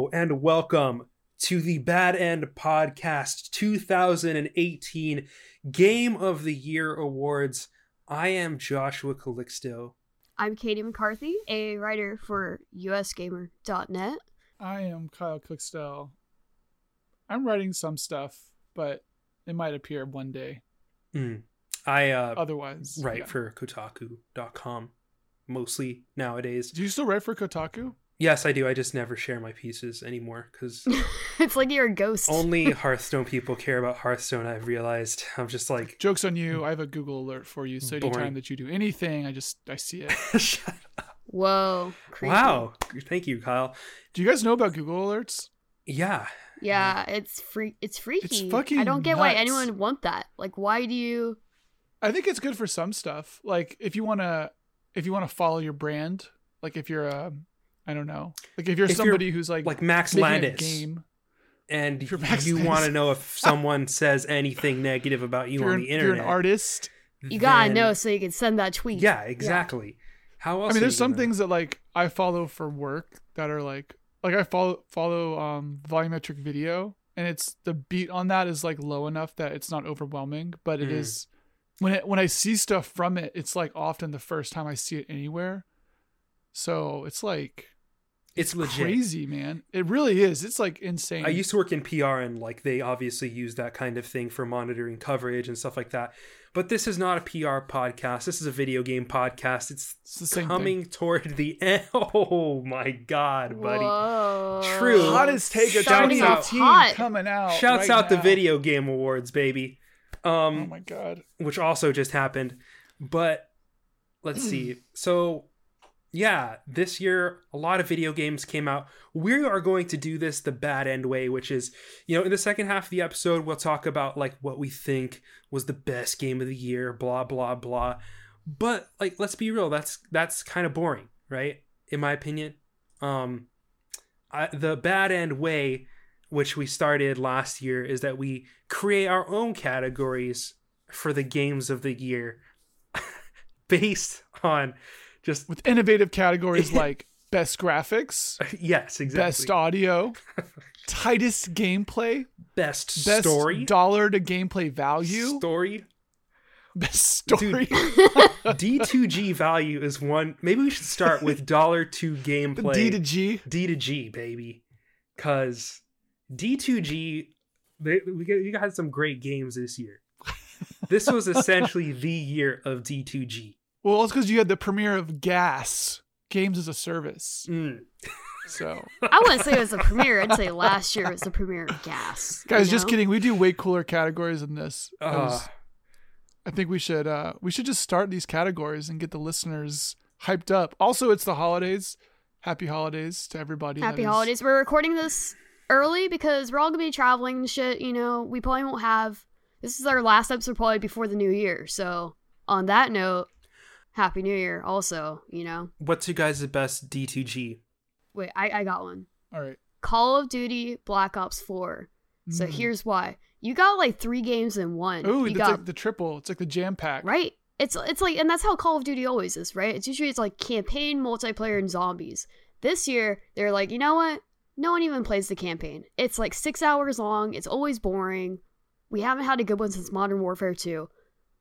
Hello and welcome to the Bad End Podcast 2018 Game of the Year Awards. I am Joshua Calixto. I'm Katie McCarthy, a writer for usgamer.net. I am Kyle Clickstell. I'm writing some stuff, but it might appear one day. Mm. I uh, Otherwise, write yeah. for Kotaku.com mostly nowadays. Do you still write for Kotaku? Yes, I do. I just never share my pieces anymore because it's like you're a ghost. only Hearthstone people care about Hearthstone. I've realized. I'm just like, Jokes on you. Mm, I have a Google alert for you, so Boring. anytime that you do anything, I just I see it. shut up. Whoa. creepy. wow. Thank you, Kyle. Do you guys know about Google alerts? Yeah, Yeah, it's free. It's freaky. It's fucking I don't get why anyone would want that. Like, why do you? I think it's good for some stuff. Like if you want to if you want to follow your brand, like if you're a I don't know. Like if you're If you're, somebody who's like like Max making a Landis. game, and If you're Max you want to know if someone says anything negative about you you're, on the if you're an artist, You gotta then- know so you can send that tweet. Yeah, exactly. How else? I mean, there's some gonna- things that like I follow for work that are like like I follow follow um volumetric video, and it's the beat on that is like low enough that it's not overwhelming, but it Mm. is when it when I see stuff from it, it's like often the first time I see it anywhere. So it's like It's legit. crazy, man. It really is. It's like insane. I used to work in PR and like they obviously use that kind of thing for monitoring coverage and stuff like that. But this is not a PR podcast. This is a video game podcast. It's it's the same coming toward the end. Oh my god, buddy. Whoa. True. thing. Hottest take of Shouts out- 2018 hot. coming out. Shouts right out the. Video Game Awards, baby. Um Oh my god. which also just happened. But let's see. So, yeah, this year a lot of video games came out. We are going to do this the bad end way, which is, you know, in the second half of the episode, we'll talk about like what we think was the best game of the year, blah blah blah. But like, let's be real, that's that's kind of boring, right? In my opinion. Um, I, the bad end way, which we started last year, is that we create our own categories for the games of the year based on just With innovative categories like best graphics, yes exactly best audio, tightest gameplay, best, best story dollar to gameplay value, story best story. d2g value is one maybe we should start with dollar to gameplay D to G. D to G, baby. Because D2G, we got, you had some great games this year. This was essentially the year of D2G. Well, it's because you had the premiere of Gas Games as a Service. Mm. So, I wouldn't say it was the premiere. I'd say last year was the premiere of Gas. you guys, just know? kidding. We do way cooler categories than this. I, Uh, was- I think we should uh we should just start these categories and get the listeners hyped up. Also, it's the holidays. Happy holidays to everybody. that Happy is- holidays. We're recording this early because we're all gonna be traveling and shit. You know, we probably won't have. This is our last episode probably before the new year. So on that note, Happy New Year. Also, you know. what's your guys' best D2G? Wait, I I got one. All right. Call of Duty Black Ops Four. So Mm. here's why. You got like three games in one. Ooh, you got like the triple. It's like the jam pack. right. It's it's like, and that's how Call of Duty always is, right? It's usually it's like campaign, multiplayer, and zombies. This year they're like, you know what? No one even plays the campaign. It's like six hours long. It's always boring. We haven't had a good one since Modern Warfare 2.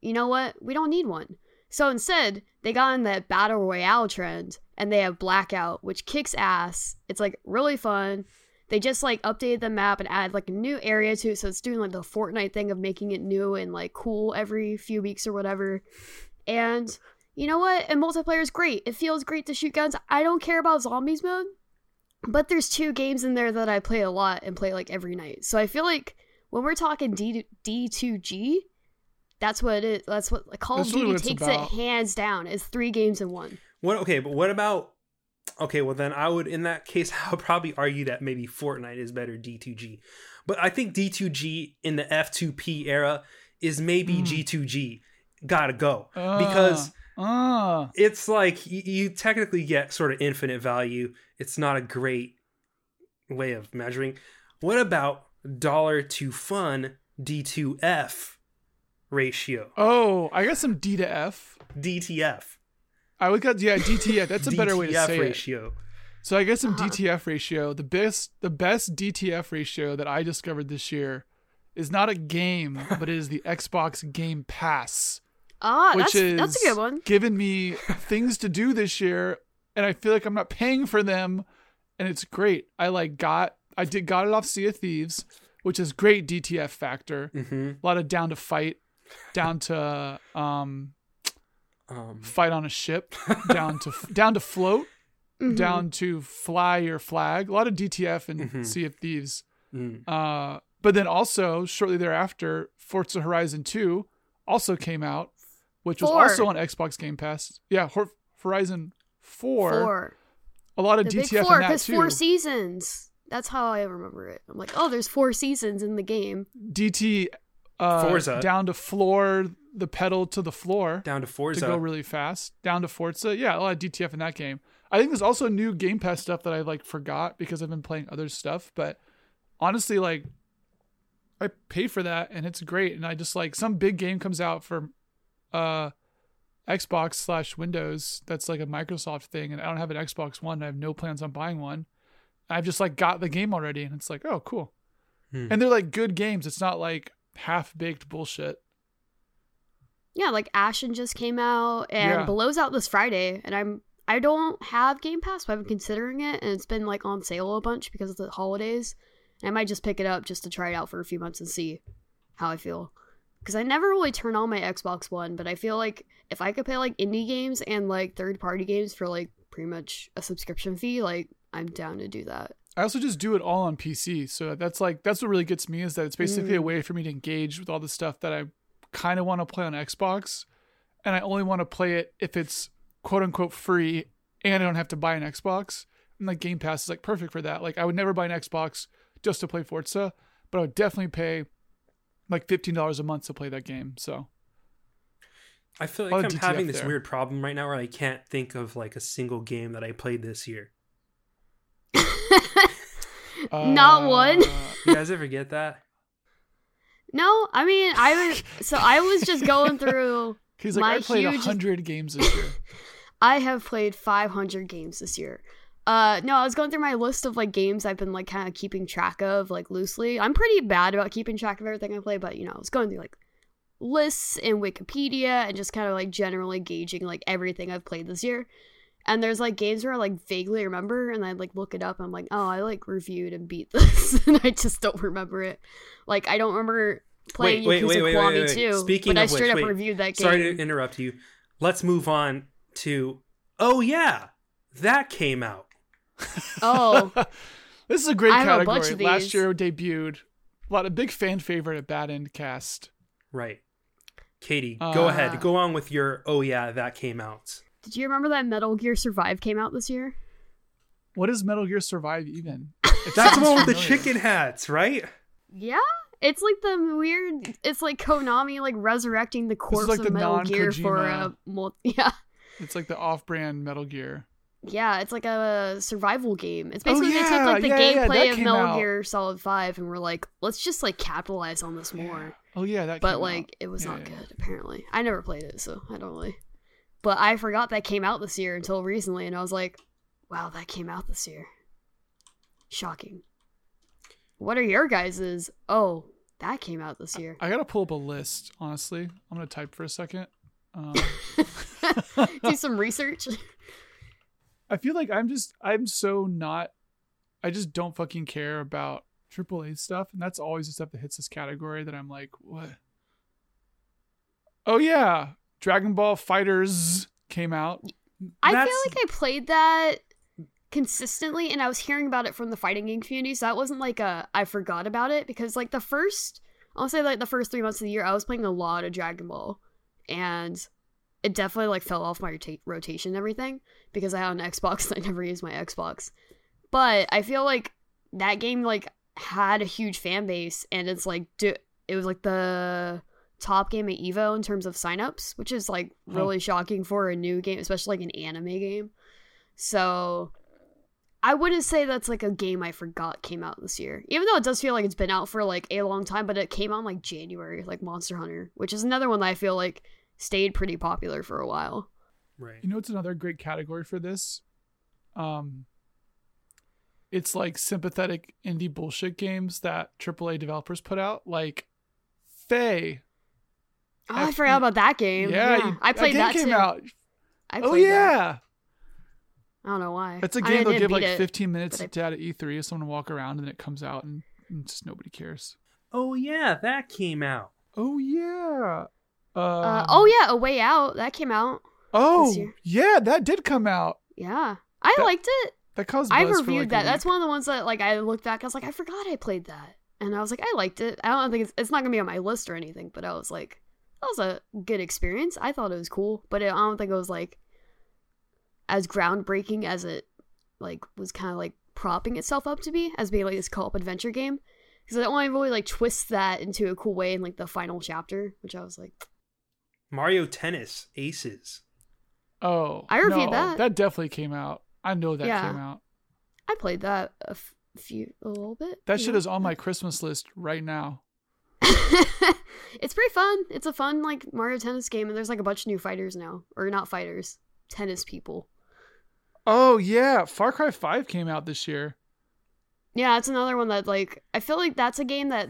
You know what? We don't need one. So instead, they got in that battle royale trend and they have Blackout, which kicks ass. It's like really fun. They just like updated the map and added like a new area to it, so it's doing like the Fortnite thing of making it new and like cool every few weeks or whatever. And you know what? And multiplayer is great. It feels great to shoot guns. I don't care about zombies mode, but there's two games in there that I play a lot and play like every night. So I feel like when we're talking D D2G, that's what it is. That's what like, Call That's of Duty what takes about. it hands down. It's three games in one. What? Okay, but what about? Okay, well then I would, in that case, I would probably argue that maybe Fortnite is better D2G, but I think D2G in the F2P era is maybe Mm. G2G. Gotta go because Ah. it's like you, you technically get sort of infinite value. It's not a great way of measuring. What about dollar to fun D2F ratio? oh, I got some D to F. DTF. I would got yeah DTF. That's a better way to DTF say it. ratio. So I guess some Uh-huh. DTF ratio. The best the best DTF ratio that I discovered this year is not a game, but it is the Xbox Game Pass, Ah, which that's is that's a good one. given me things to do this year, and I feel like I'm not paying for them, and it's great. I like got I did got it off Sea of Thieves, which is great DTF factor. Mm-hmm. A lot of down to fight, down to um Um, fight on a ship, down to down to float, Mhm. down to fly your flag. A lot of DTF and Mhm. Sea of Thieves. mm, Uh, but then also shortly thereafter, Forza Horizon 2 also came out, which was also on Xbox Game Pass. Yeah, Hor- Horizon 4, Four. A lot of The big DTF four, in that because too. four seasons. That's how I remember it. I'm like, oh, there's four seasons in the game. DT uh, Forza. down to floor, the pedal to the floor down to Forza to go really fast. Down to Forza. Yeah, a lot of DTF in that game. I think there's also new Game Pass stuff that I like forgot because I've been playing other stuff. But honestly, like I pay for that and it's great. And I just like some big game comes out for uh Xbox slash Windows that's like a Microsoft thing, and I don't have an Xbox One. I have no plans on buying one. I've just like got the game already, and it's like, oh, cool. Hmm. And they're like good games. It's not like half baked bullshit. Yeah, like Ashen just came out, and Yeah. Below's out this Friday, and I'm I don't have Game Pass, but I'm considering it, and it's been like on sale a bunch because of the holidays. And I might just pick it up just to try it out for a few months and see how I feel. Because I never really turn on my Xbox One, but I feel like if I could play like indie games and like third party games for like pretty much a subscription fee, like I'm down to do that. I also just do it all on PC. So that's like that's what really gets me is that it's basically a Mm. way for me to engage with all the stuff that I kind of want to play on Xbox, and I only want to play it if it's quote unquote free and I don't have to buy an Xbox. And like Game Pass is like perfect for that. Like I would never buy an Xbox just to play Forza, but I would definitely pay like fifteen dollars a month to play that game. So I feel like I'm having this weird problem right now where I can't think of like a single game that I played this year. Not one. uh, You guys ever get that? No, I mean I was so I was just going through He's like, My I played a huge- hundred games this year. I have played 500 games this year. Uh, no, I was going through my list of like games I've been like kind of keeping track of like loosely. I'm pretty bad about keeping track of everything I play, but you know, I was going through like lists in Wikipedia and just kind of like generally gauging like everything I've played this year. And there's like games where I like vaguely remember and I like look it up and I'm like, oh, I like reviewed and beat this and I just don't remember it. Like I don't remember playing Wait, wait, Yakuza wait, wait, Kiwami wait, wait. 2, Speaking but I of which, straight up wait. reviewed that game. Sorry to interrupt you. Let's move on to Oh yeah, that came out. oh, this is a great I have a category. bunch of Last these. year debuted. A lot of big fan favorite at Bad End Cast. Right. Katie, go Uh, ahead. Go on with your Oh yeah, that came out. Did you remember that Metal Gear Survive came out this year? What is Metal Gear Survive even? It That's the one with the chicken hats, right? Yeah, it's like the weird. It's like Konami like resurrecting the corpse like of the Metal Gear for a non-Kojima. yeah. It's like the off-brand Metal Gear. Yeah, it's like a survival game. It's Oh, basically they took like the yeah, yeah, gameplay that of Metal out. Gear Solid Five, and we're like, let's just like capitalize on this more. Oh yeah, that. But came like, out. it was Yeah, not yeah, yeah. good. Apparently, I never played it, so I don't really. But I forgot that came out this year until recently, and I was like, wow, that came out this year. Shocking. What are your guys's? Oh, that came out this year. I gotta pull up a list. Honestly, I'm gonna type for a second. Um, Do some research. I feel like I'm just I'm so not I just don't fucking care about AAA stuff, and that's always the stuff that hits this category that I'm like, what? Oh yeah, Dragon Ball FighterZ came out. I That's- feel like I played that consistently and I was hearing about it from the fighting game community, so that wasn't like a I forgot about it because like the first I'll say like the first three months of the year I was playing a lot of Dragon Ball and it definitely like fell off my rota- rotation and everything because I had an Xbox and I never used my Xbox. But I feel like that game like had a huge fan base and it's like do- it was like the top game at Evo in terms of signups, which is like Huh. really shocking for a new game, especially like an anime game. So I wouldn't say that's like a game I forgot came out this year. Even though it does feel like it's been out for like a long time, but it came out in like January, like Monster Hunter, which is another one that I feel like stayed pretty popular for a while. Right. You know it's another great category for this? Um, it's like sympathetic indie bullshit games that AAA developers put out, like Fe. Oh, I F- forgot about that game. Yeah, Yeah, you- I played that, game that, came too. out. I Oh played that. yeah, I don't know why. it's a game they'll give like it. 15 minutes but I- to at E3 as someone to walk around, and then it comes out, and, and just nobody cares. Oh yeah, that came out. Oh yeah. Uh, Uh, oh yeah, A Way Out that came out. Oh yeah, that did come out. Yeah, I That- liked it. That caused. I reviewed like, that. That's one of the ones that like I looked back. I was like, I forgot I played that, and I was like, I liked it. I don't think it's it's not gonna be on my list or anything, but I was like, that was a good experience. I thought it was cool, but it, I don't think it was like as groundbreaking as it like was kind of like propping itself up to be as being like this co-op adventure game because it only really like twists that into a cool way in like the final chapter, which I was like, Mario Tennis Aces. Oh, I reviewed no, that. That definitely came out. I know that Yeah. came out. I played that a f- few a little bit. That shit know? is on my Christmas list right now. it's pretty fun. It's a fun like Mario Tennis game, and there's like a bunch of new fighters now, or not fighters, tennis people. Oh yeah, Far Cry Five came out this year. Yeah, it's another one that like I feel like that's a game that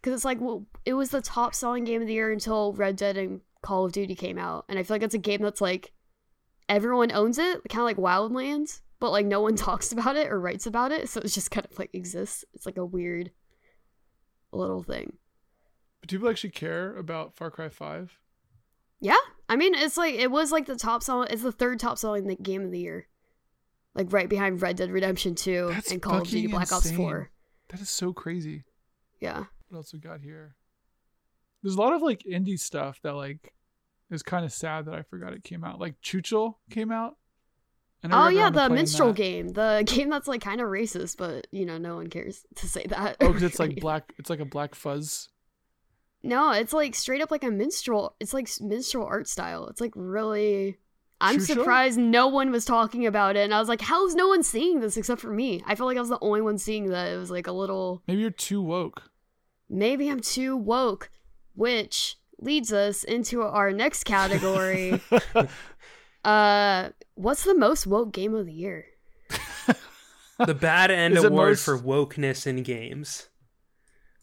because it's like well, it was the top selling game of the year until Red Dead and Call of Duty came out, and I feel like it's a game that's like everyone owns it, kind of like Wildlands, but like no one talks about it or writes about it, so it's just kind of like exists. It's like a weird little thing. People actually care about Far Cry Five? Yeah, I mean, it's like it was like the top selling. It's the third top selling the game of the year, like right behind Red Dead Redemption Two That's and Call of Duty Black Ops. Four. That is so crazy. Yeah, What else we got here? There's a lot of like indie stuff that like is kind of sad that I forgot it came out. Like Chuchel came out. Oh yeah, the minstrel that. game, the game that's like kind of racist, but you know no one cares to say that. Oh, because it's like black. It's like a black fuzz. No, it's like straight up like a minstrel. It's like minstrel art style. It's like really. I'm Shusho? surprised no one was talking about it, and I was like, "How is no one seeing this except for me?" I felt like I was the only one seeing that. It was like a little. Maybe you're too woke. Maybe I'm too woke, which leads us into our next category. uh, what's the most woke game of the year? The Bad End Is Award most- for wokeness in games.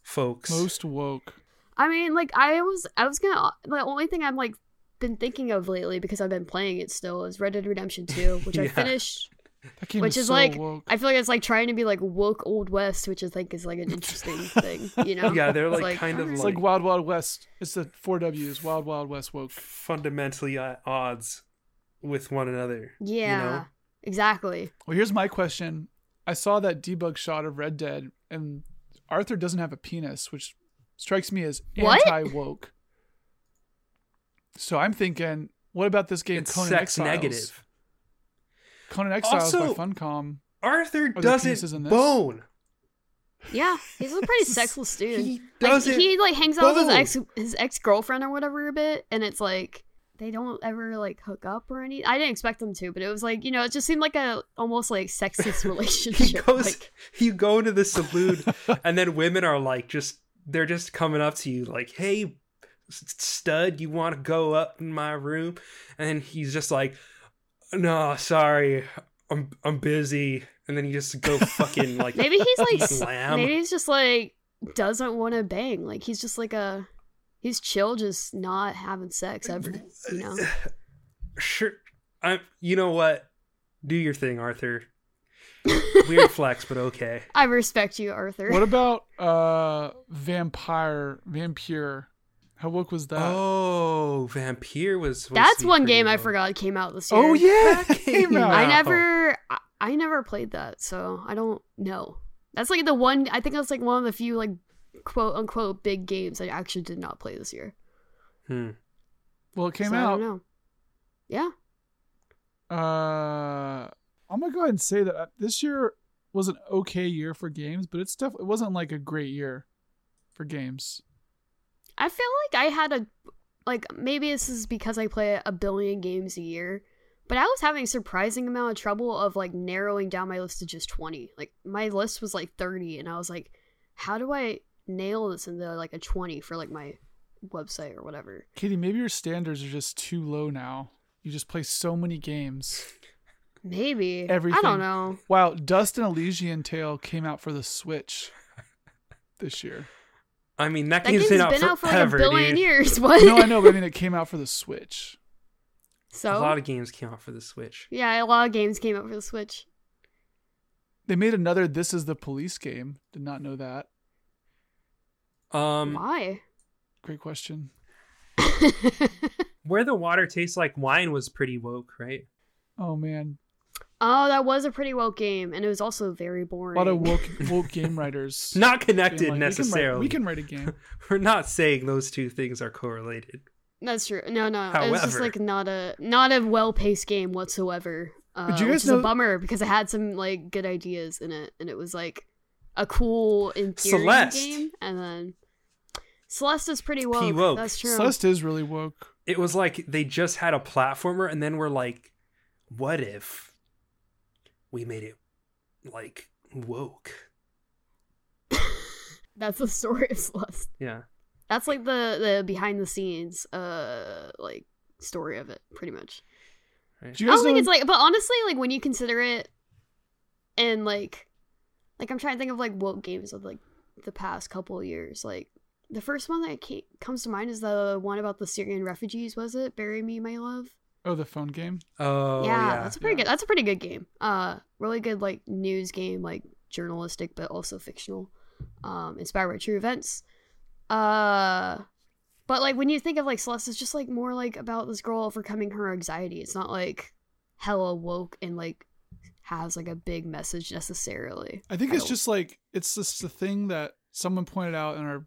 Folks. Most woke. I mean, like I was, I was gonna. The only thing I'm like been thinking of lately because I've been playing it still is Red Dead Redemption 2, which I finished. That game Which is, is so like- woke. I feel like it's like trying to be like woke old west, which I think is like an interesting thing, you know? Yeah, they're It's like, kind of alright. It's like Wild Wild West. It's the four W's. Wild Wild West woke. fundamentally at odds with one another. yeah, You know? exactly. Well, here's my question. I saw that debug shot of Red Dead, and Arthur doesn't have a penis, which strikes me as What? anti woke. So I'm thinking, what about this game, It's Conan sex Exiles? negative. Conan Exiles Also- by Funcom. Arthur Are there penises doesn't in this? bone. Yeah, he's a pretty sexless dude. He like, doesn't. he like hangs out with his ex his ex girlfriend or whatever a bit, and it's like they don't ever like hook up or any. I didn't expect them to, but it was like you know it just seemed like a almost like sexist he relationship. goes. like, you go into the saloon, and then women are like, just they're just coming up to you like, "Hey, stud, you want to go up in my room?" And he's just like, "No, sorry, I'm I'm busy." And then he just go fucking like maybe he's like slam. maybe he's just like doesn't want to bang. Like he's just like a he's chill, just not having sex ever. You know. Sure, I'm. You know what? Do your thing, Arthur. Weird flex, but okay. I respect you, Arthur. What about uh Vampyr Vampyr? How woke was that? Oh, Vampyr was. was That's one pretty game I forgot came out this year. Oh, yeah, That that came came out. I never I, I never played that, so I don't know. That's like the one I think that's like one of the few like quote unquote big games I actually did not play this year. Hmm. Well, it came So I out. don't know. Yeah. Uh, I'm gonna go ahead and say that uh, this year was an okay year for games, but it's definitely it wasn't like a great year for games. I feel like I had a like maybe this is because I play a billion games a year, but I was having a surprising amount of trouble of like narrowing down my list to just 20. Like my list was like 30 and I was like how do I nail this into like a 20 for like my website or whatever. Katie, maybe your standards are just too low now. You just play so many games. Maybe. Everything. I don't know. Wow, Dust: An Elysian Tail came out for the Switch this year. I mean, that, That game's game's been out been out for like a billion dude. years. What? No, I know, but I mean it came out for the Switch. so A lot of games came out for the Switch. yeah, a lot of games came out for the Switch. They made another This Is the Police game. Did not know that. Um, Why? Great question. where the water tastes like wine was pretty woke, right? Oh man, oh, that was a pretty woke game, and it was also very a boring. lot of woke woke game writers. Not connected like, necessarily. We can, write, we can write a game. We're not saying those two things are correlated. That's true. No, no, it was just like not a not a well paced game whatsoever. Uh, Did you which guys is a bummer because it had some like good ideas in it, and it was like a cool in theory Celeste. game. And then Celeste is pretty woke. P-woke. That's true. Celeste is really woke. It was like they just had a platformer, and then we're like, what if we made it like woke? That's the story of Celeste. Yeah. That's like the the behind the scenes uh like story of it, pretty much. Right. Do I don't think know- it's like, but honestly, like when you consider it, and like, like I'm trying to think of like woke games of like the past couple of years. Like the first one that ca- comes to mind is the one about the Syrian refugees. Was it "Bury Me, My Love"? Oh, the phone game. Oh yeah, yeah. that's a pretty yeah. good. That's a pretty good game. Uh, really good like news game, like journalistic but also fictional. Um, inspired by true events. Uh, but like when you think of like Celeste, it's just like more like about this girl overcoming her anxiety. It's not like hella woke and like has like a big message necessarily. I think I it's just like it's just the thing that someone pointed out in our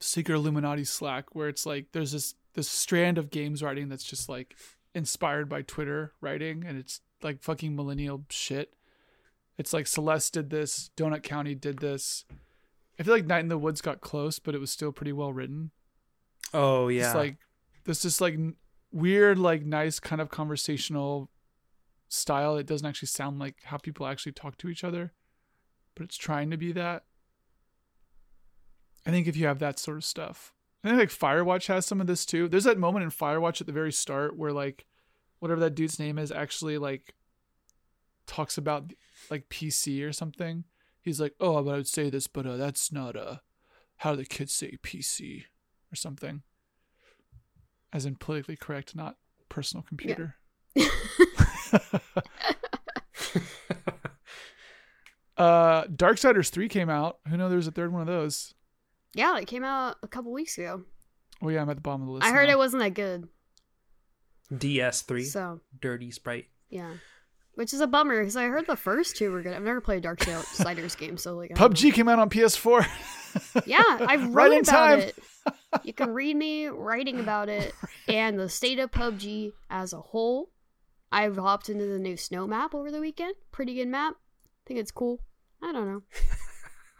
secret Illuminati Slack, where it's like there's this this strand of games writing that's just like inspired by Twitter writing, and it's like fucking millennial shit. It's like Celeste did this, Donut County did this. I feel like Night in the Woods got close, but it was still pretty well written. Oh yeah. It's like this just like weird, like nice kind of conversational style. It doesn't actually sound like how people actually talk to each other, but it's trying to be that. I think if you have that sort of stuff, I think like Firewatch has some of this too. There's that moment in Firewatch at the very start where like whatever that dude's name is actually like talks about like PC or something. He's like, "Oh, but I would say this, but uh, that's not uh how the kids say PC or something." As in politically correct, not personal computer. uh Darksiders 3 came out. Who knows there's a third one of those? Yeah, it came out a couple weeks ago. Oh yeah, I'm at the bottom of the list. I heard now. it wasn't that good. DS3, So Dirty Sprite. yeah. Which is a bummer because I heard the first two were good. I've never played a Darksiders game, so like I know. PUBG came out on PS4. Yeah, I've Right wrote in about time. it. You can read me writing about it and the state of PUBG as a whole. I've hopped into the new snow map over the weekend. Pretty good map. I think it's cool. I don't know.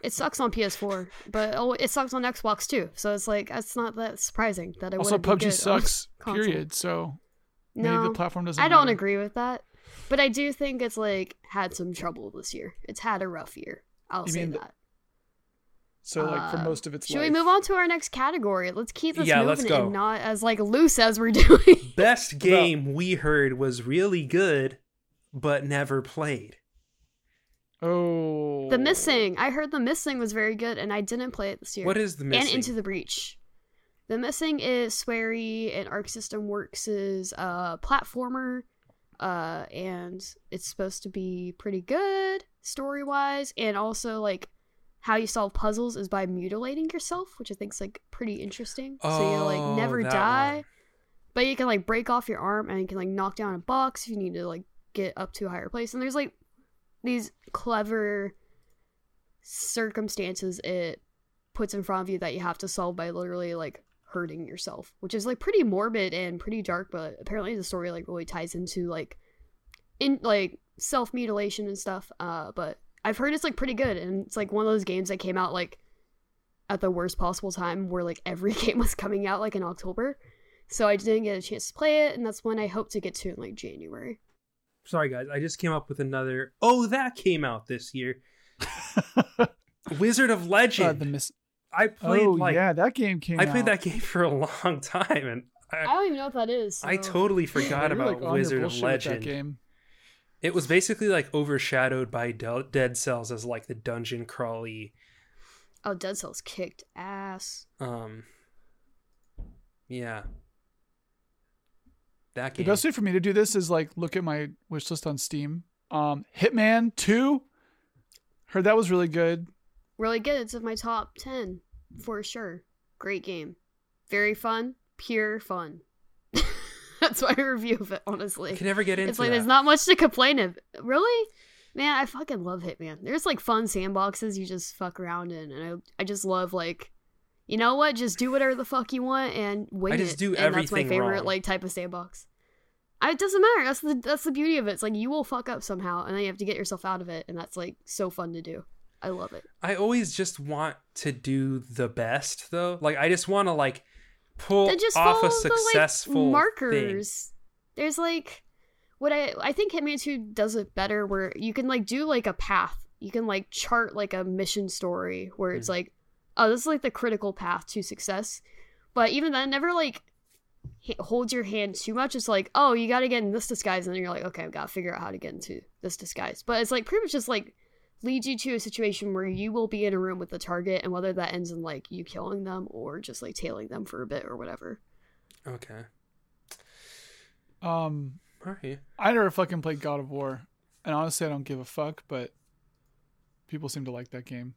It sucks on PS4, but oh, it sucks on Xbox too. So it's like it's not that surprising that it also, wouldn't be PUBG good sucks. Period. So maybe the platform doesn't. I don't matter. agree with that. But I do think it's like had some trouble this year. It's had a rough year. I'll You say mean the- that. So like for Uh, most of its Should life. we move on to our next category? Let's keep this Yeah, moving let's go. and not as like loose as we're doing. Best game we heard was really good, but never played. Oh, the Missing. I heard The Missing was very good, and I didn't play it this year. What is the missing? And Into the Breach. The Missing is Swery and Arc System Works' uh, platformer, uh, and it's supposed to be pretty good story wise, and also like how you solve puzzles is by mutilating yourself, which I think is like pretty interesting. so you Oh, like never die. one. But you can like break off your arm and you can like knock down a box if you need to like get up to a higher place. And there's like these clever circumstances it puts in front of you that you have to solve by literally like hurting yourself, which is like pretty morbid and pretty dark, but apparently the story like really ties into like in like self mutilation and stuff. Uh but I've heard it's like pretty good and it's like one of those games that came out like at the worst possible time where like every game was coming out like in October. So I didn't get a chance to play it, and that's when I hope to get to in like January. Sorry, guys. I just came up with another. Oh, that came out this year. Wizard of uh, Legend. the miss. I played Oh like yeah, that game came. I played out. that game for a long time, and I I, don't even know what that is. I totally forgot You're, about like, Wizard of bullshit that Legend. game. it was basically like overshadowed by Del- Dead Cells as like the dungeon crawly. Oh, Dead Cells kicked ass. Um, yeah, that The best way for me to do this is like look at my wish list on Steam. Um, Hitman Two. Heard that was really good. Really good. It's in my top 10 for sure. Great game. Very fun. Pure fun. That's my review of it, honestly. I can never get into It's like that. there's not much to complain of. Really? Man, I fucking love Hitman. There's like fun sandboxes you just fuck around in, and I I just love like, you know what? Just do whatever the fuck you want and wing I just it. do and that's my favorite wrong. like type of sandbox. I, it doesn't matter. That's the that's the beauty of it. It's like you will fuck up somehow, and then you have to get yourself out of it, and that's like so fun to do. I love it. I always just want to do the best though. Like I just want to like pull just off a successful the like, thing. markers. There's like what I I think Hitman 2 does it better where you can like do like a path. You can like chart like a mission story where it's Mhm. like oh this is like the critical path to success. But even then never like holds your hand too much. It's like oh you got to get in this disguise and then you're like okay I've got to figure out how to get into this disguise. But it's like pretty much just like leads you to a situation where you will be in a room with the target and whether that ends in like you killing them or just like tailing them for a bit or whatever. Okay. Um, All right. I never fucking played God of War, and honestly, I don't give a fuck. But people seem to like that game.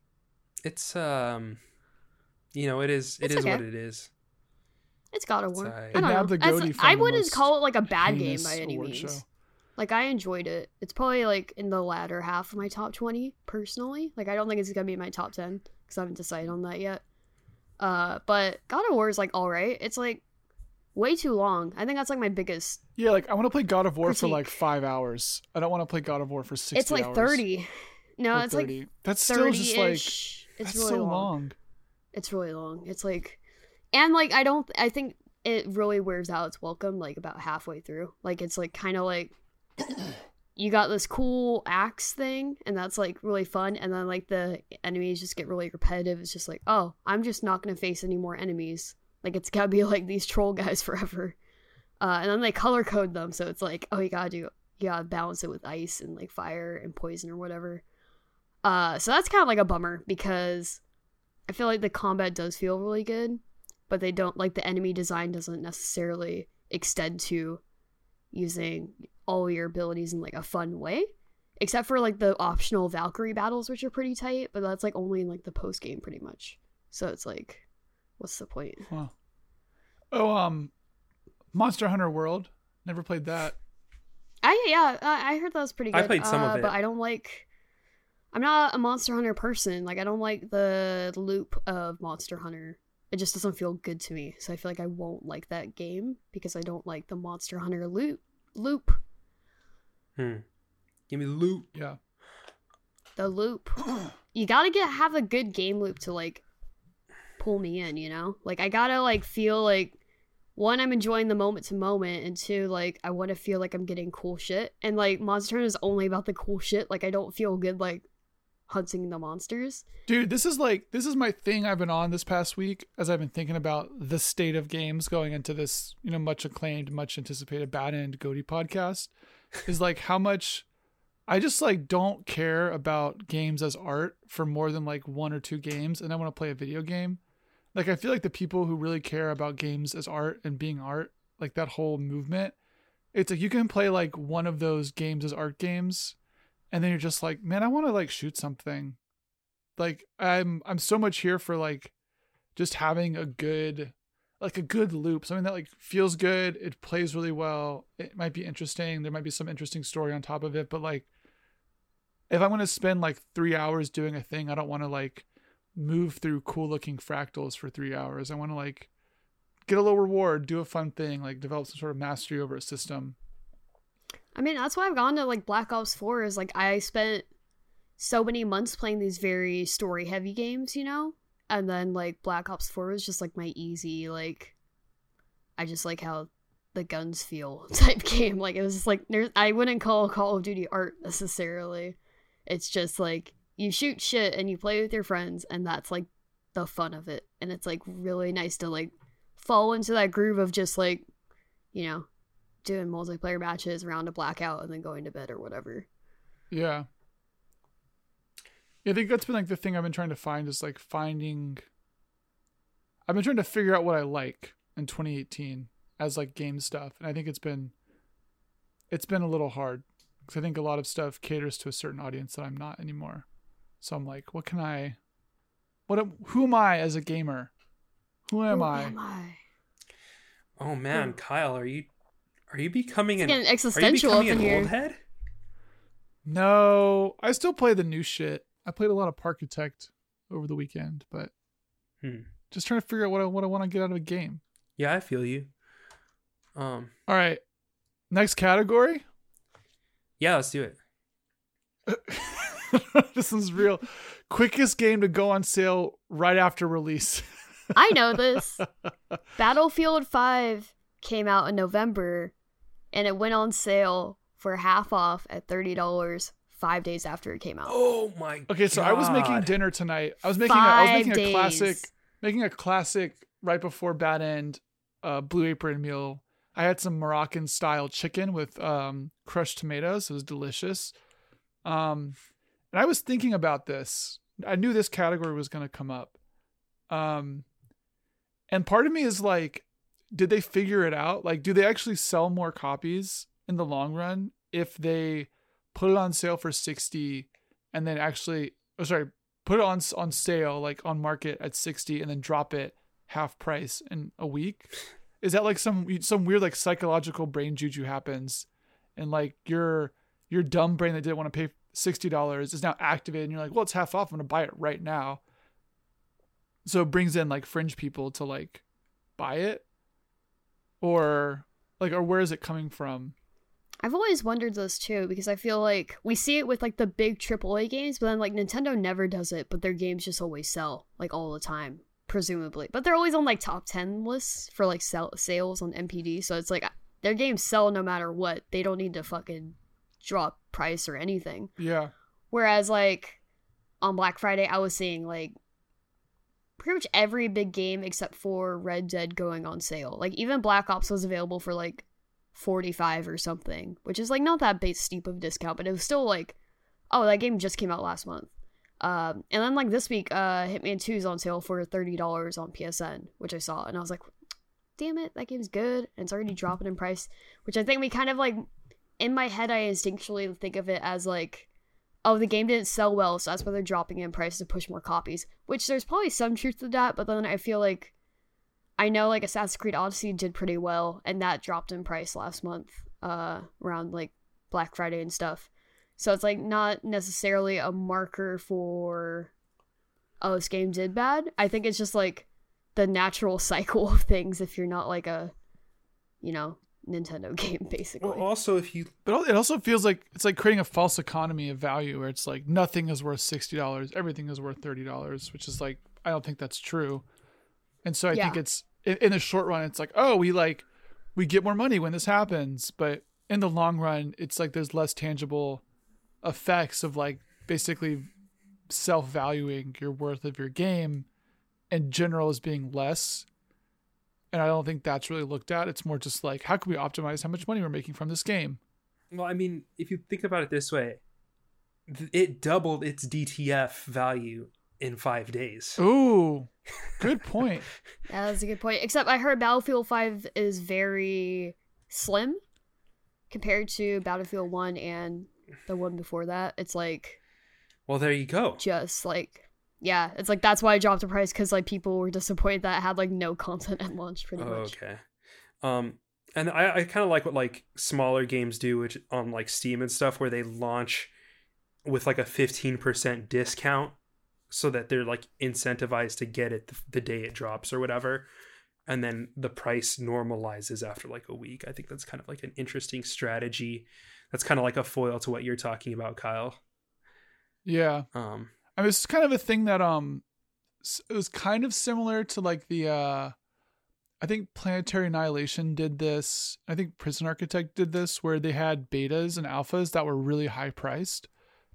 It's um, you know, it is. It It's is okay. what it is. It's God of It's War. alright. I don't It know. nabbed the It's- I wouldn't call it like a bad game by any means. show. Like I enjoyed it. It's probably like in the latter half of my top twenty personally. Like I don't think it's gonna be in my top ten because I haven't decided on that yet. Uh, but God of War is like all right. It's like way too long. I think that's like my biggest. Yeah, like I want to play God of War for like five hours. I don't want to play God of War for sixty. it's like hours thirty. No, or it's 30. like that's still thirty just like. It's that's really so long. long. It's really long. It's like, and like I don't. I think it really wears out its welcome like about halfway through. Like it's like kind of like you got this cool axe thing, and that's like really fun. And then like the enemies just get really repetitive. It's just like, oh, I'm just not gonna face any more enemies. Like it's gotta be like these troll guys forever. Uh, and then they color code them, so it's like, oh, you gotta do, you gotta balance it with ice and like fire and poison or whatever. Uh, so that's kind of like a bummer because I feel like the combat does feel really good, but they don't like the enemy design doesn't necessarily extend to using all your abilities in like a fun way. Except for like the optional Valkyrie battles, which are pretty tight, but that's like only in like the post game pretty much. So it's like, what's the point? Huh. Oh, um, Monster Hunter World. Never played that. I yeah, I I heard that was pretty good. I played some of uh, it. but I don't like. I'm not a Monster Hunter person. Like I don't like the loop of Monster Hunter. It just doesn't feel good to me. So I feel like I won't like that game because I don't like the Monster Hunter loop. Loop. Hmm. Give me the loop. Yeah. The loop. you gotta get have a good game loop to like pull me in. You know, like I gotta like feel like one I'm enjoying the moment to moment, and two like I want to feel like I'm getting cool shit. And like Monster Hunter is only about the cool shit. Like I don't feel good like hunting the monsters. Dude, this is like this is my thing I've been on this past week as I've been thinking about the state of games going into this, you know, much acclaimed, much anticipated Bad End Goaty podcast. Is like how much I just like don't care about games as art for more than like one or two games and I want to play a video game. Like I feel like the people who really care about games as art and being art, like that whole movement, it's like you can play like one of those games as art games and then you're just like, man, I want to like shoot something. Like i'm i'm so much here for like just having a good like a good loop something that like feels good it plays really well it might be interesting there might be some interesting story on top of it but like if i'm going to spend like three hours doing a thing i don't want to like move through cool looking fractals for three hours. I want to like get a little reward do a fun thing like develop some sort of mastery over a system I mean, that's why I've gone to like Black Ops 4 is like I spent so many months playing these very story heavy games, you know? And then like Black Ops 4 was just like my easy like I just like how the guns feel type game. Like it was just like there's I wouldn't call Call of Duty art necessarily. It's just like you shoot shit and you play with your friends and that's like the fun of it. And it's like really nice to like fall into that groove of just like, you know, doing multiplayer matches around a blackout and then going to bed or whatever. Yeah. Yeah, I think that's been like the thing I've been trying to find is like finding. I've been trying to figure out what I like in 2018 as like game stuff, and I think it's been. It's been a little hard because I think a lot of stuff caters to a certain audience that I'm not anymore. So I'm like, what can I? What? am- Who am I as a gamer? Who am Who I? am I? Oh man, Kyle, are you are you becoming an Getting are you existential up becoming in an here. old head? No, I still play the new shit. I played a lot of Parkitect over the weekend, but Hmm. just trying to figure out what I what I want to get out of a game. Yeah, I feel you. Um, All right, next category. yeah, let's do it. this is real. Quickest game to go on sale right after release. I know this. Battlefield 5 came out in November and it went on sale for half off at $30 5 days after it came out. Oh my. God. Okay, so I was making dinner tonight. I was making a, I was Five making a classic making a classic right before bad end uh blue apron meal. I had some Moroccan style chicken with um crushed tomatoes. It was delicious. Um and I was thinking about this. I knew this category was going to come up. Um and part of me is like did they figure it out? Like do they actually sell more copies in the long run if they put it on sale for 60 and then actually oh sorry put it on on sale like on market at 60 and then drop it half price in a week? Is that like some some weird like psychological brain juju happens and like your your dumb brain that didn't want to pay $60 is now activated and you're like well it's half off i'm gonna buy it right now. So it brings in like fringe people to like buy it or like or where is it coming from I've always wondered this too because I feel like we see it with like the big AAA games, but then like Nintendo never does it, but their games just always sell like all the time, presumably. But they're always on like top 10 lists for like sell- sales on NPD, so it's like their games sell no matter what. They don't need to fucking drop price or anything. yeah Whereas like on Black Friday, I was seeing like pretty much every big game except for Red Dead going on sale. Like even Black Ops was available for like 45 or something, which is like not that base steep of a discount, but it was still like, oh, that game just came out last month. Um, and then like this week, uh, Hitman 2 is on sale for $30 on PSN, which I saw, and I was like, damn it, that game's good, and it's already dropping in price, which I think we kind of like, in my head, I instinctually think of it as like, oh, the game didn't sell well, so that's why they're dropping in price to push more copies. Which there's probably some truth to that, but then I feel like I know like Assassin's Creed Odyssey did pretty well, and that dropped in price last month, uh, around like Black Friday and stuff. So it's like not necessarily a marker for oh this game did bad. I think it's just like the natural cycle of things if you're not like a you know Nintendo game basically. Well, also if you But it also feels like it's like creating a false economy of value where it's like nothing is worth sixty dollars, everything is worth thirty dollars, which is like I don't think that's true. And so I think it's in, in the short run, it's like oh we like we get more money when this happens, but in the long run, it's like there's less tangible effects of like basically self valuing your worth of your game, in general as being less. And I don't think that's really looked at. It's more just like how can we optimize how much money we're making from this game. well, I mean, if you think about it this way, it doubled its DTF value in five days. Ooh, good point. Yeah, that's a good point. Except I heard Battlefield 5 is very slim compared to Battlefield 1 and the one before that. It's like Well, there you go. just like yeah, it's like that's why I dropped the price because like people were disappointed that it had like no content at launch pretty Oh, much. okay. Um, and I, I kind of like what like smaller games do, which on like Steam and stuff, where they launch with like a fifteen percent discount, so that they're like incentivized to get it the, the day it drops or whatever, and then the price normalizes after like a week. I think that's kind of like an interesting strategy. That's kind of like a foil to what you're talking about, Kyle. Yeah. Um, I mean, it's kind of a thing that um, it was kind of similar to like the uh, I think Planetary Annihilation did this. I think Prison Architect did this, where they had betas and alphas that were really high priced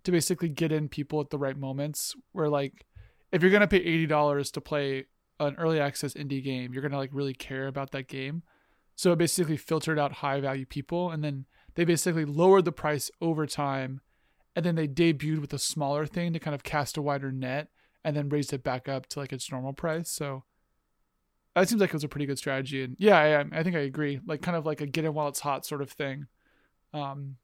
to basically get in people at the right moments. Where like, if you're gonna pay eighty dollars to play an early access indie game, you're gonna like really care about that game. So it basically filtered out high value people and then they basically lowered the price over time and then they debuted with a smaller thing to kind of cast a wider net and then raised it back up to like its normal price. So that seems like it was a pretty good strategy. And yeah, I, I think I agree. Like kind of like a get in while it's hot sort of thing. Um,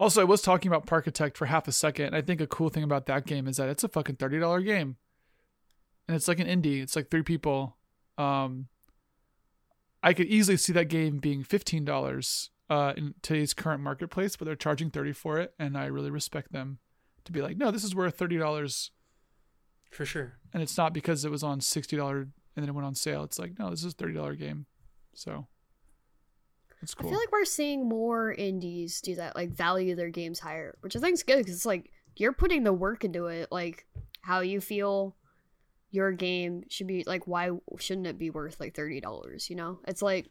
also, I was talking about Parkitect for half a second. And I think a cool thing about that game is that it's a fucking thirty dollar game, and it's like an indie. It's like three people. Um, I could easily see that game being fifteen dollars uh, in today's current marketplace, but they're charging thirty for it, and I really respect them to be like, no, this is worth thirty dollars for sure. And it's not because it was on sixty dollar and then it went on sale. It's like, no, this is a thirty dollar game, so it's cool. I feel like we're seeing more indies do that, like value their games higher, which I think is good because it's like you're putting the work into it, like how you feel your game should be like why shouldn't it be worth like $30 you know it's like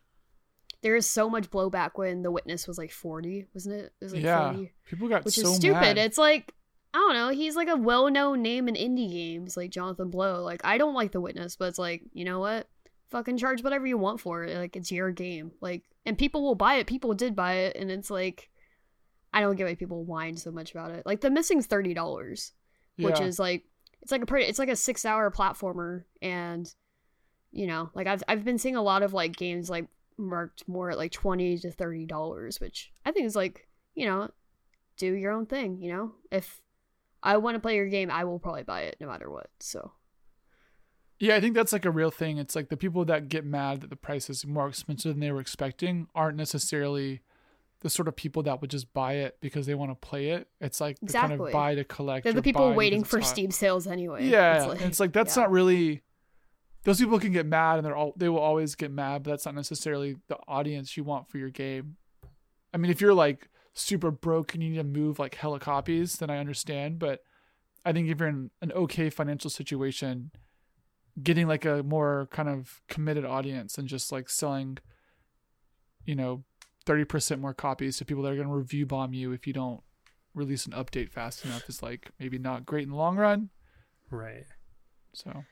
there is so much blowback when the witness was like 40 wasn't it? It was like yeah. 40 people got which so is stupid. mad. it's like i don't know he's like a well-known name in indie games like jonathan blow. Like i don't like the witness but it's like you know what? Fucking charge whatever you want for it. Like it's your game. Like and people will buy it. People did buy it and it's like i don't get why people whine so much about it. Like the missing's $30 which is like it's like a pretty it's like a six hour platformer and you know like i've i've been seeing a lot of like games like marked more at like 20 to 30 dollars which i think is like you know do your own thing you know? If i want to play your game i will probably buy it no matter what so. Yeah, I think that's like a real thing. It's like the people that get mad that the price is more expensive than they were expecting aren't necessarily the sort of people that would just buy it because they want to play it. It's like Those people can get mad, and they're all they will always get mad, but that's not necessarily the audience you want for your game. I mean, if you're like super broke and you need to move like hella copies, then I understand. But I think if you're in an okay financial situation, getting like a more kind of committed audience and just like selling, you know, thirty percent more copies to people that are going to review bomb you if you don't release an update fast enough is like maybe not great in the long run. Right. So.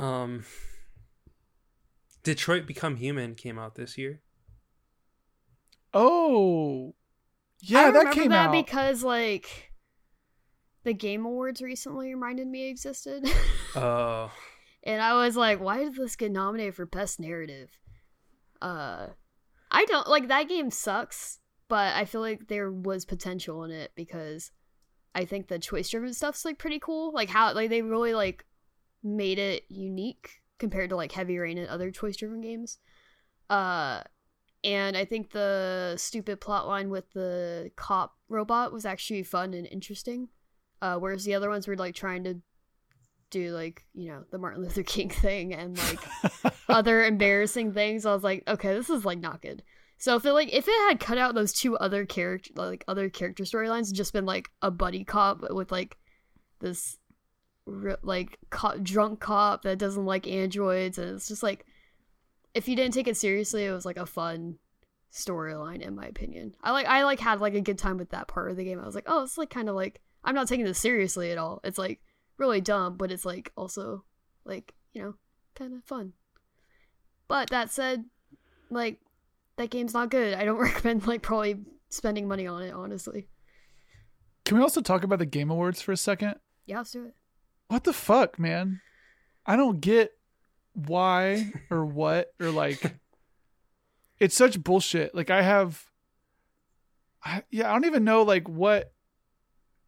Um Detroit Become Human came out this year. Oh, I yeah, that remember came that out. because like the game awards recently reminded me existed Oh. and I was like, why did this get nominated for best narrative? Uh, I don't like that game sucks, but I feel like there was potential in it because I think the choice driven stuff's like pretty cool. Like how like they really like made it unique compared to like Heavy Rain and other choice driven games. Uh, and I think the stupid plotline with the cop robot was actually fun and interesting. Uh, whereas the other ones were like trying to do like you know the Martin Luther King thing and like other embarrassing things. I was like, okay, this is like not good. So if it like if it had cut out those two other character like other character storylines and just been like a buddy cop with like this like drunk cop that doesn't like androids and it's just like if you didn't take it seriously, it was like a fun storyline in my opinion. I like I like had like a good time with that part of the game. I was like, oh, it's like kind of like I'm not taking this seriously at all. It's like really dumb, but it's like also like you know kind of fun. But that said, like that game's not good. I don't recommend like probably spending money on it. Honestly, Can we also talk about the Game Awards for a second? yeah, let's do it. What the fuck, man? I don't get why or what or like. It's such bullshit. Like I have. I, yeah, I don't even know like what.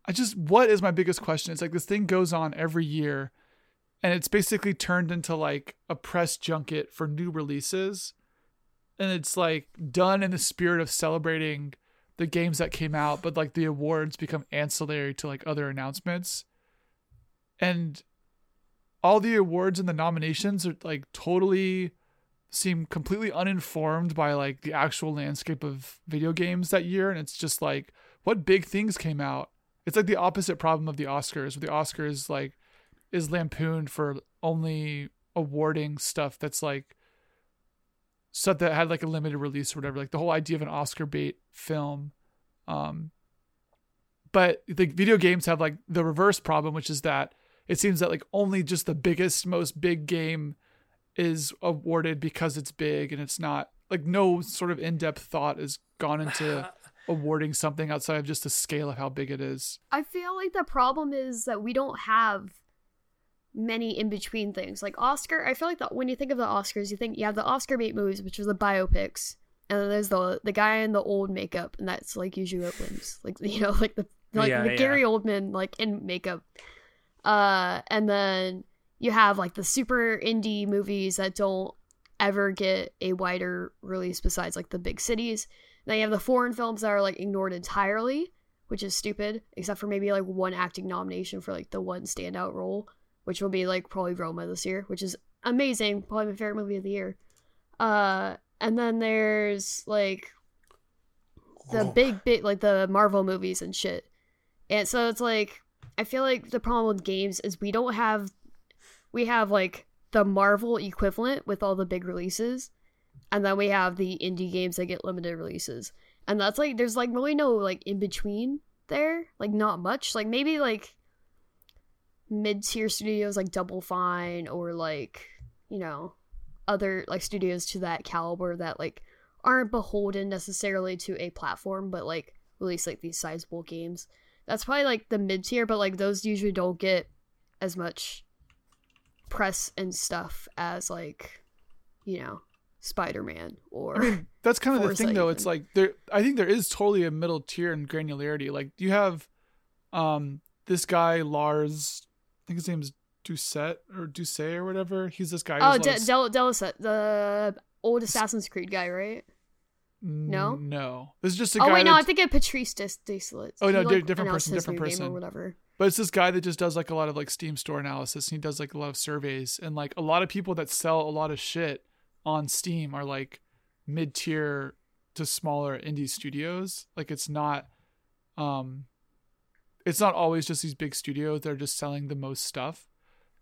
I just what is my biggest question? It's like this thing goes on every year, and it's basically turned into like a press junket for new releases, and it's like done in the spirit of celebrating the games that came out, but like the awards become ancillary to like other announcements and all the awards and the nominations are like totally seem completely uninformed by like the actual landscape of video games that year. And it's just like what big things came out? It's like the opposite problem of the oscars where the oscars like is lampooned for only awarding stuff that's like stuff that had like a limited release or whatever like the whole idea of an oscar bait film. Um but the video games have like the reverse problem which is that it seems that like only just the biggest most big game is awarded because it's big and it's not like no sort of in-depth thought has gone into awarding something outside of just the scale of how big it is. I feel like the problem is that we don't have many in between things. Like Oscar, I feel like that when you think of the Oscars, you think you have the Oscar bait movies, which are the biopics, and then there's the the guy in the old makeup, and that's like usually what wins. Like you know, like the like Yeah, the yeah. Gary Oldman like in makeup. Uh, and then you have like the super indie movies that don't ever get a wider release besides like the big cities. Then you have the foreign films that are like ignored entirely, which is stupid, except for maybe like one acting nomination for like the one standout role, which will be like probably Roma this year, which is amazing, probably my favorite movie of the year. Uh, and then there's like the Oh. big big like the Marvel movies and shit. And so it's like I feel like the problem with games is we don't have we have like the Marvel equivalent with all the big releases and then we have the indie games that get limited releases. And that's like there's like really no like in between there, like not much. Like maybe like mid-tier studios like Double Fine or like, you know, other like studios to that caliber that like aren't beholden necessarily to a platform but like release like these sizable games. That's probably like the mid tier, but like those usually don't get as much press and stuff as like, you know, Spider Man or I mean, that's kind of the thing though. even. It's like there I think there is totally a middle tier in granularity. Like you have um this guy Lars I think his name's Doucette or Doucet or whatever. He's this guy oh, De- Del- the old Assassin's Creed guy, right? No? No. This is just a guy Oh wait, no, I think of Patrice Des- Désilets. Oh, no, He, like, different person, different person. or whatever. But it's this guy that just does like a lot of like Steam store analysis and he does like a lot of surveys and like a lot of people that sell a lot of shit on Steam are like mid tier to smaller indie studios. Like it's not um it's not always just these big studios that are just selling the most stuff.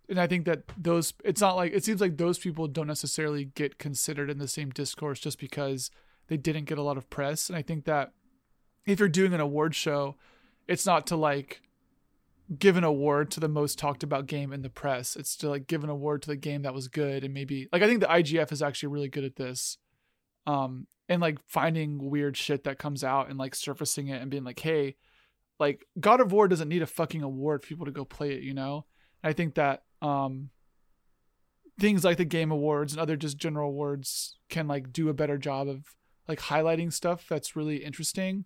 And I think that those it's not like it seems like those people don't necessarily get considered in the same discourse just because they didn't get a lot of press. And I think that if you're doing an award show, it's not to like give an award to the most talked about game in the press. It's to like give an award to the game that was good and maybe like I think the IGF is actually really good at this. Um and like finding weird shit that comes out and like surfacing it and being like, hey, like God of War doesn't need a fucking award for people to go play it, you know? I think that um things like the game awards and other just general awards can like do a better job of like highlighting stuff that's really interesting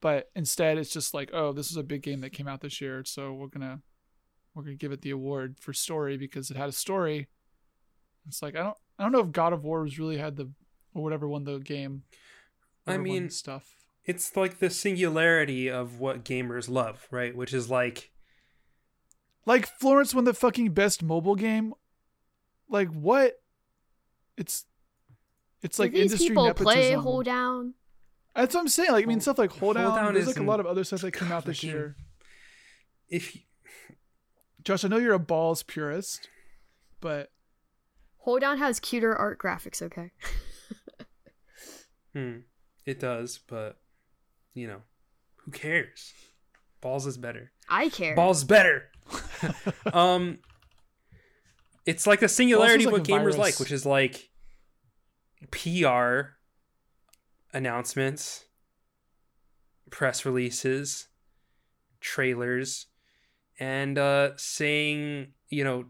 but instead it's just like oh this is a big game that came out this year so we're gonna we're gonna give it the award for story because it had a story. It's like i don't i don't know if god of war was really had the or whatever won the game I mean, stuff. It's like the singularity of what gamers love, right? Which is like like florence won the fucking best mobile game? Like what? It's it's like Did these industry people nepotism. play Holedown? That's what I'm saying. Like, I mean, stuff like Hold Hold Down. Down There's like a lot of other stuff that came out this fucking- year. if Josh, I know you're a balls purist, but Holedown has cuter art graphics, okay? hmm, it does, but you know, who cares? Ballz is better. I care. Ballz better. um it's like the singularity of what a gamers virus. like, which is like PR announcements, press releases, trailers, and uh saying, you know,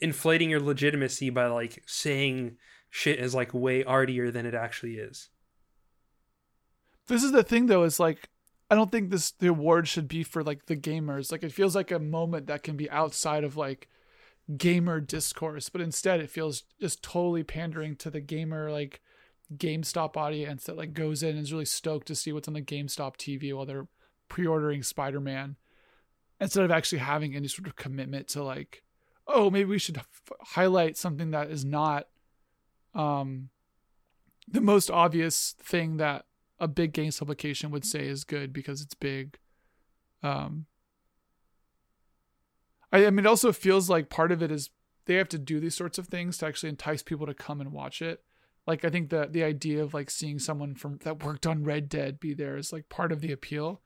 inflating your legitimacy by like saying shit is like way artier than it actually is. this is the thing though. Is like, I don't think this the award should be for like the gamers. Like, it feels like a moment that can be outside of like gamer discourse, but instead it feels just totally pandering to the gamer like GameStop audience that like goes in and is really stoked to see what's on the GameStop TV while they're pre-ordering Spider-Man instead of actually having any sort of commitment to like oh maybe we should f- highlight something that is not um the most obvious thing that a big games publication would say is good because it's big um I, I mean it also feels like part of it is they have to do these sorts of things to actually entice people to come and watch it like i think the the idea of like seeing someone from that worked on red dead be there is like part of the appeal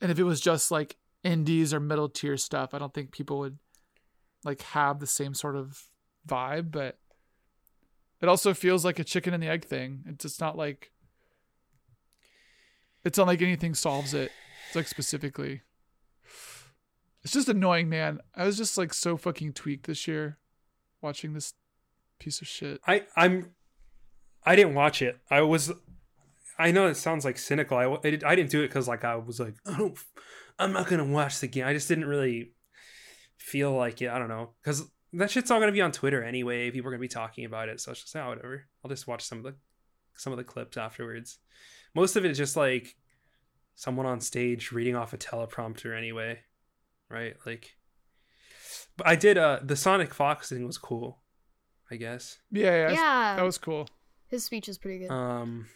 and if it was just like indies or middle tier stuff i don't think people would like have the same sort of vibe but it also feels like a chicken and the egg thing. It's just not like it's not like anything solves it. It's like specifically. It's just annoying, man. I was just like so fucking tweaked this year watching this piece of shit. I I'm I didn't watch it. I was I know it sounds like cynical. I, I, did, I didn't do it because like I was like I don't I'm not gonna watch the game. I just didn't really feel like it. I don't know because that shit's all gonna be on Twitter anyway. People are gonna be talking about it, so it's just oh whatever. I'll just watch some of the some of the clips afterwards. Most of it is just like someone on stage reading off a teleprompter anyway, right? Like, but I did uh the Sonic Fox thing was cool, I guess. Yeah, yeah, Yeah. that was cool. His speech is pretty good. Um.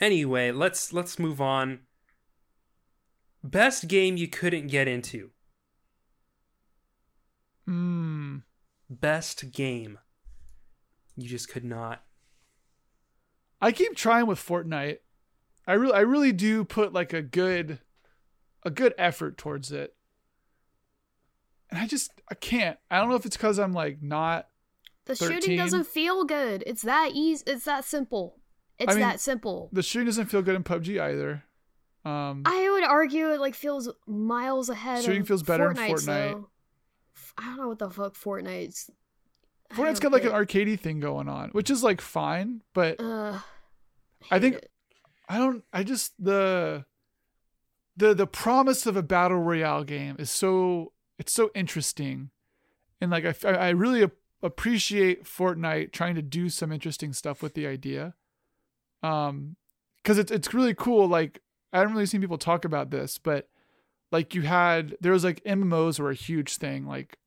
Anyway, let's let's move on. Best game you couldn't get into. Hmm. Best game you just could not. I keep trying with Fortnite. I really, I really do put like a good, a good effort towards it, and I just, I can't. I don't know if it's because I'm like not. the 13. shooting doesn't feel good. It's that easy. It's that simple. It's mean, that simple. The shooting doesn't feel good in PUBG either. Um, I would argue it like feels miles ahead. Shooting feels better in Fortnite, Fortnite. though. I don't know what the fuck Fortnite's. Fortnite's got like an get- arcadey thing going on, which is like fine, but Uh, I think- it. I don't. I just the the the promise of a battle royale game is so it's so interesting, and like I I really ap- appreciate Fortnite trying to do some interesting stuff with the idea, um, because it's it's really cool. Like I haven't really seen people talk about this, but like you had there was like MMOs were a huge thing like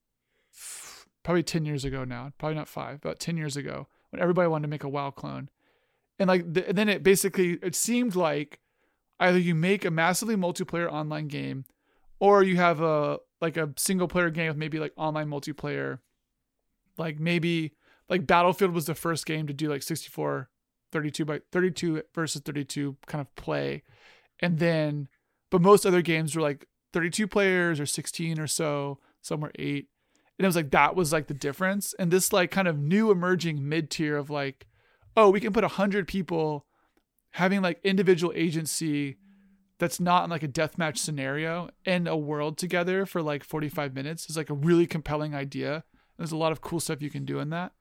probably 10 years ago now probably not five about 10 years ago when everybody wanted to make a WoW clone and like th- and then it basically it seemed like either you make a massively multiplayer online game or you have a like a single player game with maybe like online multiplayer. Like maybe like battlefield was the first game to do like 64 32 by 32 versus 32 kind of play. And then but most other games were like 32 players or 16 or so some were 8 and it was like that was like the difference. And this like kind of new emerging mid tier of like oh we can put 100 people having like individual agency that's not in like a deathmatch scenario in a world together for like 45 minutes is like a really compelling idea. There's a lot of cool stuff you can do in that.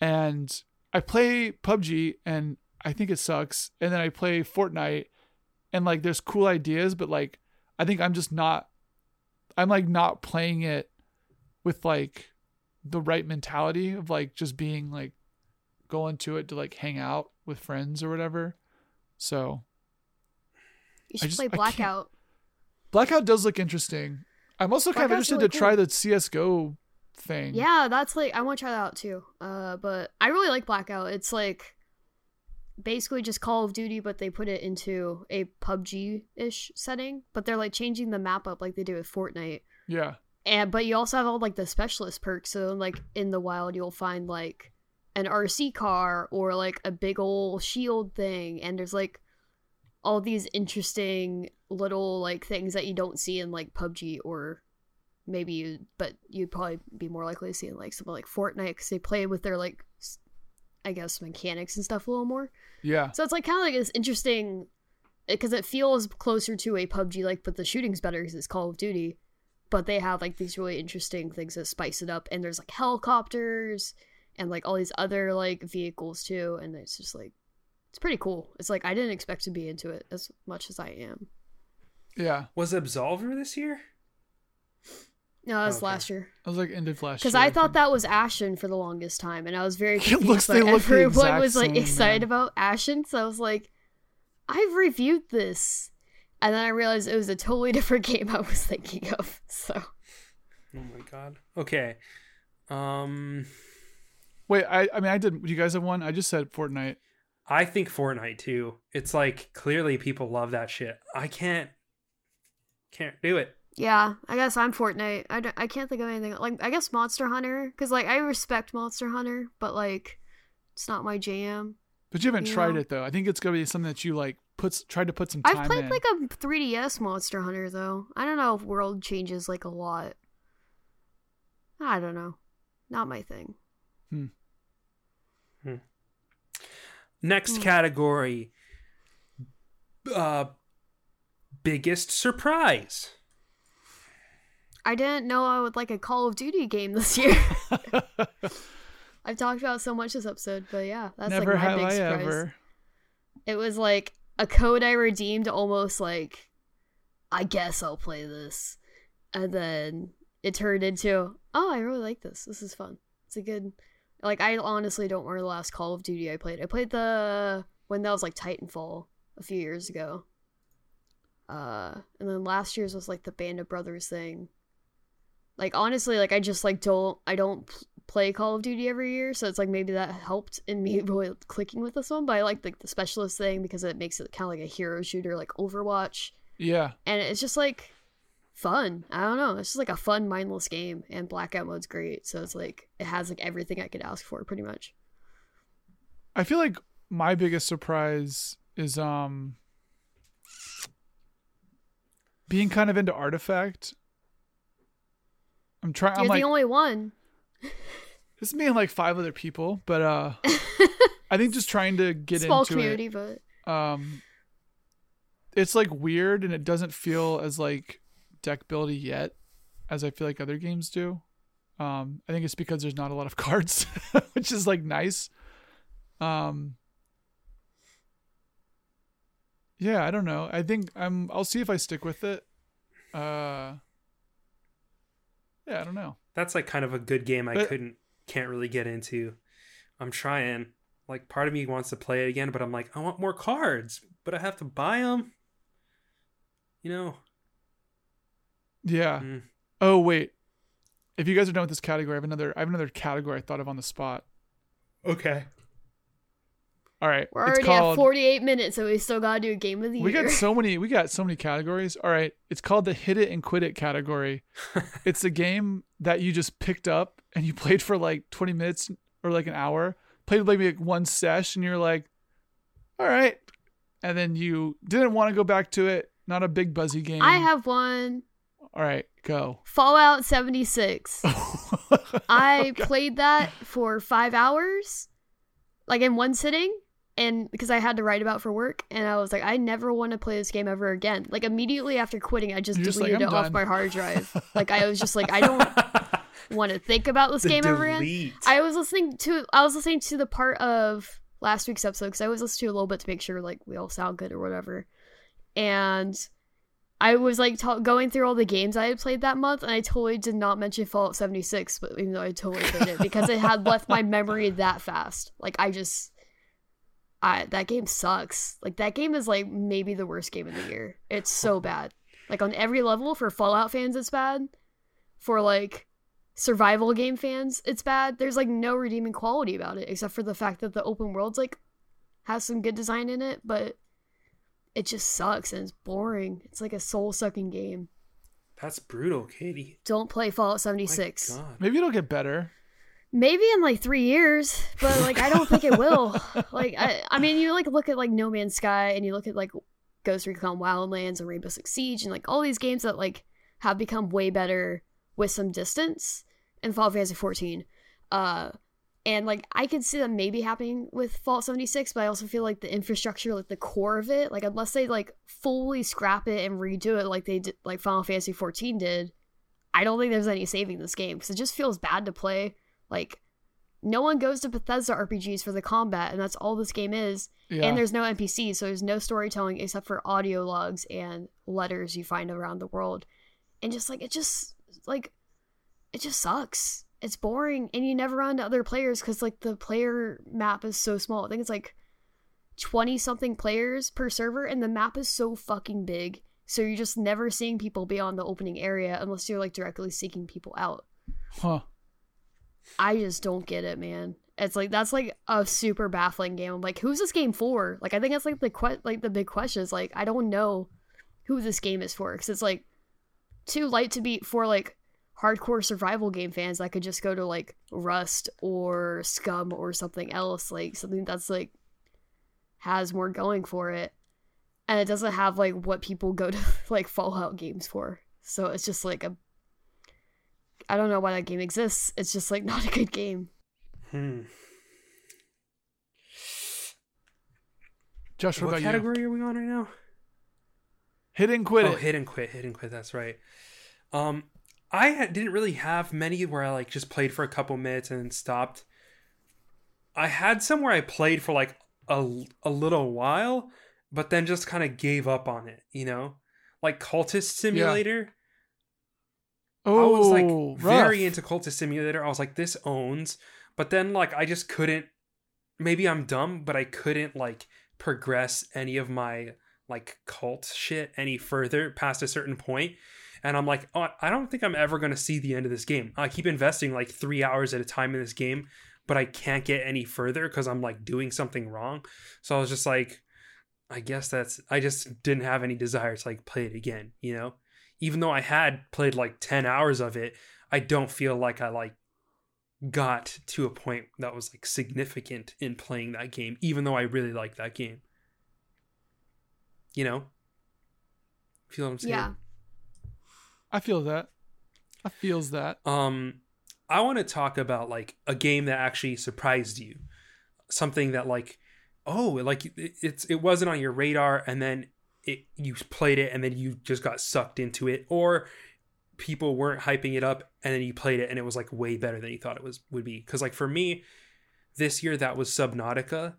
And i play pubg and i think it sucks. And then i play fortnite and like there's cool ideas but like i think i'm just not i'm like not playing it with like the right mentality of like just being like going to it to like hang out with friends or whatever so You should just- play Blackout. blackout does look interesting i'm also kind of interested really to try cool. the csgo thing Yeah, that's like I want to try that out too. Uh, but I really like Blackout. It's like basically just Call of Duty, but they put it into a PUBG ish setting. But they're like changing the map up like they do with Fortnite. yeah And but you also have all like the specialist perks. So like in the wild, you'll find like an RC car or like a big old shield thing, and there's like all these interesting little like things that you don't see in like PUBG or maybe you, but you'd probably be more likely to see in like something like Fortnite because they play with their like, I guess mechanics and stuff a little more. yeah So it's like kind of like this interesting because it feels closer to a PUBG like, but the shooting's better because it's Call of Duty. But they have like these really interesting things that spice it up, and there's like helicopters and like all these other like vehicles too, and it's just like it's pretty cool. It's like I didn't expect to be into it as much as I am. yeah Was Absolver this year? No, that was Okay. last year. i was like ended last Because year, I thought that was Ashen for the longest time, and I was very It looks- by they look the everyone exact was like same, excited man. about Ashen, so I was like, I've reviewed this, and then I realized it was a totally different game I was thinking of. So Oh my god. Okay. Um wait i i mean i did you guys have one i just said fortnite I think Fortnite too. It's like clearly people love that shit. I can't can't do it. yeah, I guess I'm Fortnite. I, don't- I can't think of anything like I guess Monster Hunter because like I respect Monster Hunter, but like it's not my jam. but you haven't You tried know. it though i think it's gonna be something that you like puts tried to put some time I've played in like a 3DS Monster Hunter though. I don't know if world changes like a lot. I don't know. Not my thing. Hmm. Next Hmm. category. Uh biggest surprise. I didn't know I would like a Call of Duty game this year. I've talked about so much this episode, but yeah, that's Never like my have big I surprise. ever. It was like a code I redeemed almost like I guess I'll play this. And then it turned into, oh, I really like this. This is fun. It's a good like I honestly don't remember the last Call of Duty I played. I played the when that was like Titanfall a few years ago. Uh and then last year's was like the Band of Brothers thing. Like honestly, like I just like don't I don't play Call of Duty every year, so it's like maybe that helped in me really clicking with this one. But I like like the specialist thing because it makes it kind of like a hero shooter, like Overwatch, Yeah. and it's just like fun. I don't know, it's just like a fun, mindless game, and blackout mode's great. So it's like it has like everything I could ask for, pretty much. I feel like my biggest surprise is um being kind of into artifact. I'm trying. You're I'm like the only one. this is me and like five other people, but uh, I think just trying to get Small into community, but it. Um, it's like weird and it doesn't feel as like deck buildy yet as I feel like other games do. Um, I think it's because there's not a lot of cards, which is like nice. Um, yeah, I don't know. I think I'm. I'll see if I stick with it. Uh, yeah, I don't know. That's like kind of a good game I But- couldn't can't really get into. I'm trying. Like part of me wants to play it again, but I'm like I want more cards, but I have to buy them. You know. Yeah. Mm. Oh wait, if you guys are done with this category, I have another. I have another category I thought of on the spot. Okay. All right, we're it's already called. at 48 minutes, so we still gotta do a game of the we year. got so many. We got so many categories. All right, it's called the hit it and quit it category. it's a game that you just picked up and you played for like 20 minutes or like an hour. Played maybe like one sesh, and you're like, all right, and then you didn't want to go back to it. Not a big buzzy game. I have one. All right, go. Fallout 76. I played that for five hours, like in one sitting, and because I had to write about for work, and I was like, I never want to play this game ever again. Like immediately after quitting, I just You're just like, deleted "I'm it off my hard drive. like I was just like, I don't want to think about this The game ever again. I was listening to I was listening to the part of last week's episode because I was listening to a little bit to make sure like we all sound good or whatever, and I was like ta going through all the games I had played that month, and I totally did not mention Fallout 76, but even though I totally did it because it had left my memory that fast. Like I just, I that game sucks. Like that game is like maybe the worst game of the year. It's so bad. Like on every level for Fallout fans, it's bad. For like survival game fans, it's bad. There's like no redeeming quality about it except for the fact that the open world's like has some good design in it, but it just sucks and it's boring. It's like a soul sucking game. That's brutal, Katie. Don't play Fallout My 76. God. Maybe it'll get better. Maybe in like three years, but like I don't think it will. like I, I mean, you like look at like No Man's Sky and you look at like Ghost Recon Wildlands and Rainbow Six Siege and like all these games that like have become way better with some distance and Final Fantasy 14. Uh, and like I could see that maybe happening with Fallout 76, but I also feel like the infrastructure, like the core of it, like unless they like fully scrap it and redo it like they did, like Final Fantasy 14 did, I don't think there's any saving this game because it just feels bad to play. Like, no one goes to Bethesda RPGs for the combat, and that's all this game is. Yeah. And there's no NPCs, so there's no storytelling except for audio logs and letters you find around the world. And just like, it just, like, it just sucks. It's boring, and you never run into other players because, like, the player map is so small. I think it's like 20 something players per server, and the map is so fucking big. So you're just never seeing people beyond the opening area unless you're, like, directly seeking people out. huh. I just don't get it, man. It's like that's like a super baffling game. I'm like, who's this game for? Like, I think that's like the que- like the big question is like, I don't know who this game is for because it's like too light to be for like hardcore survival game fans that could just go to like Rust or Scum or something else, like something that's like has more going for it, and it doesn't have like what people go to like Fallout games for. So it's just like a I don't know why that game exists. It's just like not a good game. Hmm. Josh, what, what about you? category are we on right now? Hit and quit oh, it. hit and quit, hit and quit. That's right. Um, I didn't really have many where I like just played for a couple minutes and then stopped. I had some where I played for like a a little while, but then just kind of gave up on it. You know, like Cultist Simulator. oh, I was like oh, rough. very into Cultist Simulator. I was like, this owns. But then like I just couldn't maybe I'm dumb, but I couldn't like progress any of my like cult shit any further past a certain point. And I'm like, oh, I don't think I'm ever going to see the end of this game. I keep investing like three hours at a time in this game, but I can't get any further because I'm like doing something wrong. So I was just like, I guess that's, I just didn't have any desire to like play it again, you know? Even though I had played like 10 hours of it, I don't feel like I like got to a point that was like significant in playing that game, even though I really like that game. You know? Feel what I'm saying? Yeah. I feel that. I feels that. Um, I want to talk about like a game that actually surprised you, something that like, oh, like it, it's it wasn't on your radar, and then it you played it, and then you just got sucked into it, or people weren't hyping it up, and then you played it, and it was like way better than you thought it was would be. Because like for me, this year that was Subnautica.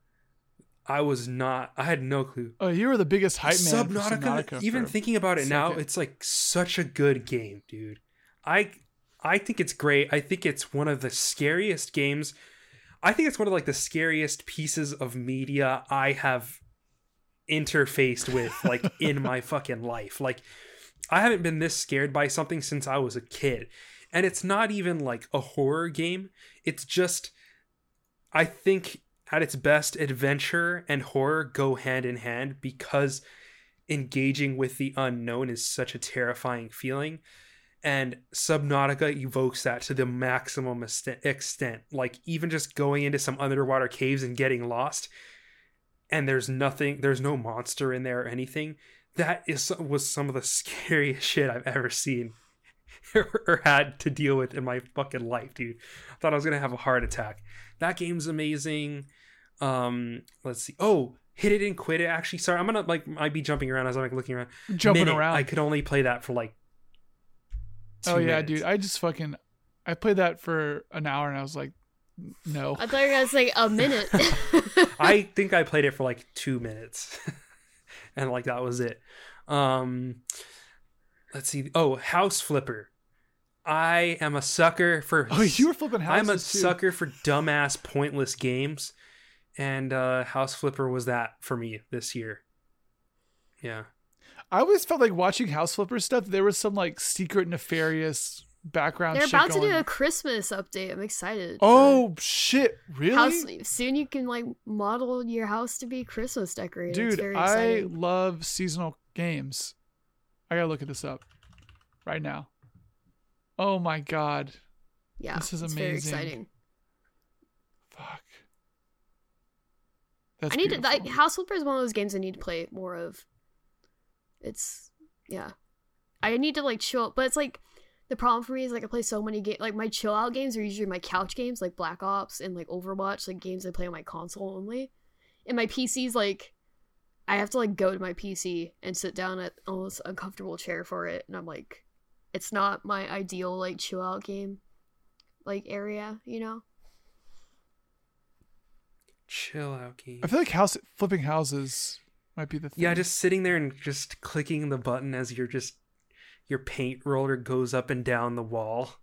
I was not. I had no clue. Oh, you were the biggest hype man. Subnautica, Subnautica even thinking about it now, it's like such a good game, dude. I I think it's great. I think it's one of the scariest games. I think it's one of like the scariest pieces of media I have interfaced with like in my fucking life. Like I haven't been this scared by something since I was a kid. And it's not even like a horror game. It's just I think at its best adventure and horror go hand in hand because engaging with the unknown is such a terrifying feeling. And subnautica evokes that to the maximum extent like even just going into some underwater caves and getting lost and there's nothing there's no monster in there or anything. That is was some of the scariest shit i've ever seen or had to deal with in my fucking life dude. I thought i was gonna have a heart attack. That game's amazing um let's see oh hit it and quit it actually sorry i'm gonna like might be jumping around as i'm like looking around jumping Minute, around. i could only play that for like oh two yeah, minutes. dude. I just fucking I played that for an hour and I was like, no. I thought you were gonna say a minute. I think I played it for like two minutes, and like that was it. Um, let's see. Oh, House Flipper. I am a sucker for. Oh, you were flipping houses I'm a too. sucker for dumbass, pointless games, and uh, House Flipper was that for me this year. Yeah. I always felt like watching House Flipper stuff. There was some like secret nefarious background. They're shit about to do a Christmas update. I'm excited. Oh shit! Really, house soon you can like model your house to be Christmas decorated. It's dude? very I love seasonal games. I gotta look at this up right now. Oh my god! yeah, this is it's Very amazing. exciting. Fuck. That's I need to. beautiful. That, House Flipper is one of those games I need to play more of. It's yeah, I need to like chill, but it's like the problem for me is like I play so many games. Like my chill out games are usually my couch games, like Black Ops and like Overwatch, like games I play on my console only. And my PC's like, I have to like go to my PC and sit down at almost uncomfortable chair for it, and I'm like, it's not my ideal like chill out game, like area, you know. Chill out game. I feel like house flipping houses might be the thing. Yeah, just sitting there and just clicking the button as you're just your paint roller goes up and down the wall.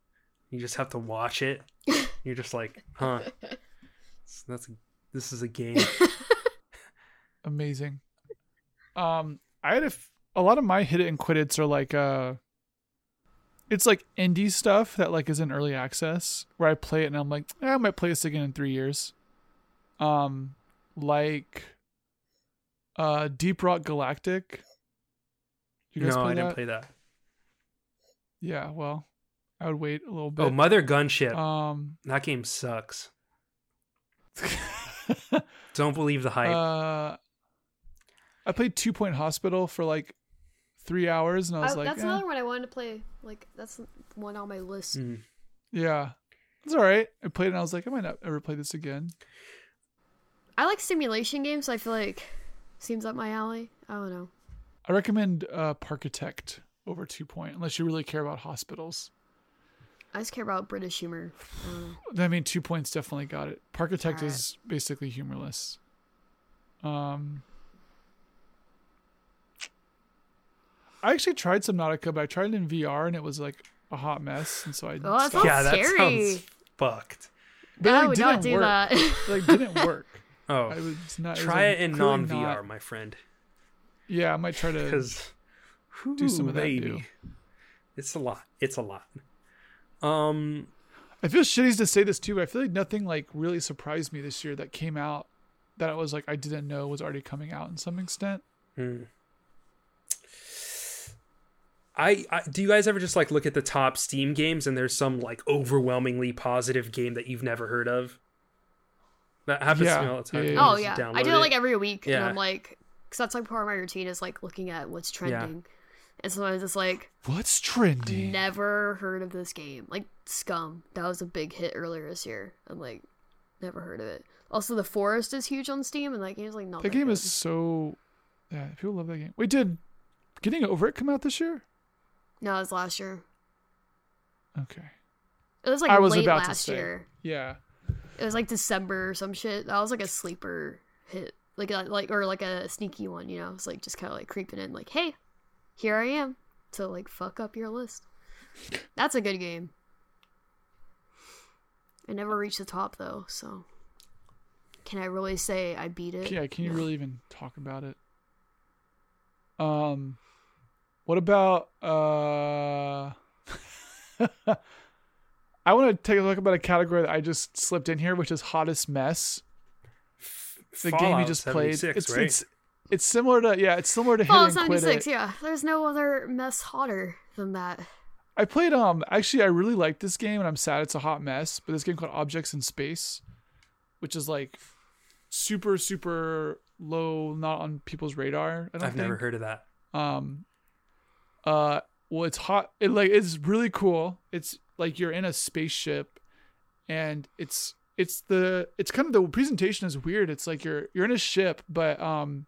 You just have to watch it. You're just like, huh? So that's this is a game. amazing. Um, I had a, f- a lot of my hit it and quit it's are like uh, it's like indie stuff that like is in early access where I play it and I'm like, eh, I might play this again in three years. Um, like uh, Deep Rock Galactic. You guys no, play I didn't that? play that. Yeah, well, I would wait a little bit. Oh, Mother Gunship. um, that game sucks. Don't believe the hype. uh, I played Two Point Hospital for like three hours, and I was I- like, that's eh. another one I wanted to play. Like that's one on my list. Mm. Yeah. It's all right. I played it and I was like, I might not ever play this again. I like simulation games. So I feel like seems up my alley. I don't know. I recommend uh, Parkitect over Two Point, unless you really care about hospitals. I just care about British humor. I don't. I mean, Two Points definitely got it. Parkitect Alright. is basically humorless. Um, I actually tried Subnautica, but I tried it in VR and it was like a hot mess, and so I. Oh, that stopped. sounds yeah, that scary. sounds fucked. But I it would didn't not do work. that. It, like didn't work. Oh, I was not. try it in non VR, my friend, Yeah, I might try to. because do some of that, baby. too. It's a lot. It's a lot. Um, I feel shitty to say this too, but I feel like nothing like really surprised me this year that came out that I was like I didn't know was already coming out in some extent. Hmm. I, I do you guys ever just like look at the top Steam games and there's some like overwhelmingly positive game that you've never heard of? That happens to me all the time. Yeah, yeah, oh yeah, I do it like every week, and I'm like, because that's like part of my routine is like looking at what's trending. And so I was just like, What's trendy? never heard of this game. Like Scum, that was a big hit earlier this year. I'm like, never heard of it. Also, The Forest is huge on Steam, and that game's like not. that that game good. is so. Yeah, people love that game. Wait, did Getting Over It come out this year? No, it was last year. Okay. It was like I was late about to last say. year. Yeah. It was like December or some shit. That was like a sleeper hit, like a, like or like a sneaky one. You know, it's like just kind of like creeping in, like, hey, here I am to like fuck up your list. That's a good game. I never reached the top though, so can I really say I beat it? Yeah, can you No. really even talk about it? Um, what about uh? I want to take a look about a category that I just slipped in here, which is hottest mess. The game you just played. It's right? it's it's similar to yeah, it's similar to Hit Fallout and Quit 76, It. yeah. There's no other mess hotter than that. I played um actually I really like this game and I'm sad it's a hot mess, but this game called Objects in Space, which is like super super low, not on people's radar. I don't I've think. never heard of that. um uh well it's hot it like it's really cool it's like you're in a spaceship and it's it's the it's kind of the presentation is weird. It's like you're you're in a ship but um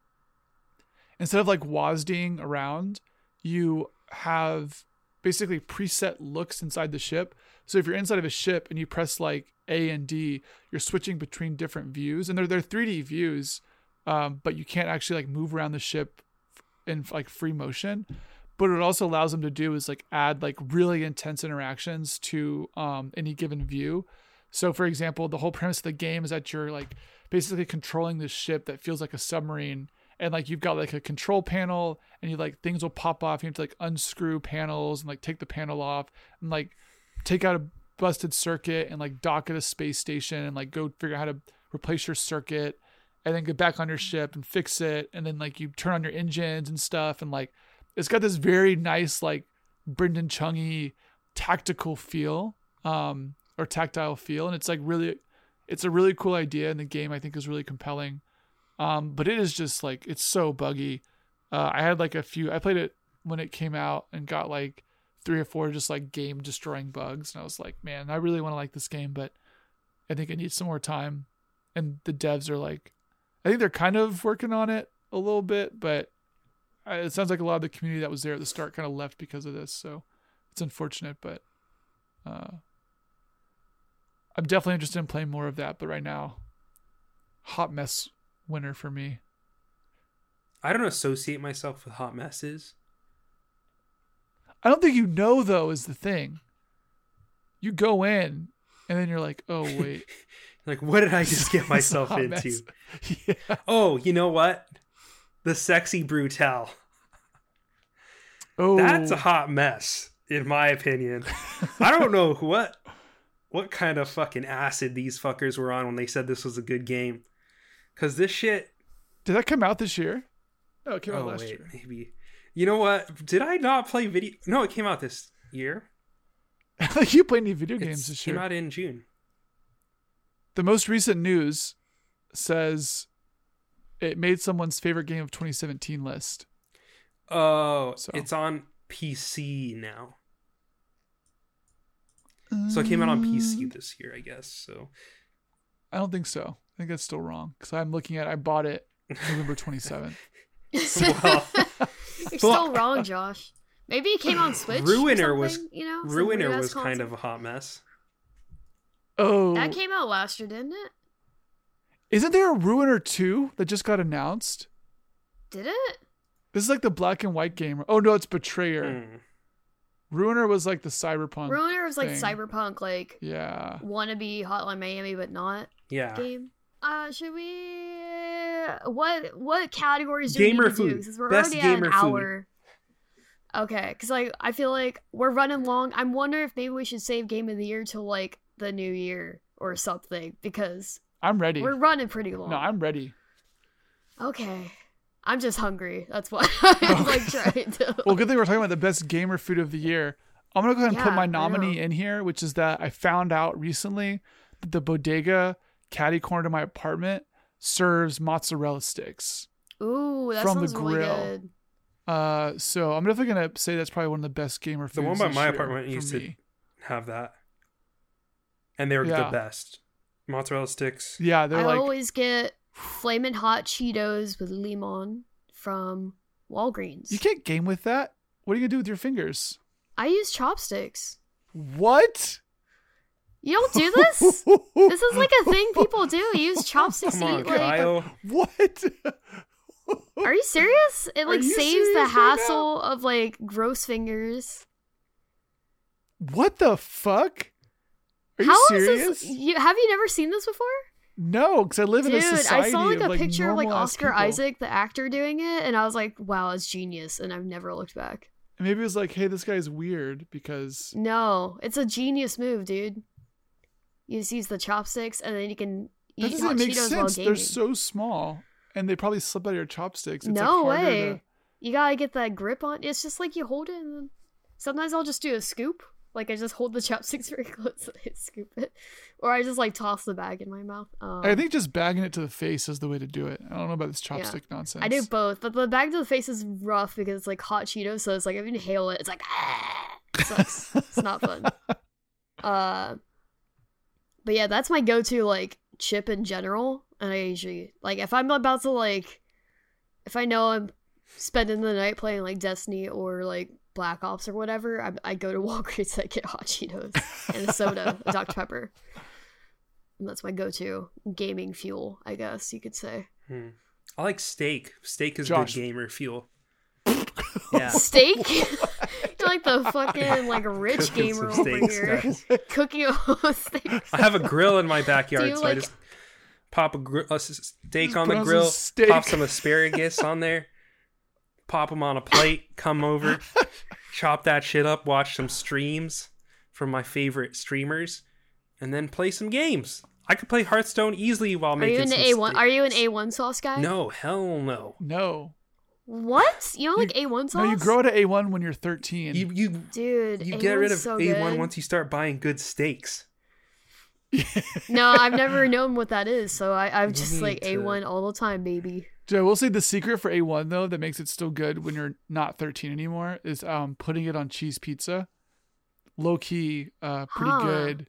instead of like wasding around you have basically preset looks inside the ship. So if you're inside of a ship and you press like a and d you're switching between different views. And they're they're 3d views um, but you can't actually like move around the ship in like free motion but what it also allows them to do is like add like really intense interactions to um, any given view. So for example the whole premise of the game is that you're like basically controlling this ship that feels like a submarine and like you've got like a control panel and you like things will pop off you have to like unscrew panels and like take the panel off and like take out a busted circuit and like dock at a space station and like go figure out how to replace your circuit and then get back on your ship and fix it and then like you turn on your engines and stuff and like it's got this very nice like Brendon Chungy tactical feel um or tactile feel and it's like really it's a really cool idea and the game I think is really compelling. Um but it is just like it's so buggy. Uh I had like a few I played it when it came out and got like three or four just like game destroying bugs and I was like man I really want to like this game but I think it needs some more time. And the devs are like I think they're kind of working on it a little bit, but it sounds like a lot of the community that was there at the start kind of left because of this. So it's unfortunate, but uh, I'm definitely interested in playing more of that. But right now, hot mess winner for me. I don't associate myself with hot messes. I don't think you know though is the thing. You go in and then you're like, oh wait, Like, what did I just get myself into? yeah. Oh, you know what? The Sexy Brutale. Oh, That's a hot mess, in my opinion. I don't know what what kind of fucking acid these fuckers were on when they said this was a good game. Cause this shit. Did that come out this year? No, it came out Oh last wait, year. maybe. You know what? Did I not play video? No, it came out this year. you play any video games this year? came out in June. the most recent news says it made someone's favorite game of 2017 list. Oh, So. it's on PC now. So it came out on Mm. PC this year, I guess. So I don't think so. I think that's still wrong because I'm looking at. I bought it November 27th. Well, You're still wrong, Josh. Maybe it came on Switch. Ruiner was- you know, Ruiner was kind console. of a hot mess. Oh, That came out last year, didn't it? Isn't there a Ruiner 2 that just got announced? Did it? This is like the black and white game. Oh no, it's Betrayer. Mm. Ruiner was like the cyberpunk. Ruiner was like thing. cyberpunk, like Yeah. wannabe Hotline Miami, but not Yeah. game. Uh, should we? What what categories do Gamer we need to do? food. Because we're Best already at an gamer food. hour. Okay, because like I feel like we're running long. I'm wondering if maybe we should save game of the year till like the new year or something because I'm ready. we're running pretty long. No, I'm ready. Okay. I'm just hungry. That's why I'm like trying to. Well, good thing we're talking about the best gamer food of the year. I'm gonna go ahead and put my nominee in here, which is that I found out recently that the bodega caddy corner to my apartment serves mozzarella sticks. Ooh, that From the sounds really grill. good. Uh, so I'm definitely gonna say that's probably one of the best gamer foods. The one by my apartment for used to- Have that. And they were Yeah. the best. Mozzarella sticks. Yeah, they're I like always get flaming hot Cheetos with limon from Walgreens. you can't game with that. What are you gonna do with your fingers? I use chopsticks. What? You don't do this? this is like a thing people do. Use chopsticks Come on, eat like what? Are you serious? It like saves serious the right now? hassle of like gross fingers. What the fuck? Are you How is serious? this? You, have you never seen this before? No, because I live in a Dude, society I saw like of, a picture of like Oscar people. Isaac, the actor, doing it, and I was like, "Wow, it's genius!" And I've never looked back. And maybe it was like, hey, this guy's weird because No, it's a genius move, dude. You just use the chopsticks, and then you can that eat doesn't make Cheetos sense. They're so small, and they probably slip out of your chopsticks. It's no like way. To... You gotta get that grip on. It's just like you hold it, and sometimes I'll just do a scoop. Like I just hold the chopsticks very close and scoop it, or I just like toss the bag in my mouth. Um, I think just bagging it to the face is the way to do it. I don't know about this chopstick nonsense. I do both, but the bag to the face is rough because it's like hot Cheetos, so it's like if you inhale it, it's like ah, it sucks. it's not fun. Uh, but yeah, that's my go-to like chip in general, and I usually like if I'm about to like, if I know I'm spending the night playing like Destiny or like Black Ops or whatever, I, I go to Walgreens and get hot Cheetos and a soda, a Dr Pepper. And that's my go-to gaming fuel, I guess you could say. Hmm. I like steak. Steak is Josh. good gamer fuel. yeah. steak. You're like the fucking like rich Cooking gamer some over steaks, here. guys. Cooking a steak. I have a grill in my Do backyard, you so I like- just pop a, gr- a s- steak Just on the on some grill, steak. pop some asparagus on there, pop them on a plate, come over, chop that shit up, watch some streams from my favorite streamers, and then play some games. I could play Hearthstone easily while Are making you an some A one? steak. Are you an A one sauce guy? No, hell no. No, What? You don't like A one sauce? no, you grow to A1 when you're 13. You you Dude, you A1's get rid of so A1 good. once you start buying good steaks. No, I've never known what that is, so I, I'm just like need A to- one all the time, baby. Dude, I will say the secret for A1 though that makes it still good when you're not 13 anymore is um putting it on cheese pizza. Low key, uh, pretty Huh. good.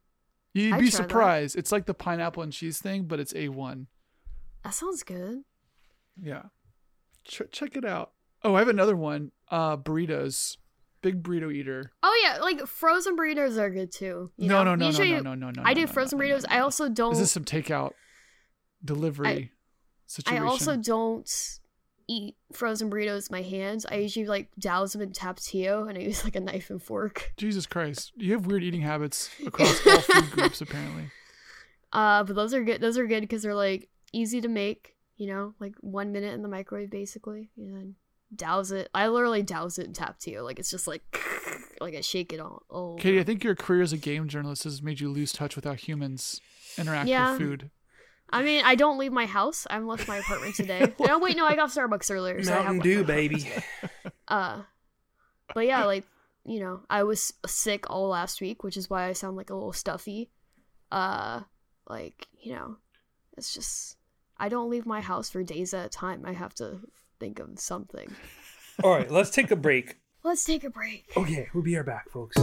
You'd I'd be try that. surprised. It's like the pineapple and cheese thing, but it's A1. That sounds good. Yeah, Ch- check it out. Oh, I have another one. Uh, burritos. Big burrito eater. Oh yeah, like frozen burritos are good too. No, know? no, no, Usually, no, no, no, no, no. I do no, frozen no, burritos. I also don't. Is this some takeout delivery I situation? also don't eat frozen burritos with my hands. I usually like douse them in tapatio and I use like a knife and fork. Jesus Christ, you have weird eating habits across all food groups apparently. Uh, but those are good. Those are good because they're like easy to make. You know, like one minute in the microwave basically, and then douse it. I literally douse it in tapatio. Like it's just like like I shake it all. all Katie, I think your career as a game journalist has made you lose touch with how humans interact Yeah. with food. I mean, I don't leave my house. I left my apartment today. no, wait, no, I got Starbucks earlier. So I have Mountain Dew, baby. Uh, but yeah, like you know, I was sick all last week, which is why I sound like a little stuffy. Uh, like you know, it's just I don't leave my house for days at a time. I have to think of something. All right, let's take a break. Let's take a break. Okay, we'll be right back, folks.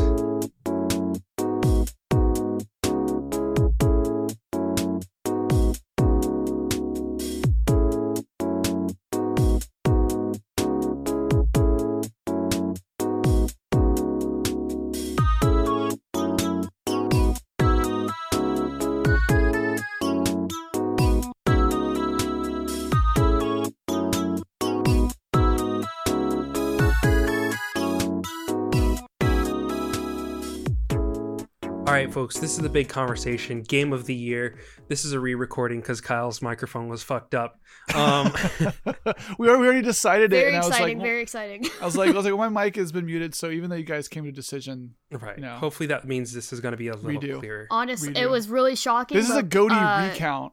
Right, folks, this is the big conversation. Game of the year. This is a re-recording because Kyle's microphone was fucked up. Um, we already, decided Very it, and I was exciting, like, very exciting. I was like, I was like, well, my mic has been muted, so even though you guys came to a decision, right. No. Hopefully that means this is going to be a little Redo. clearer. Honest, redo. it was really shocking. this is a but, goatee uh, recount.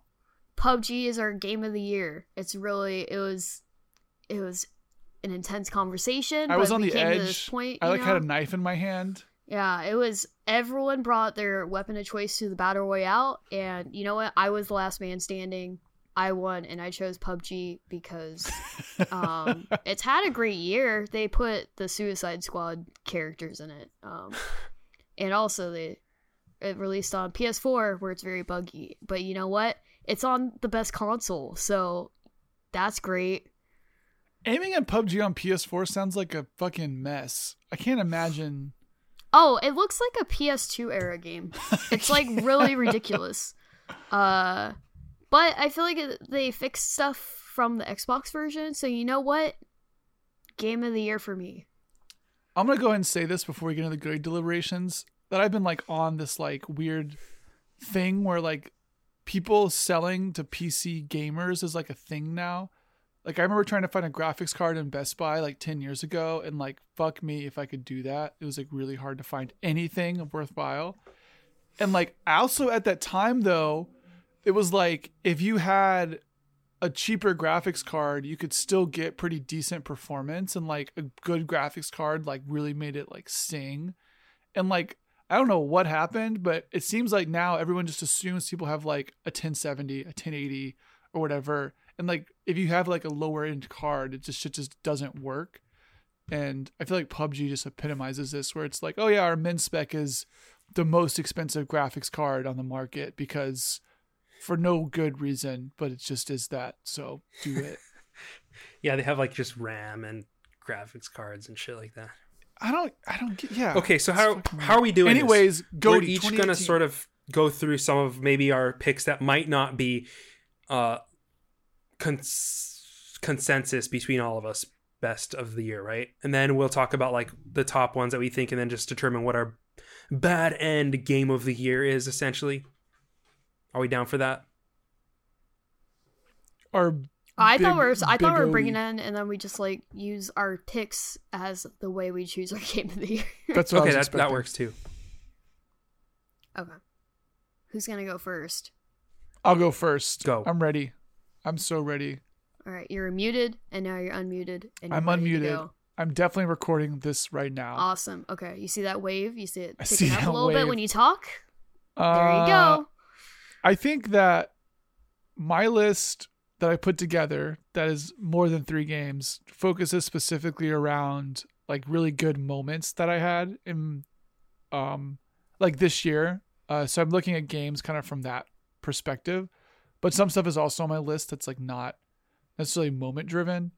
PUBG is our game of the year. It's really it was it was an intense conversation. I was on the edge. To this point, I you like had a knife in my hand. Yeah, it was everyone brought their weapon of choice to the battle royale, and you know what? I was the last man standing. I won, and I chose PUBG because um, it's had a great year. They put the Suicide Squad characters in it, um, and also they it released on PS4 where it's very buggy. But you know what? It's on the best console, so that's great. Aiming at PUBG on PS4 sounds like a fucking mess. I can't imagine. Oh, it looks like a PS2 era game. It's like really ridiculous. Uh, but I feel like it- they fixed stuff from the Xbox version, so you know what? Game of the year for me. I'm gonna go ahead and say this before we get into the grade deliberations that I've been like on this like weird thing where like people selling to PC gamers is like a thing now. Like I remember trying to find a graphics card in Best Buy like 10 years ago and like fuck me if I could do that. It was like really hard to find anything worthwhile. And like also at that time though, it was like if you had a cheaper graphics card, you could still get pretty decent performance and like a good graphics card like really made it like sing. And like I don't know what happened, but it seems like now everyone just assumes people have like a 1070, a 1080 or whatever. And like if you have like a lower end card, it just shit just doesn't work. And I feel like PUBG just epitomizes this where it's like, oh yeah, our min spec is the most expensive graphics card on the market because for no good reason, but it just is that. So do it. Yeah, they have like just RAM and graphics cards and shit like that. I don't I don't get yeah. Okay, so how how are we doing? this? Anyways, go We're each gonna sort of go through some of maybe our picks that might not be uh cons- consensus between all of us best of the year, right? And then we'll talk about like the top ones that we think and then just determine what our bad end game of the year is essentially. Are we down for that? our I thought we were I thought we were bringing in, and then we just like use our picks as the way we choose our game of the year. that's what okay, was that, that works too. okay, who's gonna go first? I'll go first. Go. I'm ready. I'm so ready. All right, you're muted, and now you're unmuted, and you're I'm unmuted. I'm definitely recording this right now. Awesome. Okay, you see that wave? You see it see up a little bit when you talk. There you Uh, go. I think that my list that I put together that is more than three games focuses specifically around like really good moments that I had in um like this year. Uh, so I'm looking at games kind of from that perspective, but some stuff is also on my list that's like not necessarily moment driven.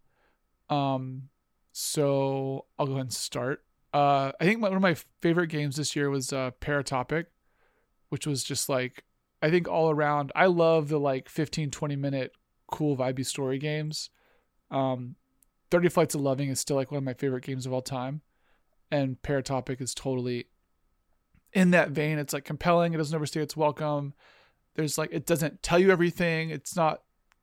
Um, so I'll go ahead and start. Uh, I think my, one of my favorite games this year was uh, Paratopic, which was just like I think all around. I love the like 15, 20 minute cool vibey story games. Um, 30 Flights of Loving is still like one of my favorite games of all time. And Paratopic is totally in that vein. It's like compelling. It doesn't overstay its welcome. There's like, it doesn't tell you everything. It's not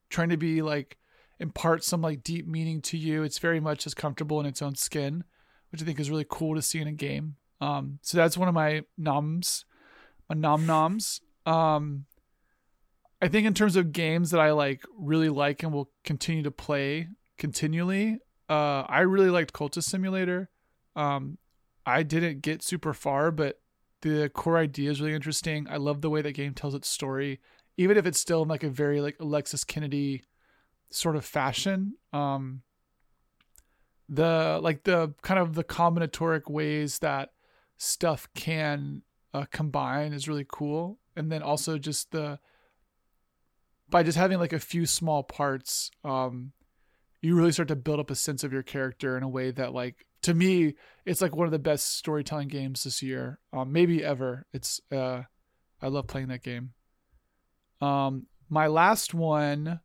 trying to be like, impart some like deep meaning to you. It's very much just comfortable in its own skin, which I think is really cool to see in a game. Um, so that's one of my noms, my nom noms. Um, I think in terms of games that I like really like and will continue to play continually, uh, I really liked Cultist Simulator. Um, I didn't get super far, but the core idea is really interesting. I love the way that game tells its story, even if it's still in like a very like Alexis Kennedy sort of fashion. Um, the like the kind of the combinatoric ways that stuff can uh, combine is really cool, and then also just the by just having like a few small parts, um, you really start to build up a sense of your character in a way that like to me it's like one of the best storytelling games this year, um, maybe ever. It's uh, I love playing that game. Um, my last one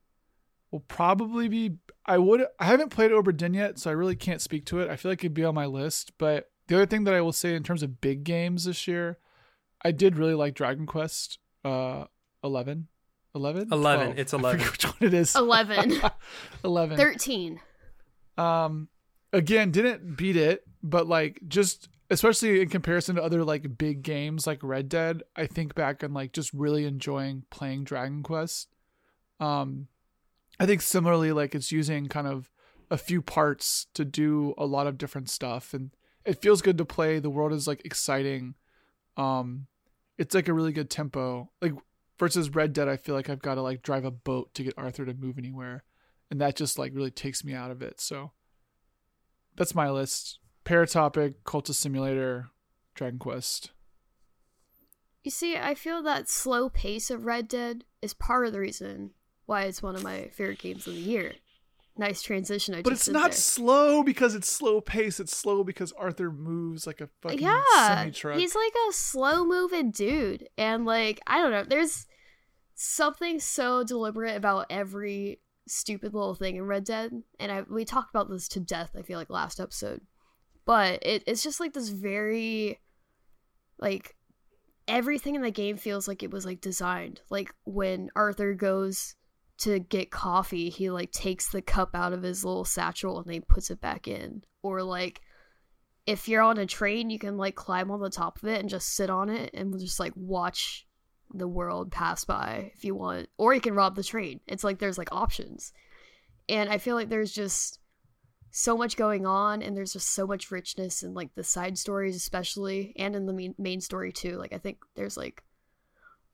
will probably be I would I haven't played Obra Dinn yet, so I really can't speak to it. I feel like it'd be on my list, but the other thing that I will say in terms of big games this year, I did really like Dragon Quest uh 11. 11? 11, 12. it's I 11. which one it is. 11. 11. 13. um again didn't beat it but like just especially in comparison to other like big games like red dead i think back and like just really enjoying playing dragon quest. Um i think similarly like it's using kind of a few parts to do a lot of different stuff and it feels good to play. The world is like exciting. Um it's like a really good tempo. Like versus red dead i feel like i've got to like drive a boat to get arthur to move anywhere and that just like really takes me out of it. So that's my list. Paratopic, Cultist Simulator, Dragon Quest. You see, I feel that slow pace of Red Dead is part of the reason why it's one of my favorite games of the year. Nice transition. I But it's not there. slow because it's slow pace. It's slow because Arthur moves like a fucking yeah, semi truck. he's like a slow moving dude, and like I don't know, there's something so deliberate about every stupid little thing in Red Dead, and I we talked about this to death. I feel like last episode, but it, it's just like this very like everything in the game feels like it was like designed. Like when Arthur goes to get coffee, he like takes the cup out of his little satchel and then he puts it back in, or like if you're on a train, you can like climb on the top of it and just sit on it and just like watch the world pass by if you want. Or you can rob the train. It's like there's like options. And I feel like there's just so much going on and there's just so much richness in like the side stories especially and in the main, story too. Like I think there's like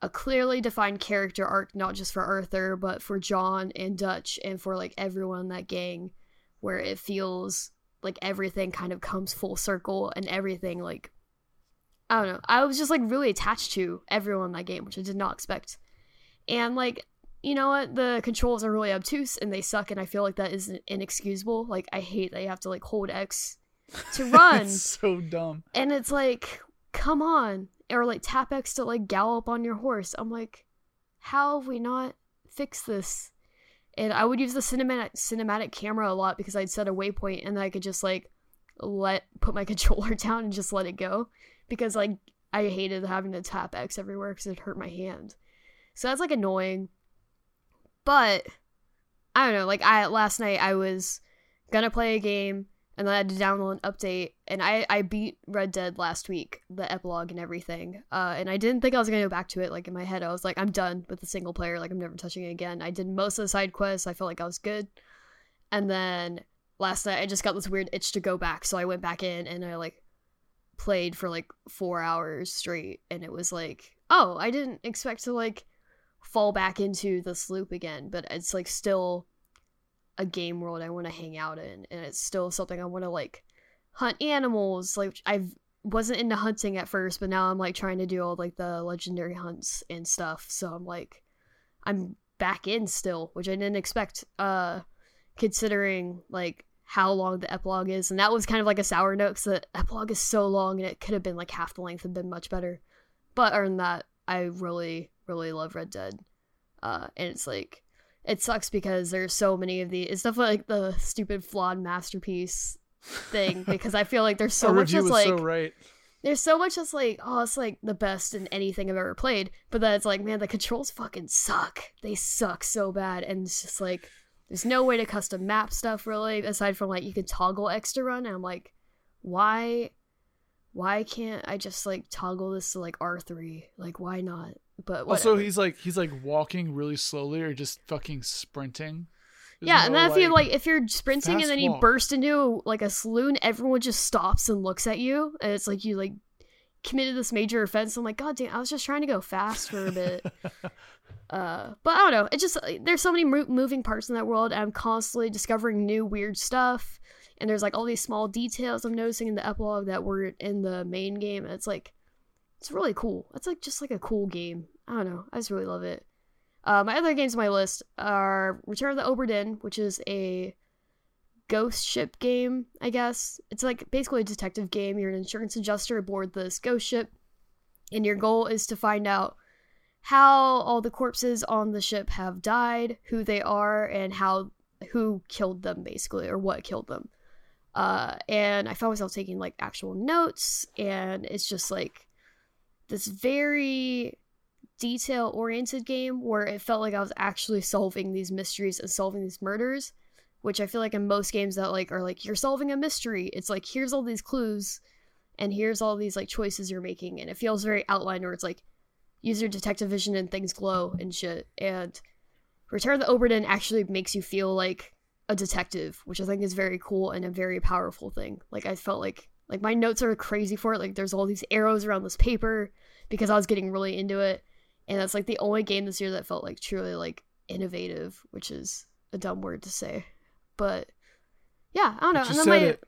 a clearly defined character arc not just for Arthur but for John and Dutch and for like everyone in that gang where it feels like everything kind of comes full circle and everything like I don't know. I was just like really attached to everyone in that game, which I did not expect. And like, you know what? The controls are really obtuse and they suck, and I feel like that is inexcusable. Like, I hate that you have to like hold X to run, so dumb. and it's like, come on, or like tap X to like gallop on your horse. I'm like, how have we not fixed this? And I would use the cinematic cinematic camera a lot because I'd set a waypoint and I could just like let put my controller down and just let it go because like I hated having to tap X everywhere because it hurt my hand. So that's like annoying. But I don't know. Like I last night I was gonna play a game and then I had to download an update and I I beat Red Dead last week, the epilogue and everything. Uh, and I didn't think I was gonna go back to it. Like in my head, I was like, I'm done with the single player. Like I'm never touching it again. I did most of the side quests. I felt like I was good. And then last night I just got this weird itch to go back, so I went back in and I like played for like four hours straight and it was like oh i didn't expect to like fall back into this loop again but it's like still a game world i want to hang out in and it's still something i want to like hunt animals like i wasn't into hunting at first but now i'm like trying to do all like the legendary hunts and stuff so i'm like i'm back in still which i didn't expect uh considering like how long the epilogue is, and that was kind of like a sour note because the epilogue is so long and it could have been like half the length and been much better. But other than that, I really, really love Red Dead, uh, and it's like it sucks because there's so many of the. It's definitely like the stupid flawed masterpiece thing because I feel like there's so much that's like so right. there's so much that's like oh it's like the best in anything I've ever played, but then it's like man the controls fucking suck. They suck so bad, and it's just like there's no way to custom map stuff really aside from like you can toggle to run. And I'm like, why, why can't I just like toggle this to like R three? Like why not? But oh, Also, he's like he's like walking really slowly or just fucking sprinting. There's yeah, and no, then if you like- like if you're sprinting and then you walk. burst into like a saloon, everyone just stops and looks at you, and it's like you like committed this major offense. I'm like, God damn, I was just trying to go fast for a bit. uh, but I don't know. It just there's so many mo- moving parts in that world. And I'm constantly discovering new weird stuff, and there's like all these small details I'm noticing in the epilogue that weren't in the main game. And it's like it's really cool. It's like just like a cool game. I don't know. I just really love it. Uh, my other games on my list are Return of the Obra Dinn, which is a ghost ship game, I guess. It's like basically a detective game. You're an insurance adjuster aboard this ghost ship, and your goal is to find out how all the corpses on the ship have died, who they are, and how who killed them, basically, or what killed them. Uh, and I found myself taking like actual notes, and it's just like this very detail oriented game where it felt like I was actually solving these mysteries and solving these murders, which I feel like in most games that like are like you're solving a mystery, it's like here's all these clues and here's all these like choices you're making and it feels very outlined where it's like use your detective vision and things glow and shit and Return of the Obra actually makes you feel like a detective, which I think is very cool and a very powerful thing. Like I felt like like my notes are crazy for it. Like there's all these arrows around this paper because I was getting really into it. And that's like the only game this year that felt like truly like innovative, which is a dumb word to say. But yeah, I don't know. And then my it.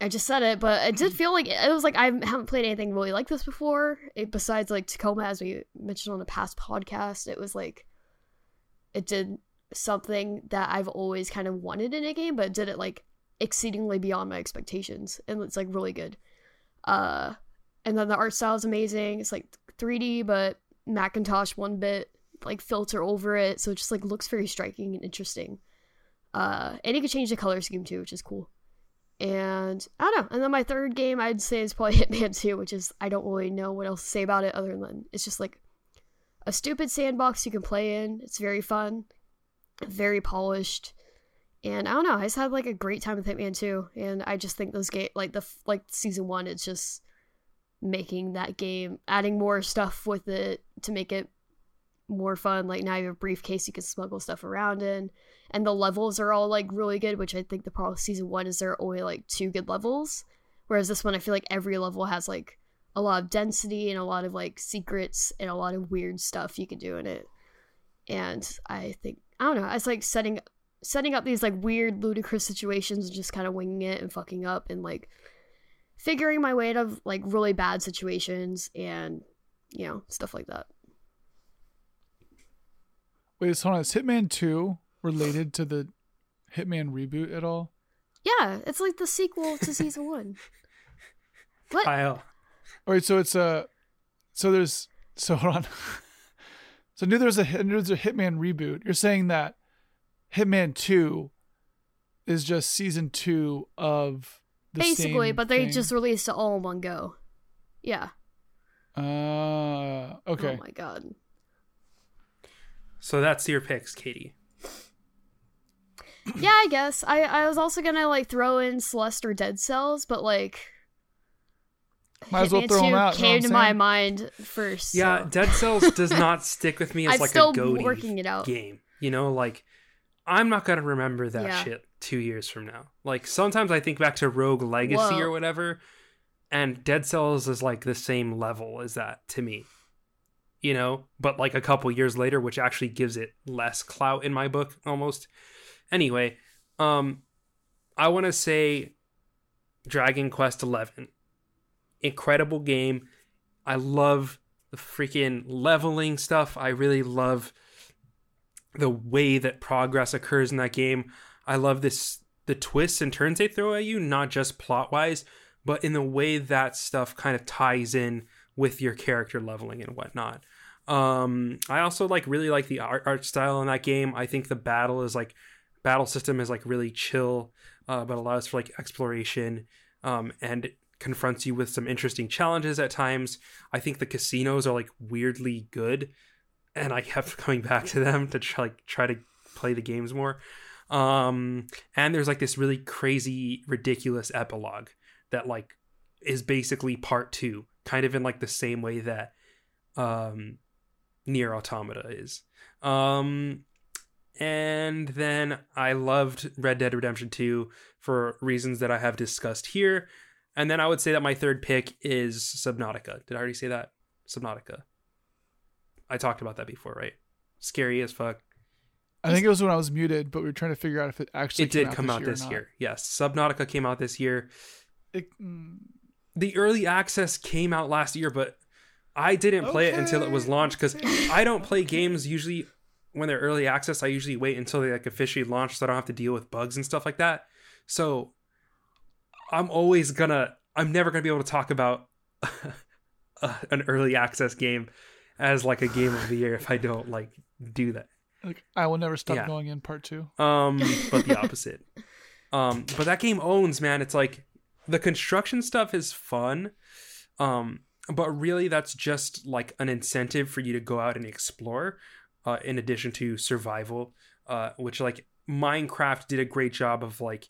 I just said it, but it did feel like it was like I haven't played anything really like this before. It, besides like Tacoma, as we mentioned on a past podcast, it was like it did something that I've always kind of wanted in a game, but it did it like exceedingly beyond my expectations, and it's like really good. Uh, and then the art style is amazing. It's like 3D, but Macintosh one bit like filter over it, so it just like looks very striking and interesting. Uh, and you can change the color scheme too, which is cool. And I don't know. And then my third game I'd say is probably Hitman 2, which is I don't really know what else to say about it other than it's just like a stupid sandbox you can play in. It's very fun, very polished. And I don't know, I just had like a great time with Hitman 2. And I just think those game like the like season 1 it's just making that game adding more stuff with it to make it more fun. Like now you have a briefcase you can smuggle stuff around in and the levels are all like really good which i think the problem with season one is there are only like two good levels whereas this one i feel like every level has like a lot of density and a lot of like secrets and a lot of weird stuff you can do in it and i think i don't know it's like setting setting up these like weird ludicrous situations and just kind of winging it and fucking up and like figuring my way out of like really bad situations and you know stuff like that Wait, so hold on. Is Hitman 2 related to the Hitman reboot at all? yeah it's like the sequel to season one what Kyle. All right, so it's a, so there's, so hold on. so I knew there was a, I knew there was a Hitman reboot. You're saying that Hitman 2 is just season two of the basically same but they thing? just released it all in one go yeah Uh, okay. oh my god So that's your picks, Katie. yeah i guess i i was also gonna like throw in celeste or dead cells but like Might as well Hitman throw 'em 2 out, came I'm to my mind first Yeah, so. Dead Cells does not stick with me as I'm like still a goatee working it out. game. You know, like I'm not gonna remember that Yeah. shit two years from now. Like sometimes I think back to Rogue Legacy Whoa. or whatever, and Dead Cells is like the same level as that to me. You know, but like a couple years later, which actually gives it less clout in my book almost. Anyway, um, I want to say Dragon Quest Eleven, incredible game. I love the freaking leveling stuff. I really love the way that progress occurs in that game. I love this the twists and turns they throw at you, not just plot wise, but in the way that stuff kind of ties in with your character leveling and whatnot. Um, I also like really like the art, art style in that game. I think the battle is like battle system is like really chill, uh, but allows for like exploration um, and confronts you with some interesting challenges at times. I think the casinos are like weirdly good, and I kept coming back to them to try like try to play the games more. Um, and there's like this really crazy, ridiculous epilogue that like is basically part two, kind of in like the same way that um, Nier: Automata is. Um, and then I loved Red Dead Redemption 2 for reasons that I have discussed here. And then I would say that my third pick is Subnautica. Did I already say that? Subnautica. I talked about that before, right? Scary as fuck. I think it was when I was muted, but we were trying to figure out if it actually It did come out or this year. Yes, Subnautica came out this year. It, mm, The early access came out last year, but I didn't play it until it was launched because I don't play games usually when they're early access. I usually wait until they like officially launch so I don't have to deal with bugs and stuff like that. So I'm always gonna, I'm never gonna be able to talk about uh, an early access game as like a game of the year if I don't like do that. like I will never stop Yeah. going in part two. Um, but the opposite. um, but that game owns, man. It's like the construction stuff is fun. Um, but really that's just like an incentive for you to go out and explore uh, in addition to survival uh, which like minecraft did a great job of like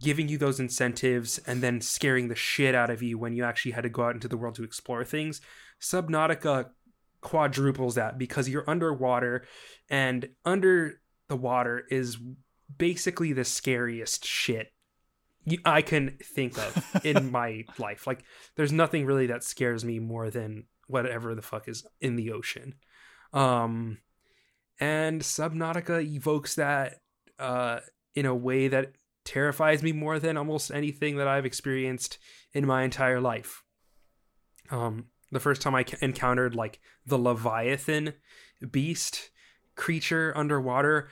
giving you those incentives and then scaring the shit out of you when you actually had to go out into the world to explore things subnautica quadruples that because you're underwater and under the water is basically the scariest shit I can think of in my life. Like, there's nothing really that scares me more than whatever the fuck is in the ocean. Um, and Subnautica evokes that uh, in a way that terrifies me more than almost anything that I've experienced in my entire life. Um, the first time I encountered like the Leviathan beast creature underwater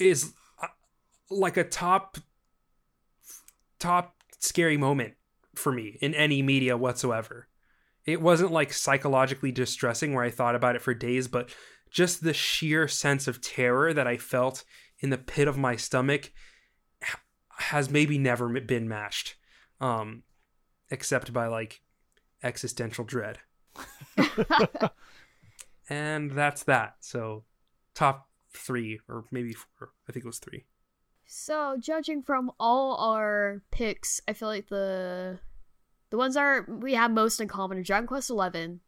is uh, like a top top scary moment for me in any media whatsoever. It wasn't like psychologically distressing where I thought about it for days, but just the sheer sense of terror that I felt in the pit of my stomach has maybe never been matched um except by like existential dread. and that's that. So top 3 or maybe 4. I think it was 3. So, judging from all our picks, I feel like the the ones are we have most in common are Dragon Quest Eleven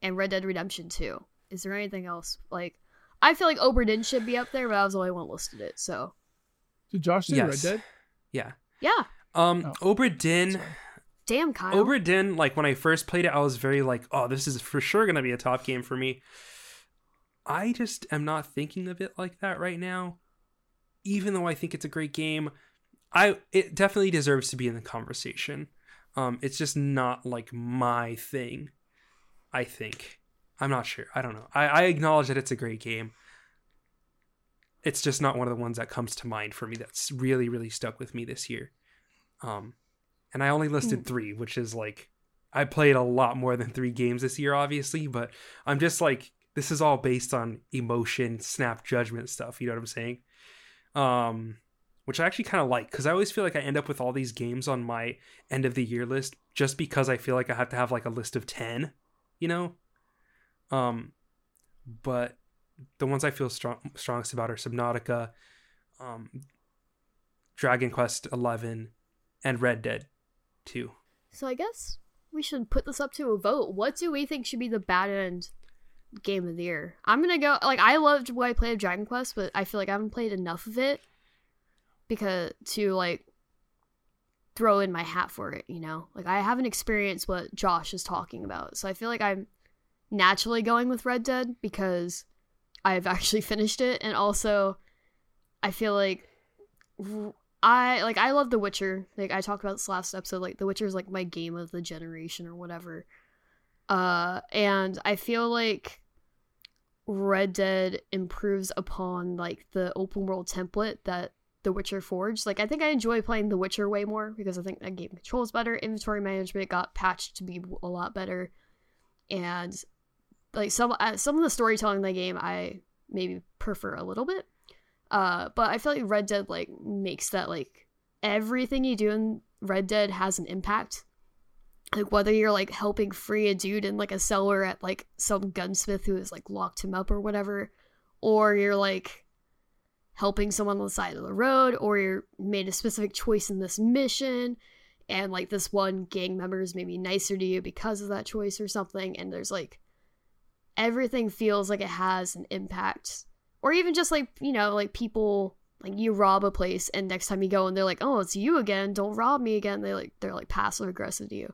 and Red Dead Redemption Two. Is there anything else? Like, I feel like Obra Dinn should be up there, but I was the only one listed it. So, Did Josh say Yes. Red Dead? Yeah. yeah, Um Oh. Obra Dinn Sorry. damn Kyle. Obra Dinn, like when I first played it, I was very like, oh, this is for sure gonna be a top game for me. I just am not thinking of it like that right now. Even though I think it's a great game, I it definitely deserves to be in the conversation. Um, it's just not like my thing. I think. I'm not sure. I don't know. I, I acknowledge that it's a great game. It's just not one of the ones that comes to mind for me that's really, really stuck with me this year. Um, and I only listed three, which is like I played a lot more than three games this year, obviously, but I'm just like this is all based on emotion, snap judgment stuff. You know what I'm saying? Um, which I actually kind of like because I always feel like I end up with all these games on my end of the year list just because I feel like I have to have like a list of ten, you know. Um, but the ones I feel strong strongest about are Subnautica, um, Dragon Quest Eleven, and Red Dead Two. So I guess we should put this up to a vote. What do we think should be the bad end game of the year? I'm gonna go like I loved what I played of Dragon Quest, but I feel like I haven't played enough of it because to like throw in my hat for it, you know? Like I haven't experienced what Josh is talking about. So I feel like I'm naturally going with Red Dead because I've actually finished it and also I feel like I like I love The Witcher. Like I talked about this last episode like The Witcher is like my game of the generation or whatever. Uh and I feel like Red Dead improves upon like the open world template that The Witcher forged. Like I think I enjoy playing The Witcher way more because I think that game controls better. Inventory management got patched to be a lot better, and like some uh, some of the storytelling in the game I maybe prefer a little bit. Uh, but I feel like Red Dead like makes that like everything you do in Red Dead has an impact. Like whether you're like helping free a dude in like a cellar at like some gunsmith who has like locked him up or whatever, or you're like helping someone on the side of the road, or you're made a specific choice in this mission, and like this one gang member is maybe nicer to you because of that choice or something, and there's like everything feels like it has an impact. Or even just like you know like people like you rob a place and next time you go and they're like oh it's you again don't rob me again they like they're like passive aggressive to you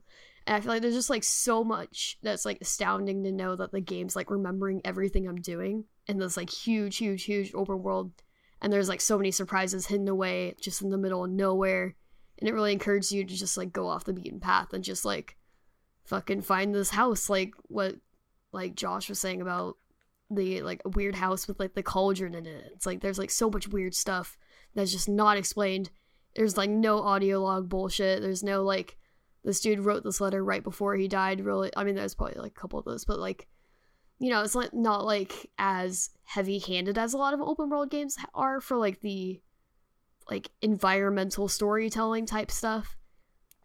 and i feel like there's just like so much that's like astounding to know that the game's like remembering everything i'm doing in this like huge huge huge open world and there's like so many surprises hidden away just in the middle of nowhere and it really encourages you to just like go off the beaten path and just like fucking find this house like what like josh was saying about the like weird house with like the cauldron in it. It's like there's like so much weird stuff that's just not explained. There's like no audio log bullshit. There's no like this dude wrote this letter right before he died. Really, I mean, there's probably like a couple of those, but like you know, it's like not like as heavy handed as a lot of open world games are for like the like environmental storytelling type stuff.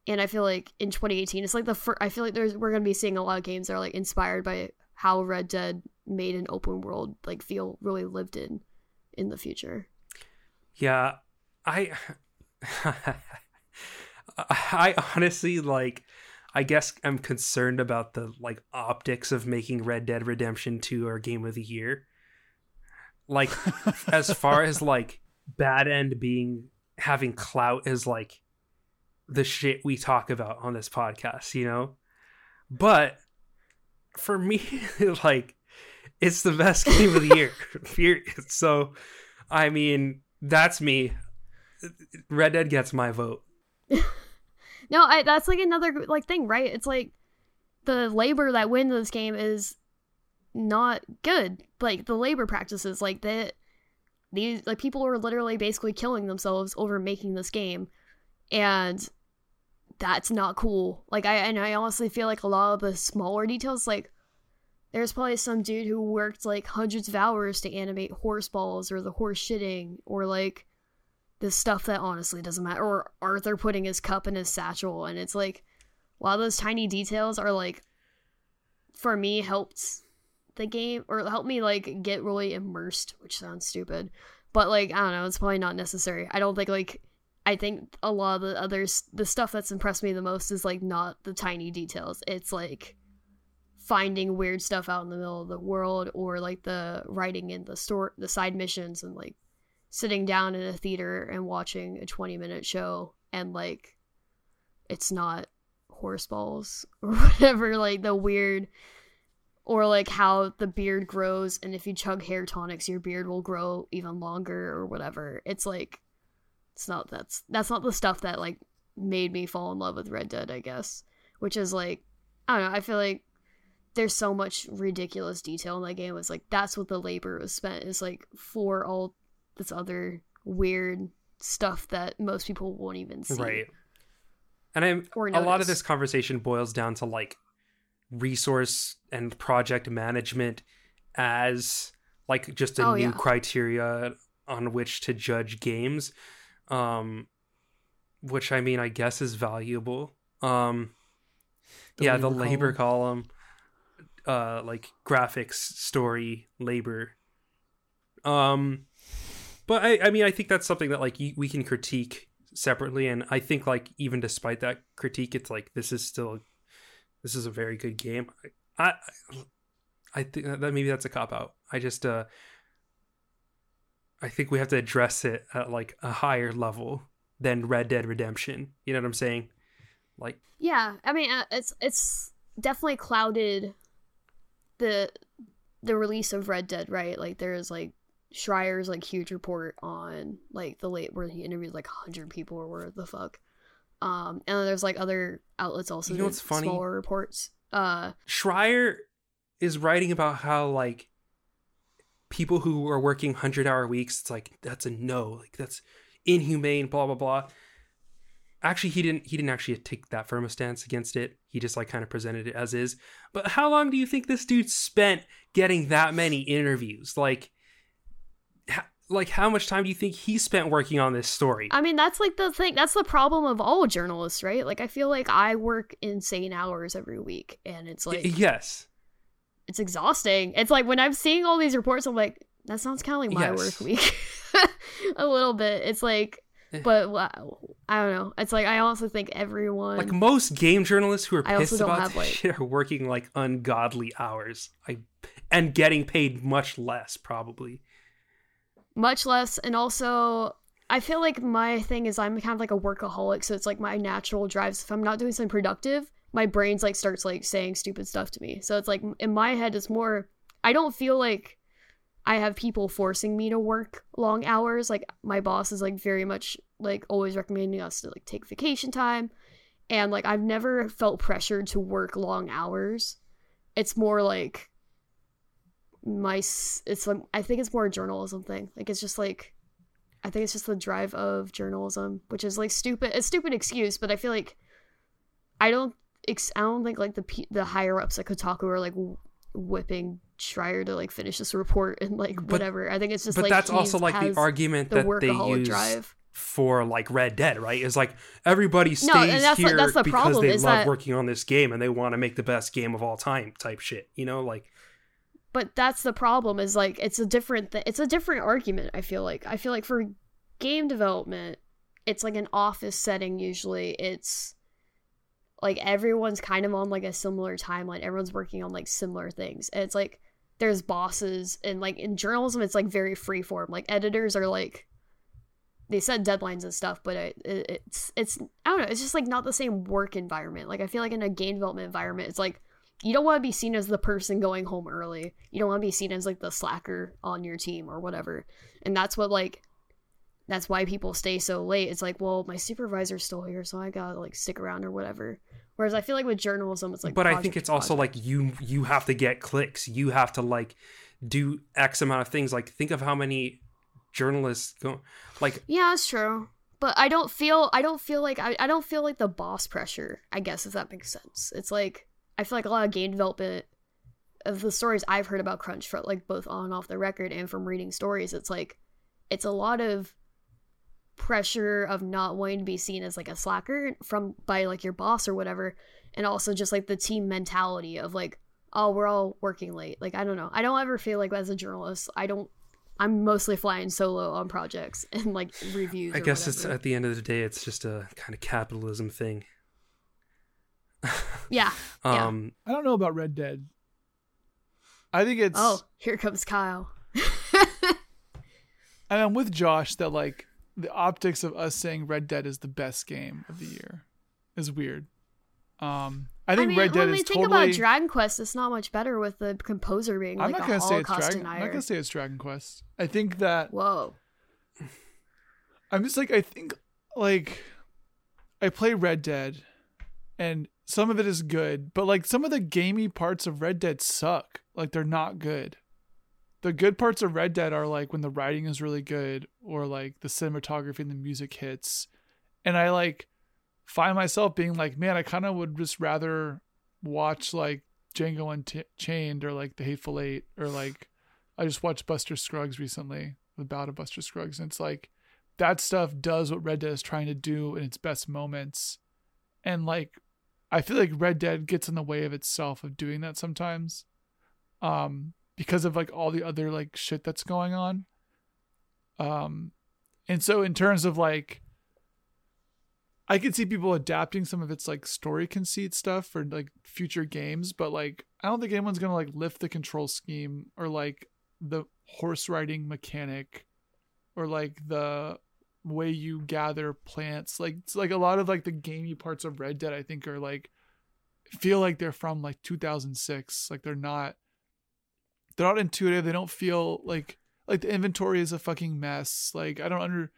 and I feel like in 2018, it's like the first. I feel like there's we're gonna be seeing a lot of games that are like inspired by how Red Dead made an open world like feel really lived in in the future. Yeah, I I honestly like I guess I'm concerned about the like optics of making Red Dead Redemption 2 our game of the year. Like as far as like bad end being having clout is like the shit we talk about on this podcast, you know? But for me like it's the best game of the year. Period. So I mean, that's me. Red Dead gets my vote. No, I, that's like another like thing, right? It's like the labor that wins this game is not good. Like the labor practices, like that these like people are literally basically killing themselves over making this game, and that's not cool. Like I and I honestly feel like a lot of the smaller details, like there's probably some dude who worked like hundreds of hours to animate horse balls or the horse shitting or like this stuff that honestly doesn't matter. Or Arthur putting his cup in his satchel, and it's like, while those tiny details are like, for me, helped the game or helped me like get really immersed, which sounds stupid, but like I don't know, it's probably not necessary. I don't think like I think a lot of the others, the stuff that's impressed me the most is like not the tiny details. It's like finding weird stuff out in the middle of the world or like the writing in the store, the side missions, and like sitting down in a theater and watching a 20 minute show and like it's not horse balls or whatever like the weird or like how the beard grows and if you chug hair tonics your beard will grow even longer or whatever. It's like it's not that's that's not the stuff that like made me fall in love with red dead i guess which is like i don't know i feel like there's so much ridiculous detail in that game. It's like that's what the labor was spent is like for all this other weird stuff that most people won't even see. Right. And I'm Or a lot of this conversation boils down to like resource and project management as like just a Oh, new yeah. criteria on which to judge games. Um which I mean I guess is valuable. Um The yeah, the labor labor column uh like graphics, story, labor. Um but I, I mean, I think that's something that like we can critique separately, and I think like even despite that critique, it's like this is still this is a very good game. I I, think that maybe that's a cop out. I just uh I think we have to address it at like a higher level than Red Dead Redemption. You know what I'm saying? Like Yeah, I mean, uh, it's it's definitely clouded the the release of Red Dead, right? Like there's like Schreier's like huge report on like the late where he interviewed like hundred people or where the fuck. Um, and then there's like other outlets also You know what's funny? smaller reports. Uh, Schreier is writing about how like people who are working 100 hour weeks it's like that's a no like that's inhumane blah blah blah actually he didn't he didn't actually take that firm a stance against it he just like kind of presented it as is but how long do you think this dude spent getting that many interviews like like how much time do you think he spent working on this story I mean, that's like the thing. That's the problem of all journalists, right? Like, I feel like I work insane hours every week, and it's Y- like yes it's exhausting. It's like when I'm seeing all these reports, I'm like, that sounds kind of like my Yes. work week, a little bit. It's like, Eh. but wow, I don't know. It's like I also think everyone. like most game journalists who are pissed about have, this like- shit are working like ungodly hours I, and getting paid much less probably much less and also i feel like my thing is i'm kind of like a workaholic so it's like my natural drives. If i'm not doing something productive my brain's like starts like saying stupid stuff to me. So it's like in my head it's more i don't feel like i have people forcing me to work long hours. Like my boss is like very much like always recommending us to like take vacation time. And like i've never felt pressured to work long hours. It's more like my it's like I think it's more a journalism thing. Like it's just like I think it's just the drive of journalism, which is like stupid. A stupid excuse, but I feel like I don't ex- I don't think like the the higher ups at Kotaku are like whipping Schreier to like finish this report and like But- whatever. I think it's just but like that's also like the argument the that they use drive. for like Red Dead, right? Is like everybody stays No, that's the- here that's the because problem, they love that- working on this game and they want to make the best game of all time type shit. You know, like but that's the problem is like it's a different th- it's a different argument i feel like. I feel like for game development it's like an office setting usually. It's like everyone's kind of on like a similar timeline. Everyone's working on like similar things. And it's like there's bosses and like in journalism it's like very free form like editors are like they set deadlines and stuff but it, it, it's it's i don't know it's just like not the same work environment. Like i feel like in a game development environment it's like you don't want to be seen as the person going home early. You don't want to be seen as like the slacker on your team or whatever. And that's what like that's why people stay so late. It's like, well, my supervisor's still here, so I gotta like stick around or whatever. Whereas I feel like with journalism, it's like. but I think it's also like you you have to get clicks. You have to like do X amount of things. Like think of how many journalists go like Yeah, that's true. But I don't feel I don't feel like I, I don't feel like the boss pressure, I guess if that makes sense. It's like I feel like a lot of game development of the stories I've heard about Crunch from like both on and off the record and from reading stories, it's like it's a lot of pressure of not wanting to be seen as like a slacker from by like your boss or whatever and also just like the team mentality of like oh we're all working late. Like i don't know. I don't ever feel like as a journalist i don't i'm mostly flying solo on projects and like reviews I guess it's at the end of the day it's just a kind of capitalism thing. Yeah Yeah. Um I don't know about Red Dead. I think it's. oh here comes kyle and I'm with Josh that like the optics of us saying Red Dead is the best game of the year is weird. Um, I i think mean Red Dead when we is think totally. about dragon quest it's not much better with the composer being I'm like not a gonna say it's holocaust Dragon. I'm not gonna say it's Dragon Quest. I think that whoa I'm just like I think like I play Red Dead and some of it is good, but like some of the gamey parts of Red Dead suck. Like they're not good. The good parts of Red Dead are like when the writing is really good or like the cinematography and the music hits. And I like find myself being like, man, I kind of would just rather watch like Django Unchained or like The Hateful Eight or like I just watched Buster Scruggs recently, the Ballad of Buster Scruggs, and it's like that stuff does what Red Dead is trying to do in its best moments. And like I feel like Red Dead gets in the way of itself of doing that sometimes. Um because of like all the other like shit that's going on. Um and so in terms of like I could see people adapting some of its like story conceit stuff for like future games, but like I don't think anyone's gonna like lift the control scheme or like the horse riding mechanic or like the way you gather plants. Like it's like a lot of like the gamey parts of Red Dead I think are like feel like they're from like 2006. Like they're not they're not intuitive. They don't feel like like the inventory is a fucking mess. Like I don't under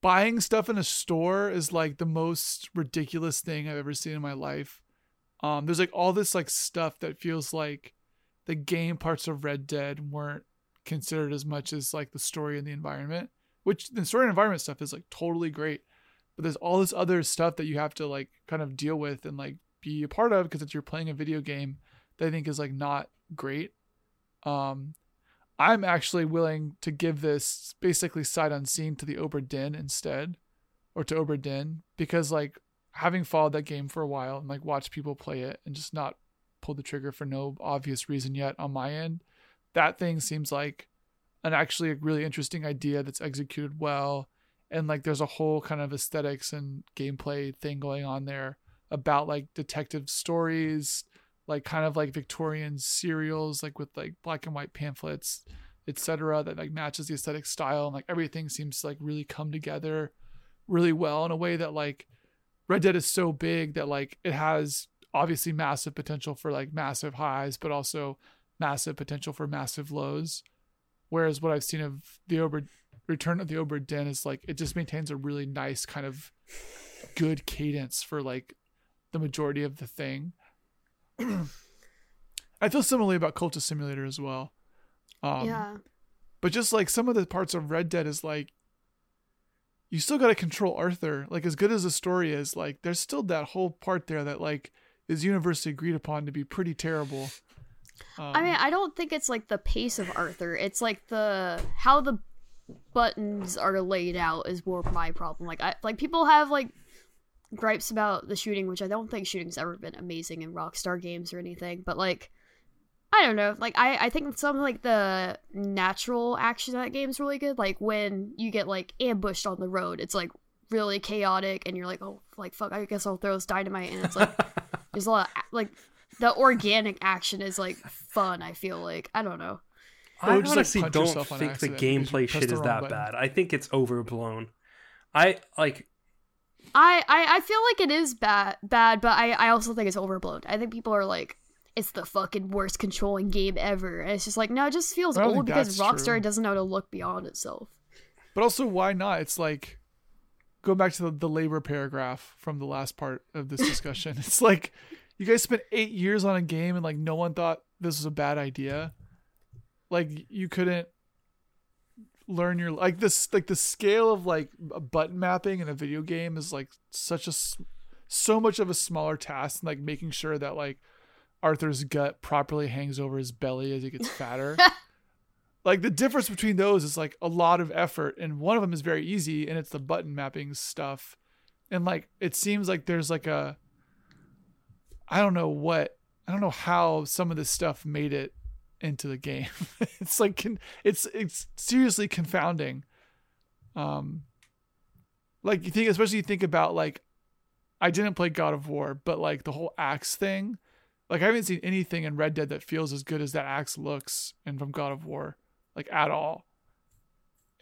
buying stuff in a store is like the most ridiculous thing I've ever seen in my life. Um, there's like all this like stuff that feels like the game parts of Red Dead weren't considered as much as like the story and the environment, which the story and environment stuff is like totally great. But there's all this other stuff that you have to like kind of deal with and like be a part of because you're playing a video game that I think is like not great. Um, I'm actually willing to give this basically sight unseen to the Obra Dinn instead, or to Obra Dinn, because like having followed that game for a while and like watched people play it and just not pull the trigger for no obvious reason yet on my end, that thing seems like an actually a really interesting idea that's executed well, and like there's a whole kind of aesthetics and gameplay thing going on there about like detective stories like kind of like Victorian serials, like with like black and white pamphlets, etc. That like matches the aesthetic style, and like everything seems to like really come together really well in a way that like Red Dead is so big that like it has obviously massive potential for like massive highs, but also massive potential for massive lows. Whereas what I've seen of the Obra Return of the Obra Dinn is like it just maintains a really nice kind of good cadence for like the majority of the thing. I feel similarly about Cultist Simulator as well. Um, yeah But just like some of the parts of Red Dead is like, you still got to control Arthur. Like as good as the story is, like there's still that whole part there that like is universally agreed upon to be pretty terrible. Um, I mean, I don't think it's like the pace of Arthur. It's like the how the buttons are laid out is more my problem. Like I like people have like gripes about the shooting, which I don't think shooting's ever been amazing in Rockstar games or anything, but like I don't know. Like I, I think some like the natural action in that game is really good. Like when you get like ambushed on the road, it's like really chaotic, and you're like, oh, like fuck, I guess I'll throw this dynamite, and it's like there's a lot of, like the organic action is like fun. I feel like I don't know. I just, like, honestly punch don't think the accident because you gameplay shit the is that button. bad. I think it's overblown. I like I, I I feel like it is bad bad, but I I also think it's overblown. I think people are like. It's the fucking worst controlling game ever. And it's just like, no, it just feels old because Rockstar true. doesn't know how to look beyond itself. But also, why not? It's like go back to the, the labor paragraph from the last part of this discussion. it's like you guys spent eight years on a game and like no one thought this was a bad idea. Like you couldn't learn your like this like the scale of like a button mapping in a video game is like such a so much of a smaller task than like making sure that like Arthur's gut properly hangs over his belly as he gets fatter like the difference between those is like a lot of effort and one of them is very easy and it's the button mapping stuff and like it seems like there's like a i don't know what i don't know how some of this stuff made it into the game it's like it's it's seriously confounding um like you think especially you think about like i didn't play god of war but like the whole axe thing like I haven't seen anything in Red Dead that feels as good as that axe looks and from God of War, like at all.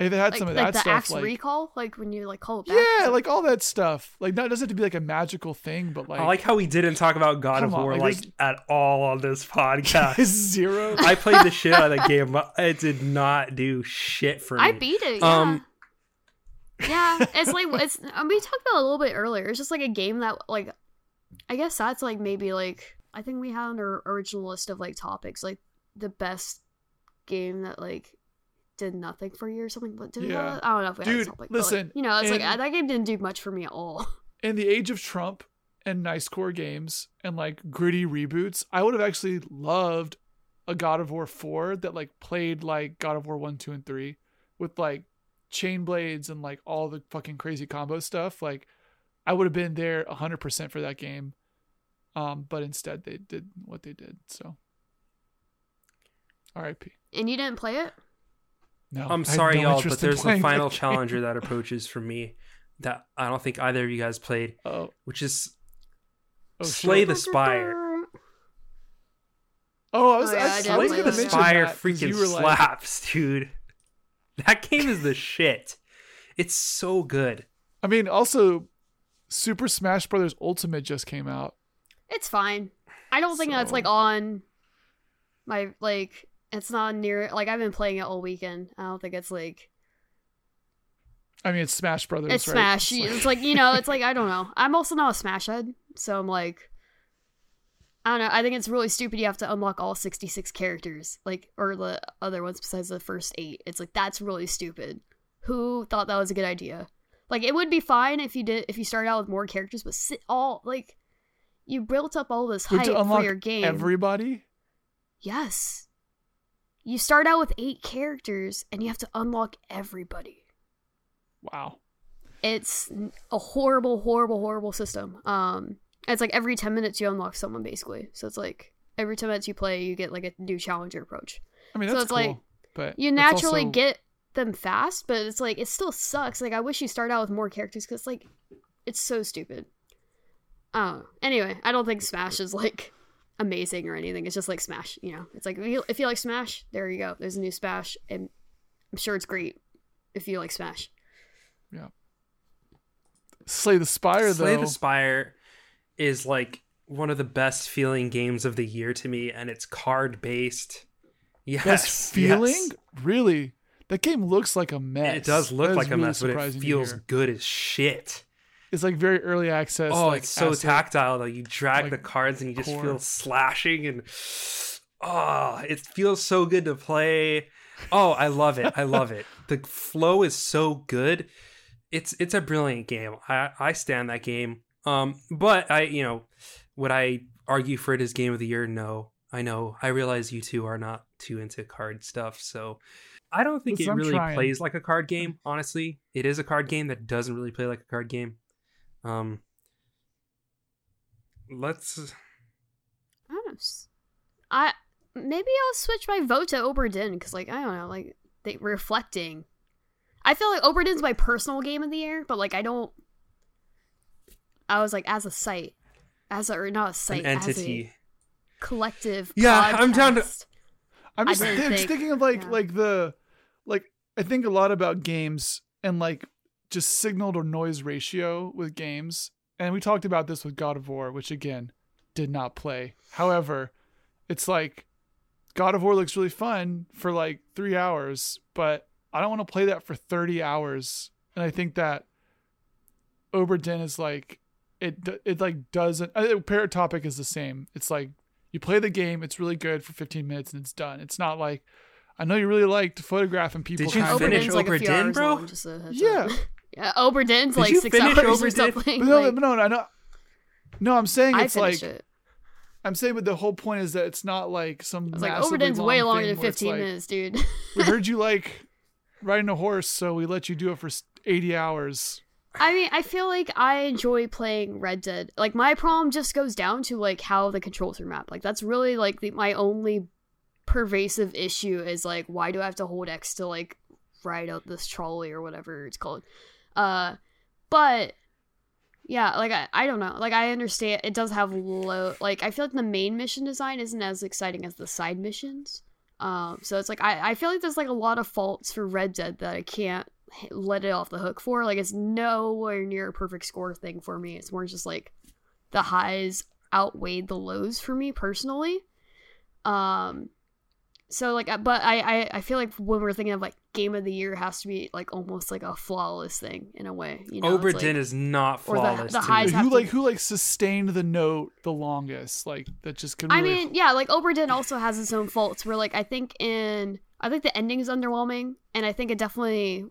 If it had Like, some of like that the stuff, axe like recall, like when you like call it back. yeah, like all that stuff. Like not it doesn't have to be like a magical thing, but like, I like how we didn't talk about God of on, War like, like, there's- at all on this podcast. zero. I played the shit out of that game, but it did not do shit for me. I beat it. Yeah. Um, yeah, it's like it's. um, We talked about it a little bit earlier. It's just like a game that like, I guess that's like maybe like I think we had on our original list of like topics like the best game that like did nothing for you or something. But did Yeah. that? I don't know if we had Dude, but, like, listen, you know, it's like that game didn't do much for me at all. in the age of Trump and nice core games and like gritty reboots, I would have actually loved a God of War 4 that like played like God of War 1, 2, and 3 with like chain blades and like all the fucking crazy combo stuff. Like I would have been there 100% for that game. Um, but instead they did what they did. So RIP. And you didn't play it. No, I I'm sorry, no y'all, but there's a final challenger that approaches for me that I don't think either of you guys played, Oh, which is oh, Slay shit. the Spire. Oh, I was, Oh, yeah, I, I was- did I was gonna that. mention Spire that 'cause freaking you were like, slaps, dude. That game is the shit. It's so good. I mean, also, Super Smash Brothers Ultimate just came out. It's fine. I don't think that's like on my like. It's not near. Like I've been playing it all weekend. I don't think it's like I mean, it's Smash Brothers. it's right? Smash. It's like- It's like you know. It's like I don't know. I'm also not a Smash head, so I'm like. I don't know. I think it's really stupid. You have to unlock all 66 characters, like, or the other ones besides the first eight. It's like that's really stupid. Who thought that was a good idea? Like, it would be fine if you did if you started out with more characters, but sit all like you built up all this hype you for unlock your game. everybody. Yes. You start out with eight characters and you have to unlock everybody. Wow. It's a horrible, horrible, horrible system. Um, it's like every 10 minutes you unlock someone basically. So it's like every 10 minutes you play, you get like a new challenger approach. I mean, So that's it's cool. like, but You naturally also- get them fast, but it's like it still sucks. Like I wish you start out with more characters because like it's so stupid. Oh, anyway, I don't think Smash is like amazing or anything. It's just like Smash, you know. It's like if you, if you like Smash, there you go. There's a new Smash, and I'm sure it's great if you like Smash. Yeah. Slay the Spire Slay though. the Spire is like one of the best feeling games of the year to me, and it's card based. Yes, Best feeling? yes. Really? That game looks like a mess. It does look That is like a really mess, but it surprising feels hear. good as shit. It's like very early access. oh, like it's so tactile though. You drag like, the cards and you just core. feel slashing and oh, it feels so good to play. Oh, I love it. I love it. The flow is so good. It's it's a brilliant game. I I stand that game. Um, but I you know would I argue for it as game of the year? No. I know. I realize you two are not too into card stuff, so I don't think Listen, it really plays like a card game. Honestly, it is a card game that doesn't really play like a card game. Um, let's. I don't know. s- I maybe I'll switch my vote to Obra Dinn because, like, I don't know, like they reflecting. I feel like Obra Dinn's my personal game of the year, but like I don't. I was like as a site, as a or not a site, An as a entity. collective. Yeah, I'm down to- I'm just, I'm just think- thinking of like yeah. like the like I think a lot about games and like just signal to noise ratio with games. And we talked about this with God of War, which again did not play. However, it's like God of War looks really fun for like three hours, but I don't want to play that for 30 hours. And I think that Obra Dinn is like it it like doesn't uh, Paratopic is the same. It's like you play the game, it's really good for 15 minutes and it's done. It's not like I know you really liked photographing people. Did you kind of- finish Obra Dinn's like Obra Dinn, bro? long, just Yeah. yeah. Obra Dinn's Did like six hours or Obra Dinn? something. But no, like, no, no, no, no. I'm saying it's like it. I'm saying, but the whole point is that it's not like some. I was like, massively Obra Dinn's way longer than 15 like, minutes, dude. we heard you like riding a horse, so we let you do it for 80 hours. I mean, I feel like I enjoy playing Red Dead. Like my problem just goes down to like how the controls are mapped. Like that's really like the, my only pervasive issue is like why do I have to hold X to like ride out this trolley or whatever it's called. Uh but yeah, like I, I don't know. Like I understand it does have low like I feel like the main mission design isn't as exciting as the side missions. Um so it's like I, I feel like there's like a lot of faults for Red Dead that I can't let it off the hook for. Like it's nowhere near a perfect score thing for me. It's more just like the highs outweighed the lows for me personally. Um so like uh, but I, I I feel like when we're thinking of like game of the year it has to be like almost like a flawless thing in a way. You know, it's Obra Dinn like- is not or the- the to highs me. have who to- like who like sustained the note the longest? Like that just could. I mean, yeah, like Obra Dinn also has its own faults. Where like I think in I think the ending is underwhelming, and I think it definitely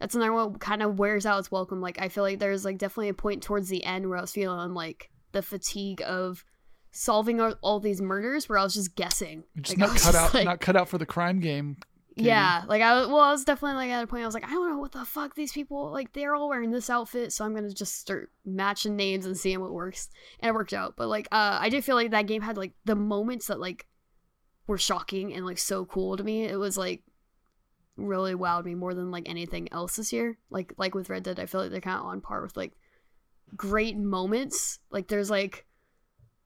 that's another one kind of wears out its welcome. Like I feel like there's like definitely a point towards the end where I was feeling like the fatigue of solving all, all these murders, where I was just guessing. Just Like, not cut just, out, like- not cut out for the crime game. Katie. Yeah, like I was, well, I was definitely like at a point I was like, I don't know what the fuck these people like. They're all wearing this outfit, so I'm gonna just start matching names and seeing what works, and it worked out. But like, uh, I did feel like that game had like the moments that like were shocking and like so cool to me. It was like really wowed me more than like anything else this year. Like like with Red Dead, I feel like they're kind of on par with like great moments. Like there's like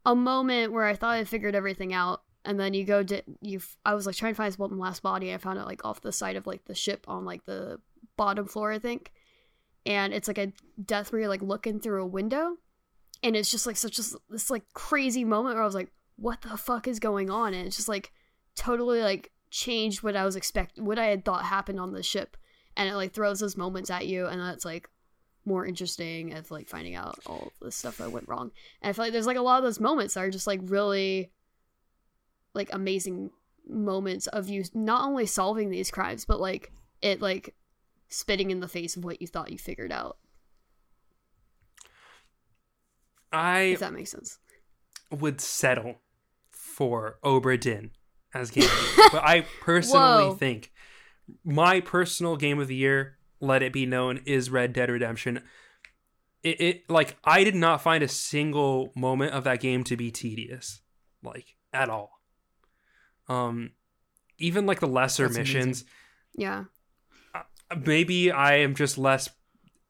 a moment where I thought I figured everything out, and then you go to you. I was like trying to find one last body. I found it like off the side of like the ship on like the bottom floor, I think. And it's like a death where you're like looking through a window, and it's just like such a, this like crazy moment where I was like, "What the fuck is going on?" And it's just like totally like changed what I was expect what I had thought happened on the ship, and it like throws those moments at you, and that's like more interesting of like finding out all the stuff that went wrong. And I feel like there's like a lot of those moments that are just like really like amazing moments of you not only solving these crimes, but like it like spitting in the face of what you thought you figured out. I If that makes sense. would settle for Obra Dinn as game of the year. but I personally Whoa. think my personal game of the year, let it be known, is Red Dead Redemption. It, it like I did not find a single moment of that game to be tedious, like at all. Um, even like the lesser That's amazing. missions, Yeah. maybe I am just less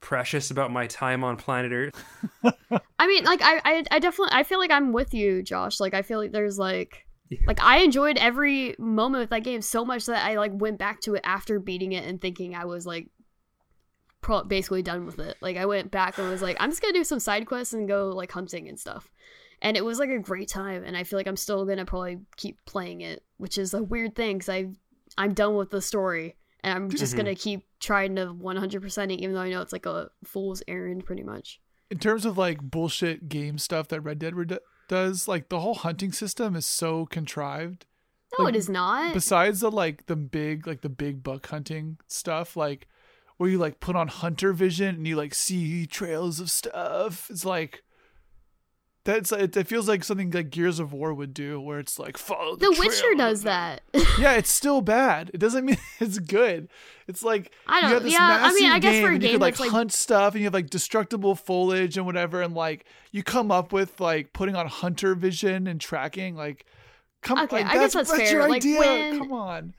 precious about my time on planet Earth. I mean, like I, I, I definitely, I feel like I'm with you, Josh. Like I feel like there's like, Yeah. like I enjoyed every moment with that game so much that I like went back to it after beating it and thinking I was like, pro- basically done with it. Like I went back and was like, I'm just gonna do some side quests and go like hunting and stuff. And it was like a great time, and I feel like I'm still gonna probably keep playing it, which is a weird thing because I, I'm done with the story, and I'm just Mhm. gonna keep trying to 100% it, even though I know it's like a fool's errand, pretty much. in terms of like bullshit game stuff that Red Dead Red- does, like the whole hunting system is so contrived. No, Like, it is not. Besides the like the big like the big buck hunting stuff, like where you like put on hunter vision and you like see trails of stuff. It's like That's it, it feels like something like Gears of War would do, where it's like follow the. The Witcher does that. Yeah, it's still bad. It doesn't mean it's good. It's like I don't- have this yeah, I mean, I guess game for a and you game could like that's, like- hunt stuff and you have like destructible foliage and whatever, and like you come up with like putting on hunter vision and tracking. Like, come Okay, like, I guess that's Your fair. Like, idea. when- Come on.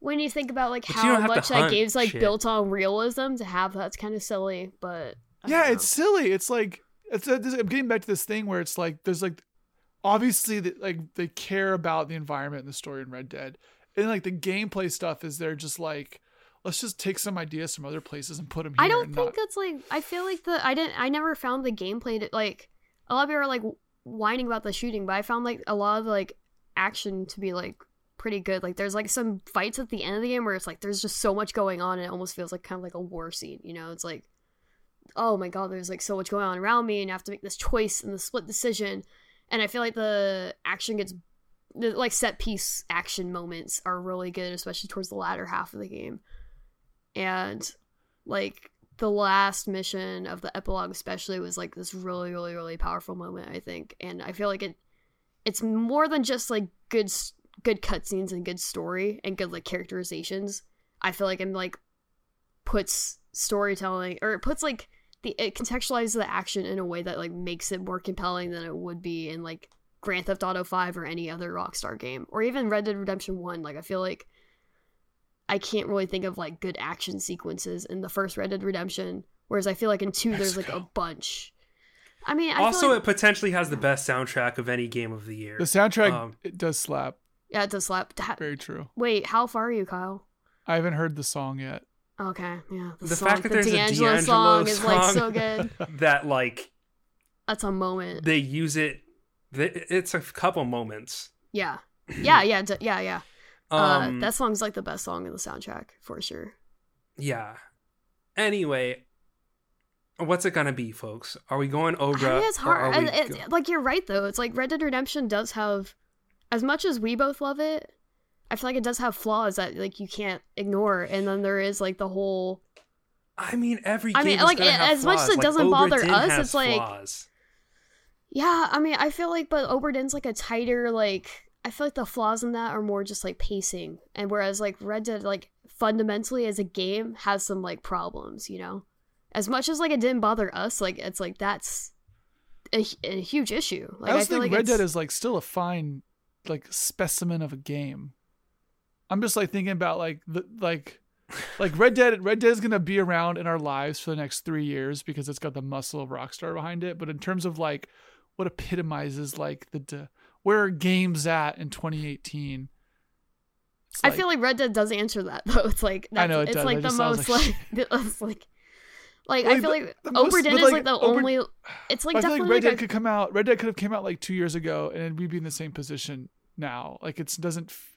When you think about like But how don't have to much that hunt game's like shit. built on realism to have that's kind of silly, but I Yeah, don't it's silly. It's like it's. uh, this- I'm getting back to this thing where it's like there's like obviously that like they care about the environment and the story in Red Dead, and like the gameplay stuff is they're just like let's just take some ideas from other places and put them here. I don't and think not- that's like I feel like the I didn't I never found the gameplay to like a lot of people are like whining about the shooting, but I found like a lot of like action to be like pretty good. Like there's like some fights at the end of the game where it's like there's just so much going on and it almost feels like kind of like a war scene, you know? It's like oh my god, there's like so much going on around me and I have to make this choice and the split decision. And I feel like the action gets the like set piece action moments are really good, especially towards the latter half of the game. And like the last mission of the epilogue especially was like this really really really powerful moment i think and i feel like it it's more than just like good good cutscenes and good story and good like characterizations i feel like i'm like puts storytelling or it puts like the it contextualizes the action in a way that like makes it more compelling than it would be in like grand theft auto 5 or any other rockstar game or even red dead redemption 1 like i feel like I can't really think of like good action sequences in the first Red Dead Redemption, whereas I feel like in two there's like a bunch. I mean, I also, feel like, it potentially has the best soundtrack of any game of the year. The soundtrack Um, it does slap. Yeah, it does slap. Ha- Very true. Wait, how far are you, Kyle? I haven't heard the song yet. Okay, yeah. The song- fact that the there's a D'Angelo, D'Angelo song is like so good. that like That's a moment. they use it. It's a couple moments. Yeah, yeah, yeah, d- yeah, yeah. Um, uh, that song's like the best song in the soundtrack for sure. yeah. Anyway, what's it gonna be, folks? Are we going I Obra? mean, it's or are hard. we It- go- like you're right though. It's like Red Dead Redemption does have, as much as we both love it, I feel like it does have flaws that like you can't ignore. And then there is like the whole I mean, every I mean, like, gonna it- have as much as it Like, doesn't bother us, it's like- flaws. Yeah, I mean, I feel like, but Obra Dinn's like a tighter, like, I feel like the flaws in that are more just like pacing. And whereas like Red Dead, like, fundamentally as a game has some like problems, you know? As much as like it didn't bother us, like, it's like that's a, a huge issue. Like, I also feel think like Red Dead is like still a fine like specimen of a game. I'm just like thinking about like the like like Red Dead Red Dead is gonna be around in our lives for the next three years because it's got the muscle of Rockstar behind it. But in terms of like what epitomizes like the d- where are games at in 2018? it's I feel like Red Dead does answer that though. It's like I that's, know it it's does. like It the most like like, it's like like I feel like the Obra Dinn is like, like the Ober- only. It's like I feel like definitely Red like Dead a, could come out. Red Dead could have came out like two years ago, and we'd be in the same position now. Like it doesn't. f-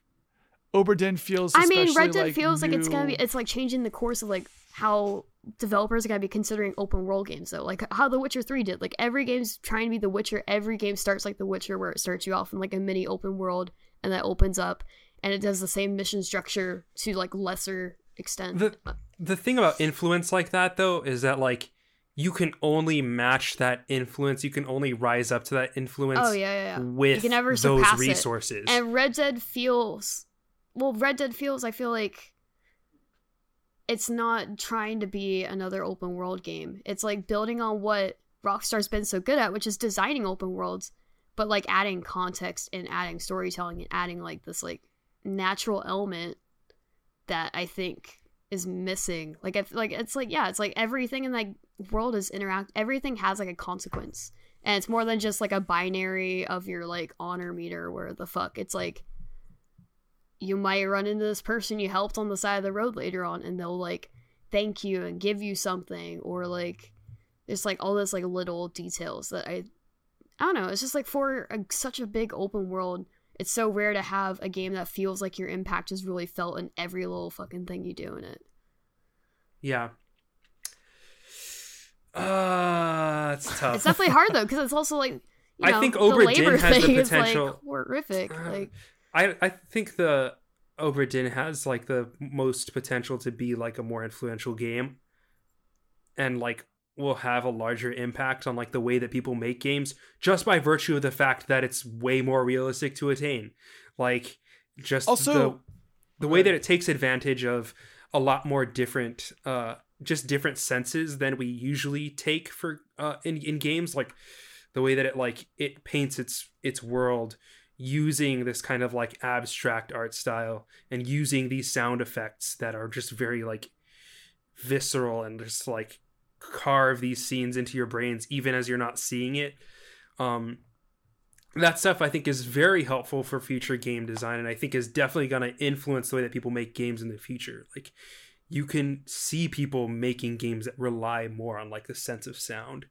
Obra Dinn feels. I mean, Red Dead like, feels like it's gonna be. It's like changing the course of like how developers are gonna be considering open world games though. Like how The Witcher Three did. Like every game's trying to be The Witcher. Every game starts like The Witcher, where it starts you off in like a mini open world, and that opens up, and it does the same mission structure to like lesser extent. The the thing about influence like that though is that like you can only match that influence. You can only rise up to that influence oh yeah, yeah, yeah. with You can never those surpass it. resources. And Red Dead feels well, Red Dead feels I feel like it's not trying to be another open world game. It's like building on what Rockstar's been so good at, which is designing open worlds, but like adding context and adding storytelling and adding like this like natural element that I think is missing. Like if like it's like yeah, it's like everything in that world is interact everything has like a consequence. And it's more than just like a binary of your like honor meter where the fuck. It's like you might run into this person you helped on the side of the road later on and they'll like thank you and give you something or like there's like all this like little details that I I don't know, it's just like for a, such a big open world, it's so rare to have a game that feels like your impact is really felt in every little fucking thing you do in it. yeah. Uh, it's tough. It's definitely hard though because it's also like you I know, think the Obra labor Dinn has the thing is potential- like horrific. Uh, Like I I think the Obra Dinn has like the most potential to be like a more influential game, and like will have a larger impact on like the way that people make games just by virtue of the fact that it's way more realistic to attain. Like just Also- the the way that it takes advantage of a lot more different uh just different senses than we usually take for uh in, in games like the way that it like it paints its its world using this kind of like abstract art style and using these sound effects that are just very like visceral and just like carve these scenes into your brains even as you're not seeing it. Um that stuff i think is very helpful for future game design and i think is definitely going to influence the way that people make games in the future. Like you can see people making games that rely more on like the sense of sound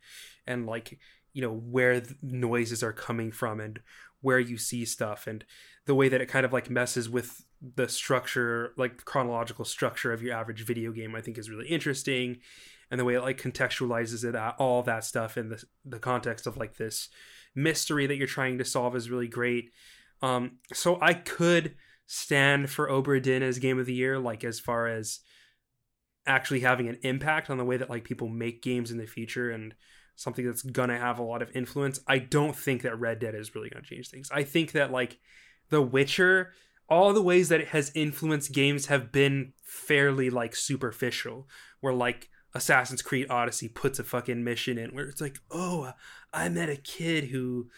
and like you know where noises are coming from and where you see stuff and the way that it kind of like messes with the structure like chronological structure of your average video game i think is really interesting and the way it like contextualizes it all that stuff in the, the context of like this mystery that you're trying to solve is really great um so i could stand for Obra Dinn as game of the year like as far as actually having an impact on the way that like people make games in the future and something that's gonna have a lot of influence. I don't think that Red Dead is really gonna change things. I think that like The Witcher, all the ways that it has influenced games have been fairly like superficial. Where like Assassin's Creed Odyssey puts a fucking mission in where it's like, oh, I met a kid who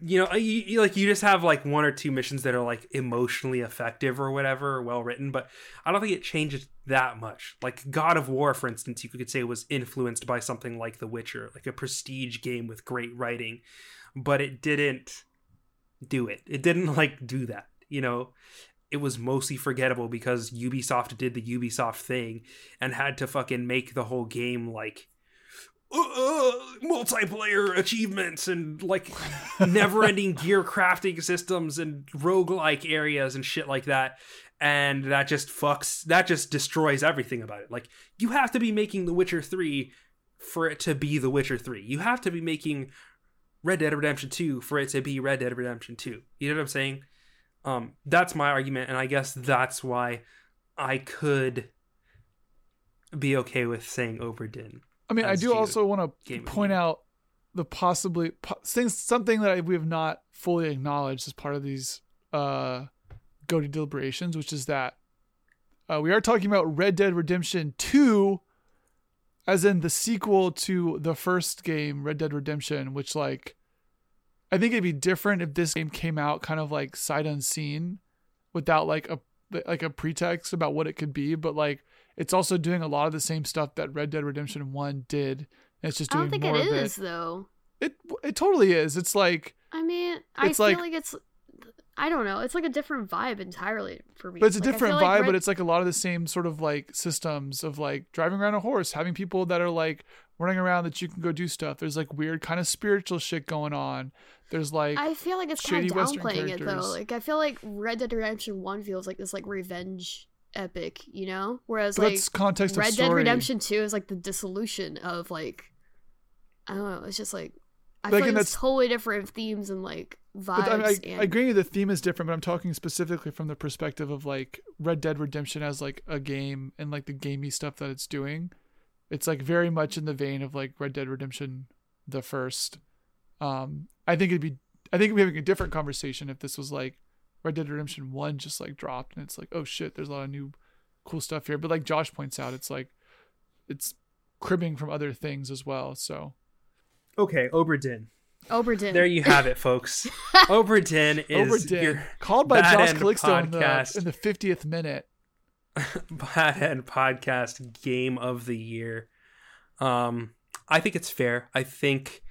you know you, you, like you just have like one or two missions that are like emotionally effective or whatever well written but i don't think it changes that much. Like god of war for instance you could say was influenced by something like the witcher like a prestige game with great writing but it didn't do it. It didn't like do that you know it was mostly forgettable because ubisoft did the ubisoft thing and had to fucking make the whole game like uh, multiplayer achievements and like never-ending gear crafting systems and roguelike areas and shit like that. And that just fucks that just destroys everything about it. Like you have to be making the witcher 3 for it to be the witcher 3 you have to be making red dead redemption 2 for it to be red dead redemption 2 you know what i'm saying um that's my argument and i guess that's why i could be okay with saying Obra Dinn. I mean, I do also want to Game of the point out the possibly po- things something that I, we have not fully acknowledged as part of these uh GOTY deliberations, which is that uh, we are talking about Red Dead Redemption 2 as in the sequel to the first game Red Dead Redemption, which like I think it'd be different if this game came out kind of like sight unseen without like a like a pretext about what it could be, but like it's also doing a lot of the same stuff that Red Dead Redemption 1 did. It's just I doing don't think more it of it. though. It it totally is. It's like I mean, I feel like- like, it's. I don't know. It's like a different vibe entirely for me. but it's a Like, different vibe, like but it's like a lot of the same sort of like systems of like driving around a horse, having people that are like running around that you can go do stuff. There's like weird kind of spiritual shit going on. There's like I feel like it's kind of downplaying it though. Like I feel like Red Dead Redemption One feels like this like revenge epic, you know, whereas but like context Red Dead. Redemption Two is like the dissolution of like I don't know. It's just like I feel like it's totally different themes and like vibes. But I, I, and, I agree the theme is different, but I'm talking specifically from the perspective of like Red Dead Redemption as like a game and like the gamey stuff that it's doing. It's like very much in the vein of like Red Dead Redemption the first. Um I think it'd be I think we'd be having a different conversation if this was like Red Dead Redemption 1 just like dropped and it's like, oh shit, there's a lot of new cool stuff here. But like Josh points out, it's like it's cribbing from other things as well. So Okay, Obra Dinn. Oberdin. There you have it, folks. Obra Dinn is Overdid, your called by Josh End Calixto in the, in the 50th minute. Bad End Podcast Game of the Year. Um, I think it's fair. I think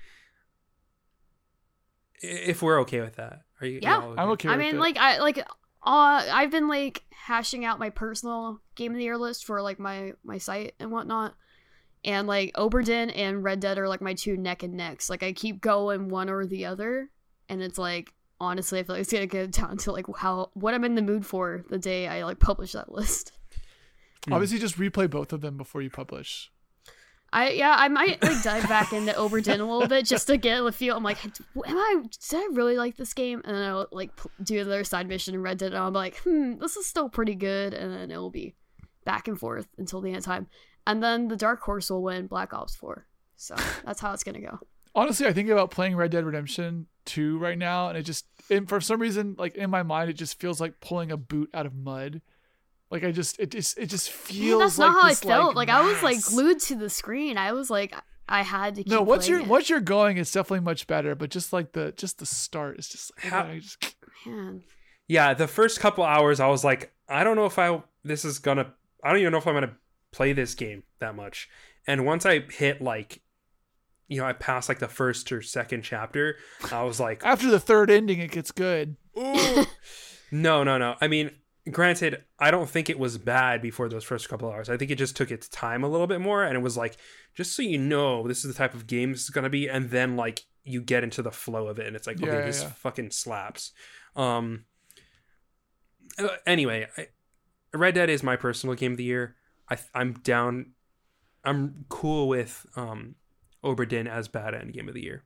if we're okay with that, are you? Yeah. y'all I'm okay? okay. I mean, it. like I like uh I've been like hashing out my personal game of the year list for like my my site and whatnot. And like Obra Dinn and Red Dead are like my two neck and necks. Like I keep going one or the other, and it's like honestly, I feel like it's gonna get down to like how what I'm in the mood for the day I like publish that list. Hmm. Obviously, just replay both of them before you publish. I yeah, I might like dive back into Obra Dinn a little bit just to get a feel. I'm like, am I did I really like this game? And then I'll like p- do another side mission in Red Dead, and I'm like, hmm, this is still pretty good. And then it will be back and forth until the end of time. and then the dark horse will win Black Ops 4. So that's how it's gonna go. Honestly, I think about playing Red Dead Redemption 2 right now, and it just, and for some reason, like in my mind, it just feels like pulling a boot out of mud. Like I just, it just, it just feels. Man, that's like not how I felt. Like, I was like glued to the screen. I was like, I had to. Keep No, what's your playing it. what you're going is definitely much better, but just like the just the start is just like, How- I just Man. yeah the first couple hours i was like i don't know if i this is gonna i don't even know if i'm gonna play this game that much and once i hit like you know i passed like the first or second chapter i was like after the third ending it gets good. No no no. I mean granted i don't think it was bad before those first couple hours. I think it just took its time a little bit more and it was like just so you know this is the type of game this is gonna be and then like you get into the flow of it and it's like okay yeah, this yeah. fucking slaps. Um uh, anyway I, red dead is my personal game of the year. I, i'm down i'm cool with um Obra Dinn as bad end game of the year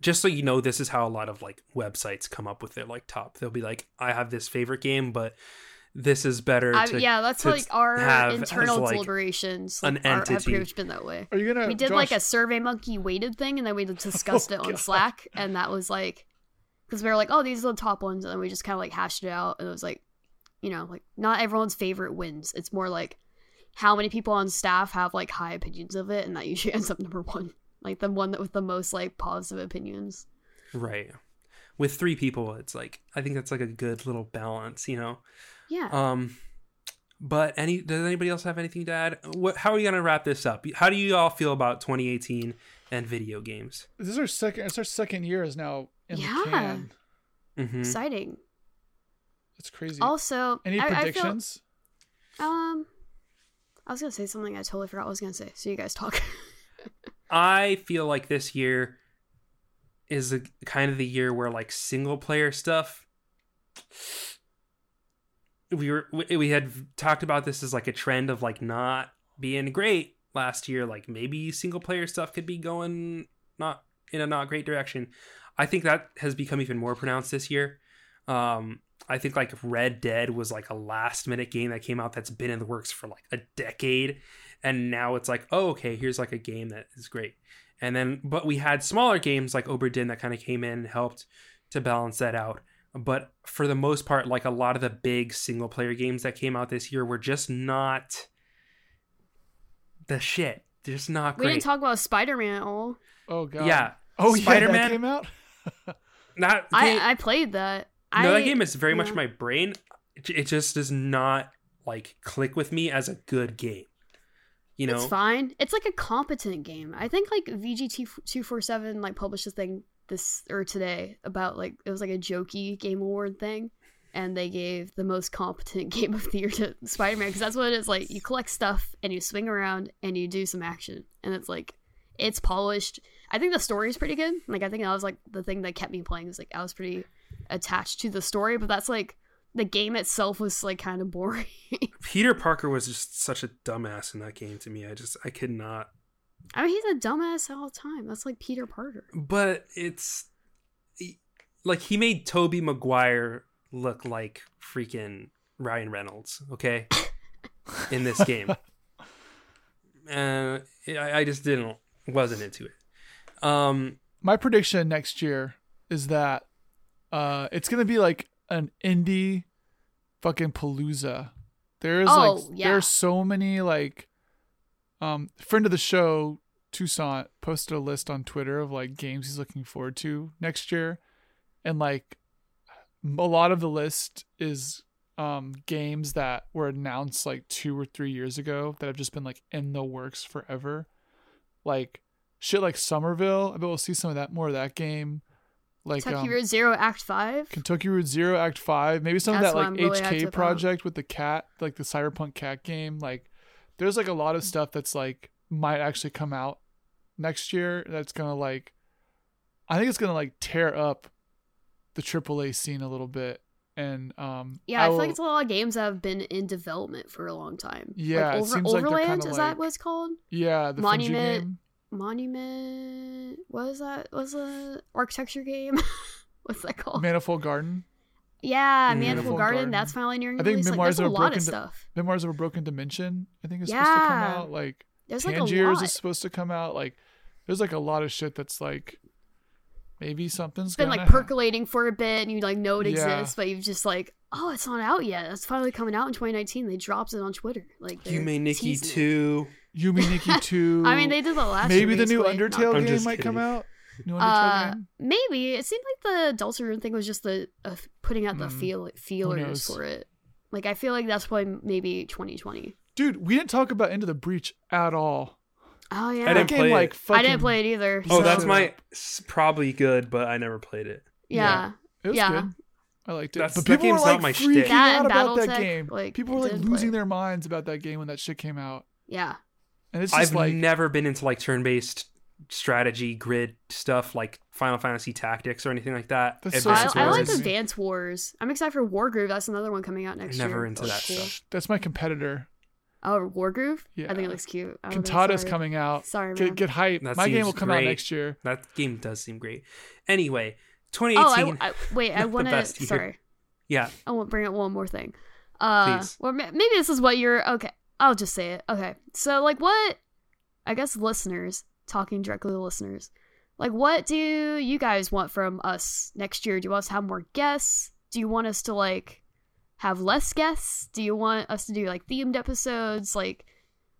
just so you know this is how a lot of like websites come up with their like top they'll be like i have this favorite game but this is better I, to yeah, that's to like our have as, internal like, deliberations. an Like, are, have entity. pretty much been that way. Are you gonna? we did Josh, like a survey monkey weighted thing and then we discussed Oh, it on God. slack and that was like because we were like oh these are the top ones and then we just kind of like hashed it out and it was like you know like not everyone's favorite wins it's more like how many people on staff have like high opinions of it and that usually ends up number one like the one that with the most like positive opinions right with three people it's like i think that's like a good little balance you know yeah um but any does anybody else have anything to add what how are you gonna wrap this up how do you all feel about 2018 and video games this is our second. It's our second year is now in Yeah. the can. hmm exciting It's crazy. also Any I- I feel- predictions? um i was gonna say something i totally forgot what i was gonna say so you guys talk I feel like this year is a, kind of the year where like single player stuff. We were we had talked about this as like a trend of like not being great last year. Like maybe single player stuff could be going not in a not great direction. I think that has become even more pronounced this year. Um, I think like Red Dead was like a last minute game that came out that's been in the works for like a decade and now it's like oh okay here's like a game that is great and then but we had smaller games like Obra Dinn that kind of came in and helped to balance that out but for the most part like a lot of the big single player games that came out this year were just not the shit They're just not we didn't talk about spider-man at all Oh god. yeah Oh. Spider-Man- That came out. not i i played that no that game is very much my brain it, it just does not like click with me as a good game you know It's fine. It's like a competent game. I think like VGT two four seven like published a thing this or today about like it was like a jokey game award thing, and they gave the most competent game of the year to Spider Man because that's what it is. Like you collect stuff and you swing around and you do some action, and it's like it's polished. I think the story is pretty good. Like I think that was like the thing that kept me playing. Is like I was pretty attached to the story, but that's like the game itself was like kind of boring. Peter Parker was just such a dumbass in that game to me. I just I could not. I mean, he's a dumbass all the time. That's like Peter Parker. But it's like he made Tobey Maguire look like freaking Ryan Reynolds, okay? In this game. Uh I, I just didn't wasn't into it. Um My prediction next year is that uh it's gonna be like an indie fucking palooza. There's Oh, like yeah. there's so many like um friend of the show Toussaint posted a list on Twitter of like games he's looking forward to next year. And like a lot of the list is um games that were announced like two or three years ago that have just been like in the works forever. Like shit like Somerville. I bet we'll see some of that more of that game. Like Kentucky um, Road Zero Act Five. Kentucky Route Zero Act Five, maybe some That's of that like really HK about. project with the cat, like the Cyberpunk cat game. Like, there's like a lot of stuff that's like might actually come out next year. That's gonna like, I think it's gonna like tear up the AAA scene a little bit. And um, Yeah, I, feel will- like it's a lot of games that have been in development for a long time. Yeah, like, like they're Overland kinda is like- that what it's called? yeah the Monument-. Monument. What is that? What was the architecture game? What's that called? Manifold Garden. Yeah, Mm. Manifold Manifold Garden, Garden. that's finally nearing I think release. Like, Memoirs there's a of a lot of Broken Di- stuff. Memoirs of a Broken Dimension, I think is supposed to come out. Like There's like a Tangiers lot. is supposed to come out. Like there's like a lot of shit that's like maybe something's It's been gonna like hap- percolating for a bit, and you like know it Yeah. exists, but you've just like, oh, it's not out yet. It's finally coming out in 2019. They dropped it on Twitter. Like You may Nikki too. it. Too. Yume Nikki 2. I mean, they did the last. maybe year, the new basically. Undertale I'm game just might come out. New Undertale Uh, game. maybe it seemed like the Deltarune thing was just the uh, putting out the Hmm. feel feelers for it. Like I feel like that's why maybe 2020. Dude, we didn't talk about Into the Breach at all. Oh yeah, I didn't game play it. like fucking I didn't play it either. Oh, So- that's my probably good, but I never played it. yeah. It was Yeah. good. I liked it. That's- but that people were game's not like my freaking shtick. That out and about that Battletech, game. like, people were like losing play. their minds about that game when that shit came out. Yeah. And it's just I've like never been into like turn-based strategy grid stuff like Final Fantasy Tactics or anything like that. That's so Advance I, I like Wars. Advance Wars. I'm excited for Wargroove. That's another one coming out next Never year. Never into Looks that cool. stuff. that's my competitor. Oh, Wargroove? I Yeah. think it looks cute. Oh, okay, Cantata's coming out. Sorry, man. Get get hype. That My game will come out next year. That game does seem great. Anyway, Oh, 2018. I, I, wait. I want to. best. Sorry. yeah, I want to bring up one more thing. Uh, Please. Or maybe this is what you're. Okay. I'll just say it. Okay. So, like, what. I guess listeners, talking directly to listeners, like, what do you guys want from us next year? Do you want us to have more guests? Do you want us to, like, have less guests? Do you want us to do, like, themed episodes? Like,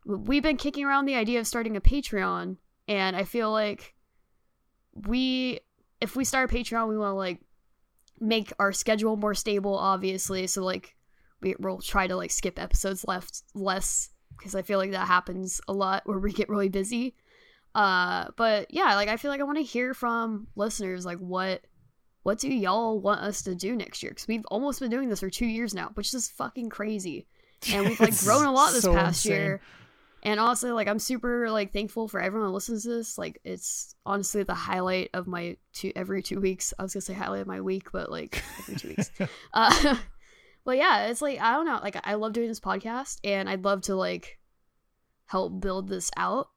we've been kicking around the idea of starting a Patreon, and I feel like we, if we start a Patreon, we want to, like, make our schedule more stable, obviously. So, like, we'll try to, like, skip episodes left less because I feel like that happens a lot where we get really busy. Uh, but yeah, like I feel like I want to hear from listeners, like what what do y'all want us to do next year? Because we've almost been doing this for two years now, which is fucking crazy, and we've like grown a lot this so past insane. year. And honestly, like I'm super like thankful for everyone who listens to this. Like it's honestly the highlight of my two every two weeks. I was gonna say highlight of my week, but like every two weeks. Uh, but yeah, it's like I don't know. Like I love doing this podcast, and I'd love to like help build this out,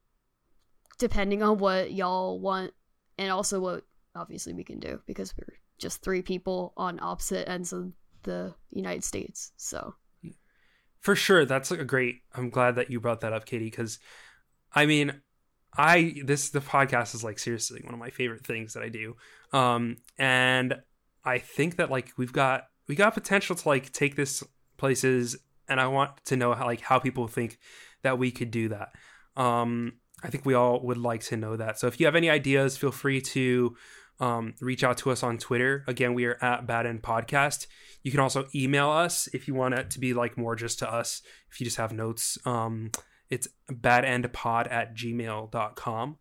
depending on what y'all want, and also what obviously we can do because we're just three people on opposite ends of the United States. So for sure. That's a great. I'm glad that you brought that up, Katie, because I mean, I this the podcast is like seriously one of my favorite things that I do. Um, and I think that like we've got we got potential to like take this places, and I want to know how like how people think that we could do that. Um, I think we all would like to know that. So if you have any ideas, feel free to um, reach out to us on Twitter. Again, we are at Bad End Podcast. You can also email us if you want it to be like more just to us. If you just have notes, um, it's badendpod at gmail.com.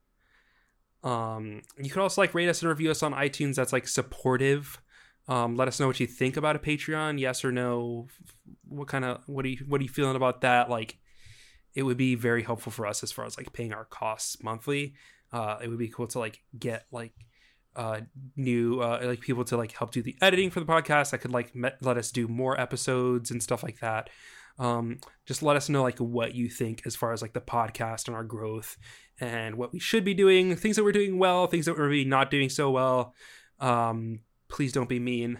Um, you can also like rate us and review us on iTunes. That's like supportive. Um, let us know what you think about a Patreon. Yes or no. What kind of what are you what are you feeling about that? Like, it would be very helpful for us as far as like paying our costs monthly. Uh, it would be cool to like get like uh new uh like people to like help do the editing for the podcast that could like me- let us do more episodes and stuff like that um just let us know like what you think as far as like the podcast and our growth and what we should be doing things that we're doing well things that we're maybe not doing so well um please don't be mean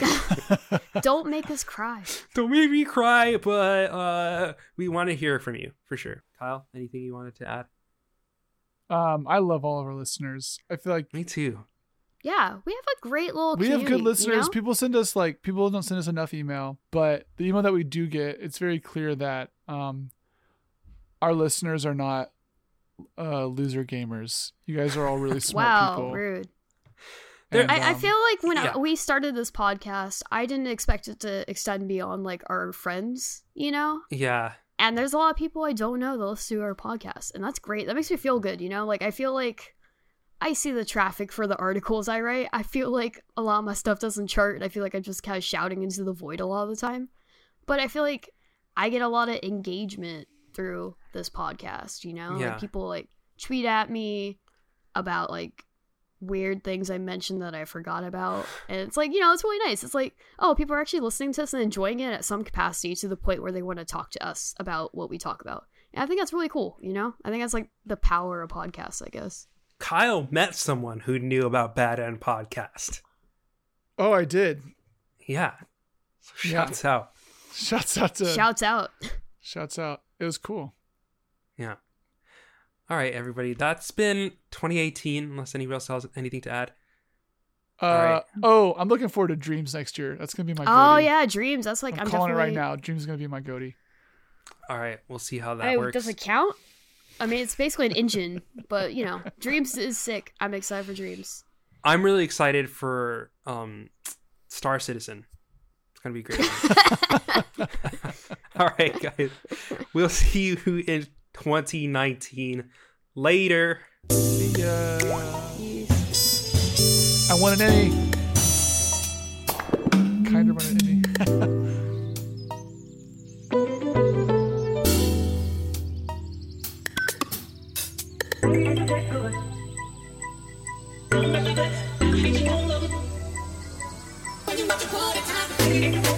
don't make us cry. don't make me cry but uh we want to hear from you for sure kyle anything you wanted to add Um, I love all of our listeners. I feel like me too Yeah, we have a great little. we have good listeners. You know? People send us like people don't send us enough email, but the email that we do get, it's very clear that um our listeners are not uh loser gamers. You guys are all really smart wow, people. rude. And, I, I um, feel like when yeah. I, we started this podcast, I didn't expect it to extend beyond like our friends, you know. yeah And there's a lot of people I don't know that listen to our podcast, and that's great. That makes me feel good, you know. Like I feel like I see the traffic for the articles I write. I feel like a lot of my stuff doesn't chart. and I feel like I'm just kind of shouting into the void a lot of the time. But I feel like I get a lot of engagement through this podcast, you know? Yeah. Like people like tweet at me about like weird things I mentioned that I forgot about. And it's like, you know, it's really nice. It's like, oh, people are actually listening to us and enjoying it at some capacity to the point where they want to talk to us about what we talk about. And I think that's really cool, you know? I think that's like the power of podcasts, I guess. kyle met someone who knew about bad end podcast Oh, I did. yeah. So Yeah. shouts out. Shouts out to Shouts out. shouts out. It was cool. Yeah. All right, everybody. That's been 2018. Unless anybody else has anything to add. Uh, right. Oh, I'm looking forward to Dreams next year. That's gonna be my. Oh GOTY. yeah, dreams. That's like I'm, I'm, calling it right now. Dreams is gonna be my GOTY. All right, we'll see how that Hey, works. does it count? I mean, it's basically an engine, but you know, dreams is sick. I'm excited for dreams. I'm really excited for um, Star Citizen. It's gonna be great. All right, guys. We'll see you in 2019. Later. See ya. I want an A. Kind of want an A.